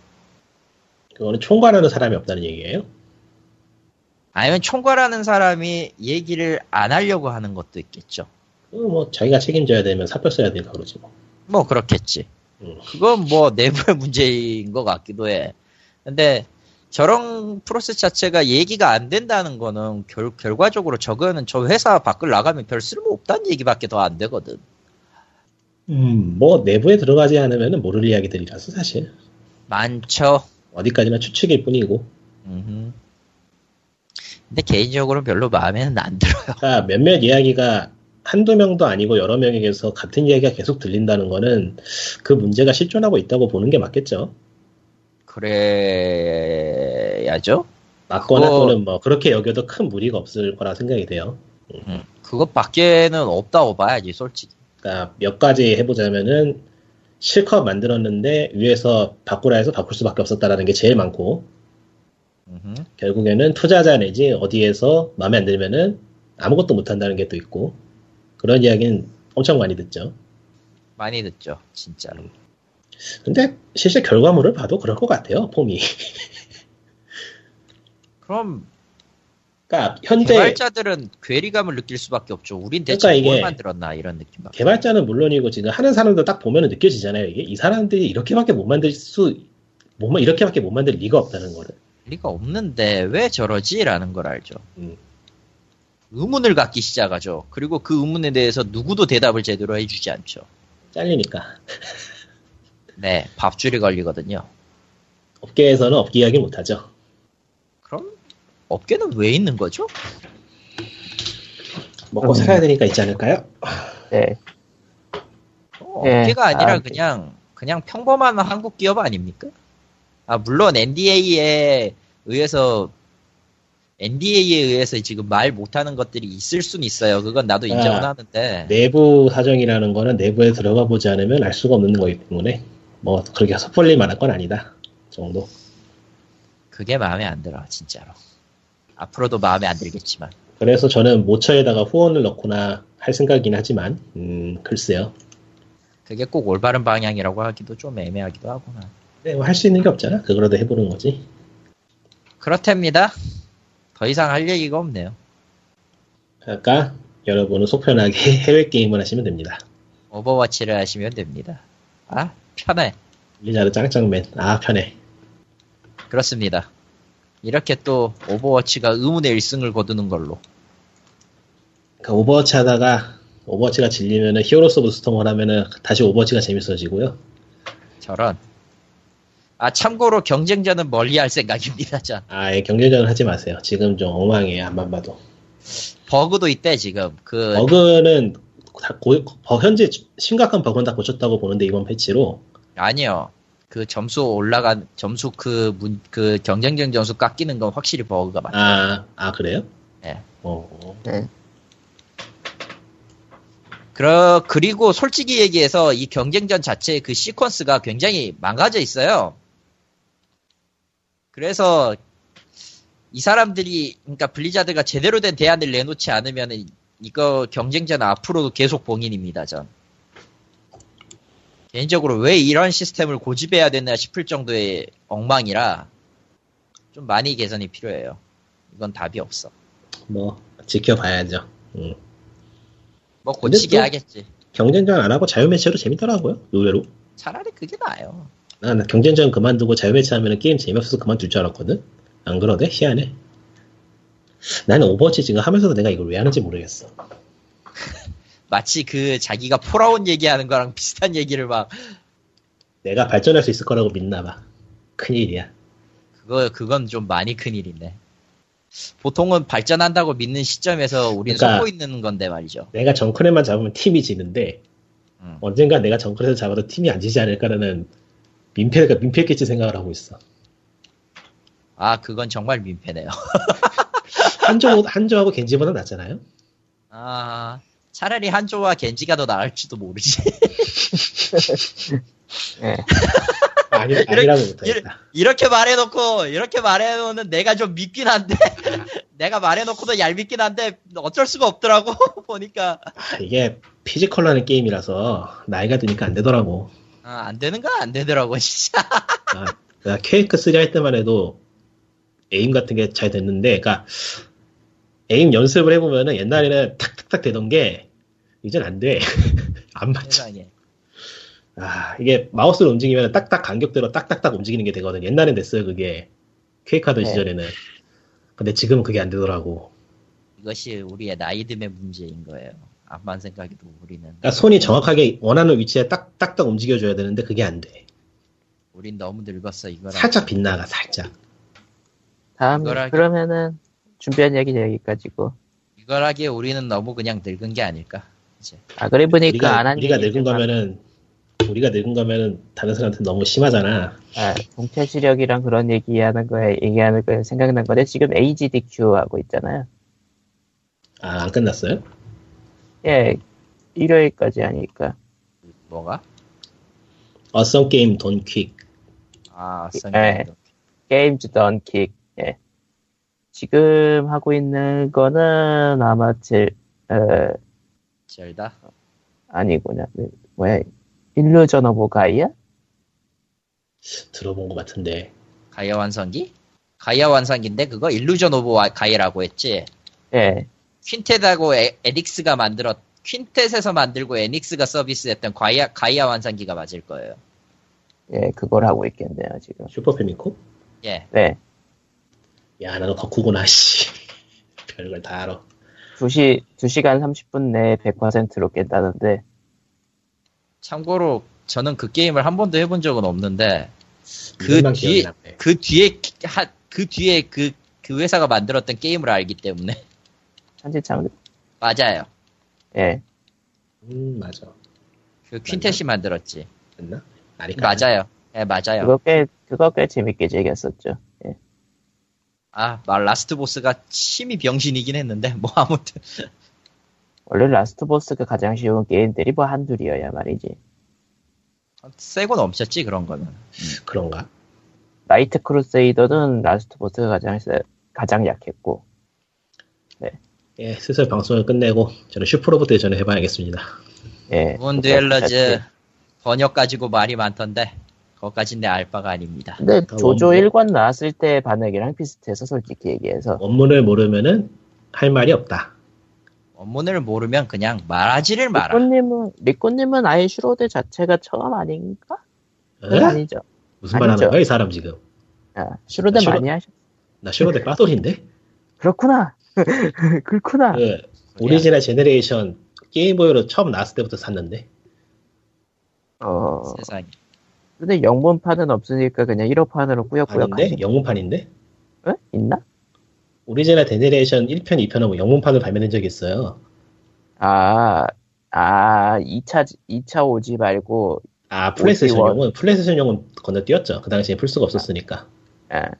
그거는 총괄하는 사람이 없다는 얘기예요. 아니면 총괄하는 사람이 얘기를 안 하려고 하는 것도 있겠죠. 그거 뭐 자기가 책임져야 되면 사표 써야 되니까 그러지 뭐. 뭐 그렇겠지. 음. 그건 뭐 내부의 문제인 것 같기도 해. 근데 저런 프로세스 자체가 얘기가 안 된다는 거는 결, 결과적으로 저거는 저 회사 밖을 나가면 별 쓸모 없다는 얘기밖에 더 안 되거든. 음, 뭐 내부에 들어가지 않으면 모를 이야기들이라서 사실 많죠. 어디까지나 추측일 뿐이고. 음흠. 근데 개인적으로는 별로 마음에는 안 들어요. 그러니까 몇몇 이야기가 한두 명도 아니고 여러 명에게서 같은 이야기가 계속 들린다는 거는 그 문제가 실존하고 있다고 보는 게 맞겠죠. 그래야죠. 맞거나 그거- 또는 뭐 그렇게 여겨도 큰 무리가 없을 거라 생각이 돼요. 음, 그것밖에는 없다고 봐야지, 솔직히. 그러니까 몇 가지 해보자면은 실컷 만들었는데 위에서 바꾸라 해서 바꿀 수밖에 없었다라는 게 제일 많고 음흠. 결국에는 투자자 내지 어디에서 마음에 안 들면은 아무것도 못 한다는 게 또 있고 그런 이야기는 엄청 많이 듣죠. 많이 듣죠, 진짜로. 근데 실제 결과물을 봐도 그럴 것 같아요. 폼이. 그럼 그러니까 현재 개발자들은 괴리감을 느낄 수밖에 없죠. 우린 대체 그러니까 뭘 만들었나 이런 느낌밖에. 개발자는 물론이고 지금 하는 사람들 딱 보면은 느껴지잖아요. 이게 이 사람들이 이렇게밖에 못 만들 수, 못, 만- 이렇게밖에 못 만들 리가 없다는 거를. 리가 없는데 왜 저러지라는 걸 알죠. 음. 의문을 갖기 시작하죠. 그리고 그 의문에 대해서 누구도 대답을 제대로 해주지 않죠. 잘리니까. 네, 밥줄이 걸리거든요. 업계에서는 업계 이야기 못하죠. 그럼 업계는 왜 있는 거죠? 먹고 음. 살아야 되니까 있지 않을까요? 네. 어, 예, 업계가 아니라 아, 그냥 그냥 평범한 한국 기업 아닙니까? 아 물론 NDA에 의해서 NDA에 의해서 지금 말 못하는 것들이 있을 수는 있어요. 그건 나도 인정은 아, 하는데 내부 사정이라는 거는 내부에 들어가 보지 않으면 알 수가 없는 거기 때문에 뭐 그렇게 섣불리 말할 건 아니다 정도. 그게 마음에 안 들어 진짜로. 앞으로도 마음에 안 들겠지만 그래서 저는 모처에다가 후원을 넣거나 할 생각이긴 하지만 음 글쎄요. 그게 꼭 올바른 방향이라고 하기도 좀 애매하기도 하구나. 네, 뭐 할 수 있는 게 없잖아. 그거라도 해보는 거지. 그렇답니다. 더 이상 할 얘기가 없네요. 그러니까 여러분은 속편하게 해외 게임을 하시면 됩니다. Overwatch를 하시면 됩니다. 아 편해. 리자드 짱짱맨. 아 편해. 그렇습니다. 이렇게 또 Overwatch가 의문의 1승을 거두는 걸로. 그러니까 Overwatch 하다가 Overwatch가 질리면은 Heroes of Storm을 하면은 다시 Overwatch가 재밌어지고요. 저런. 아 참고로 경쟁전은 멀리할 생각입니다. 전 아 예 경쟁전을 하지 마세요. 지금 좀 엉망이에요. 암만 봐도. 버그도 있대 지금. 그 버그는 다 고- 버- 현재 심각한 버그는 다 고쳤다고 보는데 이번 패치로 아니요. 그 점수 올라간 점수 그 문 그 경쟁전 점수 깎이는 건 확실히 버그가 많아. 아, 아 그래요? 네. 어, 네. 그러, 그리고 솔직히 얘기해서 이 경쟁전 자체의 그 시퀀스가 굉장히 망가져 있어요. 그래서 이 사람들이, 그러니까 블리자드가 제대로 된 대안을 내놓지 않으면 이거 경쟁전 앞으로도 계속 봉인입니다, 전. 개인적으로 왜 이런 시스템을 고집해야 되나 싶을 정도의 엉망이라 좀 많이 개선이 필요해요. 이건 답이 없어. 뭐 지켜봐야죠. 음. 뭐 고치게 또- 하겠지. 경쟁전 안 하고 자유매치로 재밌더라고요. 의외로. 차라리 그게 나아요. 난 경쟁전 그만두고 자유매치 하면 게임 재미없어서 그만둘 줄 알았거든. 안 그러대? 희한해. 나는 Overwatch 지금 하면서도 내가 이걸 왜 하는지 모르겠어. 마치 그 자기가 폴아웃 얘기하는 거랑 비슷한 얘기를 막 내가 발전할 수 있을 거라고 믿나 봐. 큰일이야. 그거 그건 좀 많이 큰 일이네. 보통은 발전한다고 믿는 시점에서 우리는 그러니까- 속고 있는 건데 말이죠. 내가 정크렛만 잡으면 팀이 지는데 음. 언젠가 내가 정크렛을 잡아도 팀이 안 지지 않을까라는 민폐가 민폐겠지 생각을 하고 있어. 아 그건 정말 민폐네요. 한조 한조하고 겐지보다 낫잖아요. 아 차라리 한조와 겐지가 더 나을지도 모르지. 예. 아니, 아니라고 못하겠다. 이렇게 말해놓고 이렇게 말해놓는 내가 좀 밉긴 한데 내가 말해놓고도 얄밉긴 한데 어쩔 수가 없더라고 보니까 아, 이게 physical 타는 게임이라서 나이가 드니까 안 되더라고. 아, 안 되는 건 안 되더라고 진짜 아, 내가 케이크 3 할 때만 해도 에임 같은 게 잘 됐는데, 그러니까 에임 연습을 해보면은 옛날에는 탁탁탁 되던 게 이젠 안 돼. 안 맞죠. 세상에 아, 이게 마우스를 움직이면 딱딱 간격대로 딱딱딱 움직이는 게 되거든. 옛날엔 됐어요, 그게. 케이크 하던 네. 시절에는. 근데 지금은 그게 안 되더라고. 이것이 우리의 나이 듦의 문제인 거예요 암만 생각해도 우리는 그러니까 손이 정확하게 원하는 위치에 딱, 딱딱 움직여줘야 되는데 그게 안 돼. 우린 너무 늙었어 이거랑 살짝 빗나가, 살짝. 다음 하기- 그러면은 준비한 얘기는 여기까지고. 이걸 하기에 우리는 너무 그냥 늙은 게 아닐까 이제 아 그래 보니까 우리가, 안한 우리가 늙은 거면은, 우리가 늙은 거면은 다른 사람한테 너무 심하잖아. 아, 동체 시력이랑 그런 얘기하는 거에 얘기하는 거에 생각난 건데 지금 AGDQ 하고 있잖아요. 아, 안 끝났어요? 예, 일요일까지 하니까. 뭐가? Awesome Games Done Quick. 아 네. Awesome Games Done Quick. 예. 지금 하고 있는 거는 아마 제, 어, 젤다 아니구나. 그, 뭐야. Illusion of Gaia? 들어본 것 같은데. 가이아 환상기? 가이아 환상기인데 그거 Illusion of 와- Gaia라고 했지 예. 퀸텟하고 에, 에닉스가 만들었 퀸텟에서 만들고 에닉스가 서비스했던 가이아, 가이아 완성기가 맞을 거예요 예, 그걸 하고 있겠네요, 지금. 슈퍼 패미코? 예 네. 야, 나도 덕후구나, 씨. 별걸 다 알아. 2시, 2시간 30분 내에 100%로 깬다는데, 참고로 저는 그 게임을 한 번도 해본 적은 없는데 그 뒤에. 그 뒤에 하, 그 뒤에 그, 그 회사가 만들었던 게임을 알기 때문에 천지창, 맞아요. 예. 음, 맞아. 그 Quintet이 만들었지. 맞나? 아니까. 맞아요. 예, 맞아요. 그거 꽤, 그거 꽤 재밌게 즐겼었죠. 예. 아, 말 last 보스가 심히 병신이긴 했는데 뭐 아무튼 원래 last 보스가 가장 쉬운 게임들이 뭐 한둘이어야 말이지. 쌔고 넘쳤지 그런 거는. 그런가? Knight Crusader는 last 보스가 가장, 세- 가장 약했고, 예, 슬슬 방송을 끝내고 저는 슈퍼로봇대전을 해봐야겠습니다. 예. Moon Dwellers 번역 가지고 말이 많던데 그것까진 내 알바가 아닙니다. 근데 그러니까 죠죠 원본- 1권 나왔을 때 반응이랑 비슷해서 솔직히 얘기해서. 원문을 모르면은 할 말이 없다. 원문을 모르면 그냥 말하지를 마라. 리코님은, 리코님은 아예 슈로대 자체가 처음 아닌가? 에? 아니죠. 무슨 말 하는 아니죠. 거야, 이 사람 지금? 아, 슈로대 슈로- 많이 하셨, 나 슈로대 빠돌인데? 그렇구나. 그렇구나. 그 Original Generation Game Boy로 처음 나왔을 때부터 샀는데. 어, 세상에. 근데 영문판은 없으니까 그냥 일어판으로 꾸역꾸역 아닌데? 영문판인데? 에? 있나? Original Generation 1편, 2편하고 영문판을 발매된 적이 있어요. 아, 아, 2차, 2차 오지 말고, 아, 플레이스테이션용은. 플레이스테이션용은 건너뛰었죠. 그 당시에 풀 수가 없었으니까. 아, 아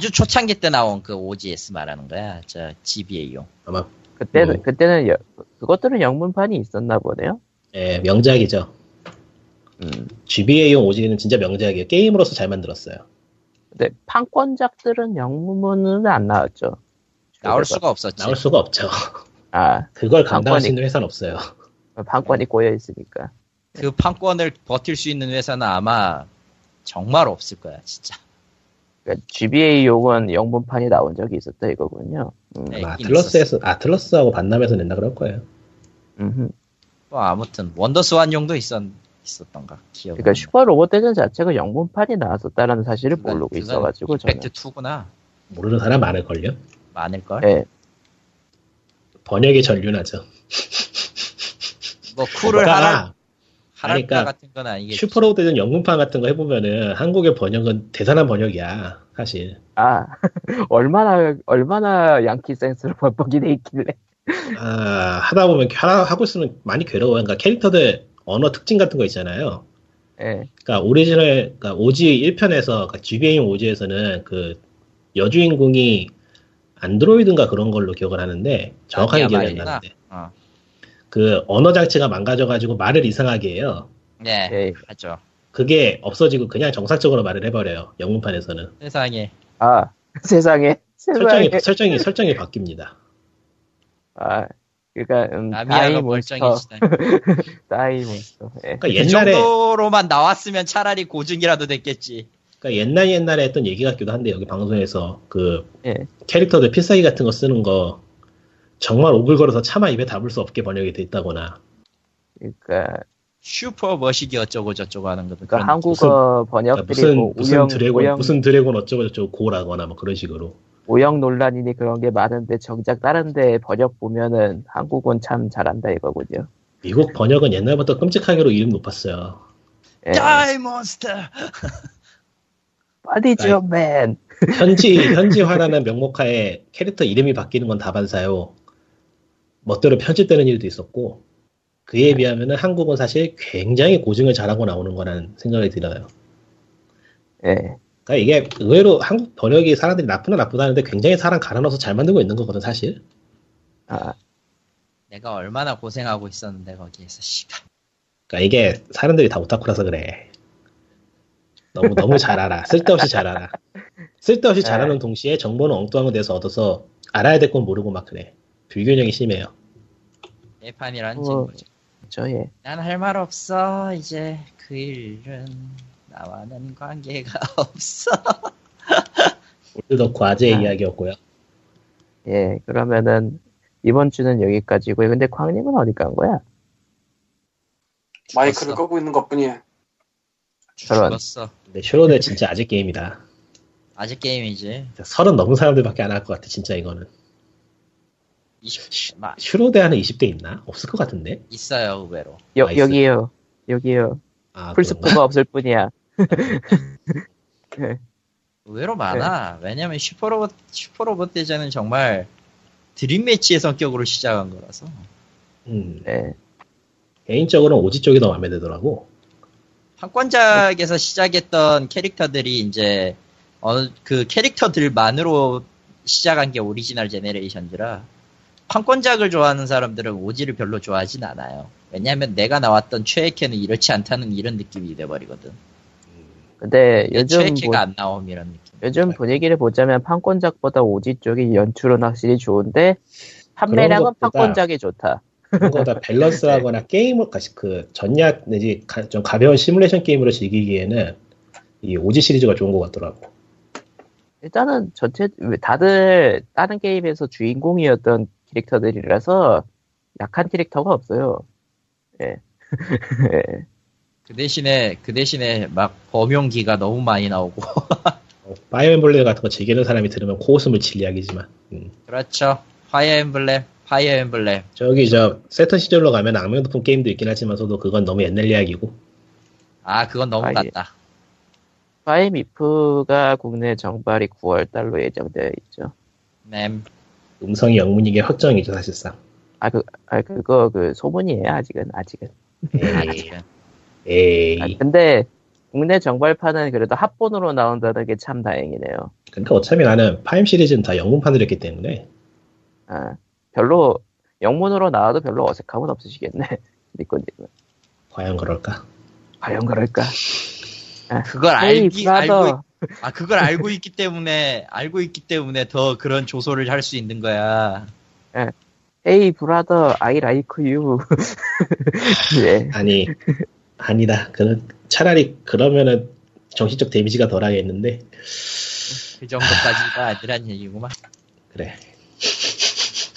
주 초창기 때 나온 그 OGS 말하는 거야. 저 GBA용. 아마, 그때는, 뭐. 그때는, 여- 그것들은 영문판이 있었나 보네요. 예, 명작이죠. 음. GBA용 오지는 진짜 명작이에요. 게임으로서 잘 만들었어요. 근데 판권작들은 영문은 안 나왔죠. 나올 수가 없었지. 나올 수가 없죠. 아, 그걸 감당할 수 있는 회사는 없어요. 판권이 꼬여 있으니까. 그 판권을 버틸 수 있는 회사는 아마 정말 없을 거야, 진짜. 그러니까 GBA 용은 영문판이 나온 적이 있었다 이거군요. 음, 네. 아틀러스에서, 아틀러스하고 반남에서 낸다 그럴 거예요. 음흠. 뭐 아무튼 원더스완용도 있었 있었던가 기억. 그러니까 슈퍼 로봇 대전 자체가 영문판이 나왔었다라는 사실을 모르고 있어가지고 저는. 팩트 2구나 모르는 사람 많을 걸요? 많을 걸. 예, 번역의 전륜하죠. 뭐 쿨을 하랄까 그러니까 같은 건 아니겠지. 슈퍼로드는 영문판 같은 거 해보면은 한국의 번역은 대단한 번역이야, 사실. 아 얼마나 얼마나 양키 센스로 번복이 돼 있길래. 아, 하다 보면 하, 하고 있으면 많이 괴로워요. 그러니까 캐릭터들 언어 특징 같은 거 있잖아요. 예, 그러니까 오리지널, 그러니까 OG 1편에서, 그러니까 GBA용 OG에서는 그 여주인공이 안드로이드인가 그런 걸로 기억을 하는데 정확하게 기억이 안. 나는데 어. 그 언어 장치가 망가져가지고 말을 이상하게 해요. 네, 예. 하죠. 그게 없어지고 그냥 정상적으로 말을 해버려요. 영문판에서는 세상에. 아 세상에 세상에 설정이 설정이 설정이 바뀝니다. 아 그러니까 음, 몬스터 멀쩡해지다니. Die monster 예. 그러니까 그 옛날에 정도로만 나왔으면 차라리 고증이라도 됐겠지. 그러니까 옛날 옛날에 했던 얘기 같기도 한데 여기 방송에서 그 예. 캐릭터들 필살기 같은 거 쓰는 거 정말 오글거려서 차마 입에 담을 수 없게 번역이 됐다거나 그러니까, 슈퍼 머시기 어쩌고 저쩌고 하는 것도 그러니까 한국어 그러니까 번역들이 무슨 뭐 무슨 우영 드래곤 우영 무슨 드래곤 어쩌고 저쩌고 고라거나 뭐 그런 식으로 오역 논란이니 그런 게 많은데 정작 다른 데 번역 보면은 한국은 참 잘한다 이거군요. 미국 번역은 옛날부터 끔찍하게로 이름 높았어요. 예. 다이 몬스터. 빠디죠 맨. 현지 현지화라는 명목하에 캐릭터 이름이 바뀌는 건 다반사요. 멋대로 편집되는 일도 있었고 그에 비하면은 한국은 사실 굉장히 고증을 잘하고 나오는 거라는 생각이 들어요. 예. 그러니까 이게 의외로 한국 번역이 사람들이 나쁘나 나쁘다는데 굉장히 사람 갈아넣어서 잘 만들고 있는 거거든 사실. 아, 내가 얼마나 고생하고 있었는데 거기에서 씨발. 그러니까 이게 사람들이 다 오타쿠라서 그래. 너무 너무 잘 알아. 쓸데없이 잘 알아. 쓸데없이 잘하는 동시에 정보는 엉뚱한 데서 얻어서 알아야 될 건 모르고 막 그래. 불균형이 심해요. 예판이라는 어. 친구죠. 저 예. 난 할 말 없어. 이제 그 일은 나와는 관계가 없어. 오늘도 과제 아. 이야기였고요. 예. 그러면은 이번 주는 여기까지고요. 근데 광님은 어디 간 거야? 마이크를 죽었어. 끄고 있는 것뿐이야. 저런. 죽었어. 근데 슈로대 진짜 아재 게임이다. 아재 게임이지. 서른 넘은 사람들밖에 안 할 것 같아 진짜 이거는. 20, 막 슈로대 하는 20대 있나? 없을 것 같은데. 있어요 의외로. 여, nice. 여기요. 여기요. 아? 플스포가 없을 뿐이야. 예. 의외로 많아. 왜냐면 슈퍼로봇 슈퍼로봇 대전은 정말 dream match의 성격으로 시작한 거라서. 음, 네. 개인적으로는 OG 쪽이 더 마음에 들더라고. 판권작에서 시작했던 캐릭터들이 이제 어느 그 캐릭터들만으로 시작한 게 Original Generation이라 판권작을 좋아하는 사람들은 OG를 별로 좋아하진 않아요. 왜냐하면 내가 나왔던 최애캐는 이렇지 않다는 이런 느낌이 돼버리거든. 근데 요즘 최애캐가 뭐- 안 나옴 이런 느낌. 요즘 분위기를 보자면 판권작보다 오지 쪽이 연출은 확실히 좋은데 판매량은 판권작이 좋다. 그거보다 밸런스하거나 게임을 가시 그 전략 내지 가- 좀 가벼운 시뮬레이션 게임으로 즐기기에는 이 오지 시리즈가 좋은 것 같더라고. 일단은 전체 다들 다른 게임에서 주인공이었던 캐릭터들이라서 약한 캐릭터가 없어요. 예. 예. 그 대신에 그 대신에 막 범용기가 너무 많이 나오고 어, 파이어 엠블렘 같은 거 즐기는 사람이 들으면 코웃음을 칠 이야기지만 음. 그렇죠. 파이어 엠블렘, 파이어 엠블렘. 저기 저 새턴 시절로 가면 악명 높은 게임도 있긴 하지만서도 그건 너무 옛날 이야기고 아 그건 너무 아, 예. 같다. 파엠 if가 국내 정발이 9월 달로 예정되어 있죠. 램. 음성이 영문이게 확정이죠 사실상. 아, 그, 아, 그거, 그, 소문이에요, 아직은, 아직은. 에이, 아직은. 에이. 아, 근데, 국내 정발판은 그래도 합본으로 나온다는 게 참 다행이네요. 그러니까 어차피 나는 파임 시리즈는 다 영문판으로 했기 때문에 아, 별로, 영문으로 나와도 별로 어색함은 없으시겠네, 니꼬님은. 과연 그럴까? 과연 그럴까? 그걸 에이, 알기 브라더. 알고 아 그걸 알고 있기 때문에 알고 있기 때문에 더 그런 조소를 할 수 있는 거야. 에이, 브라더, I like you. 예. 아니 아니다. 그는 차라리 그러면은 정신적 데미지가 덜하겠는데 그 정도까지가 아니란 얘기구만. 그래.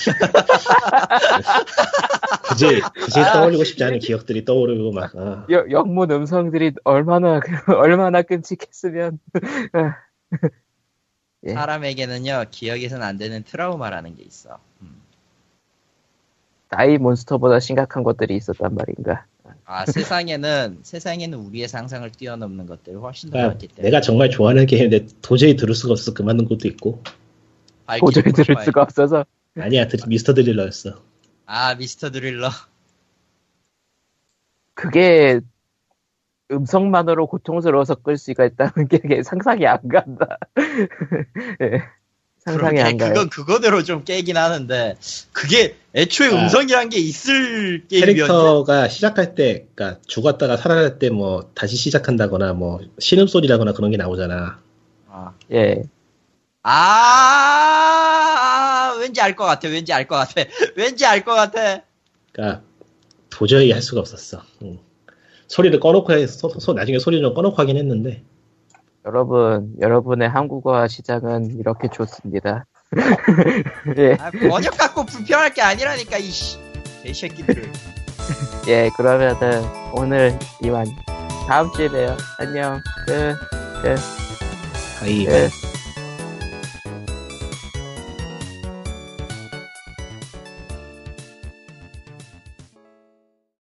굳이 굳이 떠올리고 싶지 않은 기억들이 떠오르고 막 아, 여- 영문 음성들이 얼마나, 얼마나 끔찍했으면. 예. 사람에게는요 기억에선 안 되는 트라우마라는 게 있어. 음. 나이 몬스터보다 심각한 것들이 있었단 말인가. 아 세상에는 세상에는 우리의 상상을 뛰어넘는 것들이 훨씬 더 그러니까 많기 때문에 내가 정말 좋아하는 게임인데 도저히 들을 수가 없어서 그만둔 것도 있고 밝히고 도저히 들을. 수가 없어서. 아니야 드- 미스터 드릴러였어. 아 미스터 드릴러 그게 음성만으로 고통스러워서 끌 수가 있다는 게 상상이 안 간다. 예. 상상이 안 가요. 그건 그거대로 좀 깨긴 하는데 그게 애초에 아. 음성이란 게 있을 게임이었는데 캐릭터가 시작할 때, 그러니까 죽었다가 살아날 때 뭐 다시 시작한다거나 뭐 신음 소리라거나 그런 게 나오잖아. 아, 예. 아, 왠지 알 것 같아. 왠지 알 것 같아. 왠지 알 것 같아. 그러니까 도저히 할 수가 없었어. 응. 소리를 꺼놓고 해, 소, 소- 나중에 소리 좀 꺼놓고 하긴 했는데 여러분, 여러분의 한국어 시장은 이렇게 좋습니다. 예, 아, 번역 갖고 불편할 게 아니라니까 이씨. 개새끼들을. 예, 그러면은 오늘 이만 다음 주에 봬요. 안녕. 끝. 아이 끝.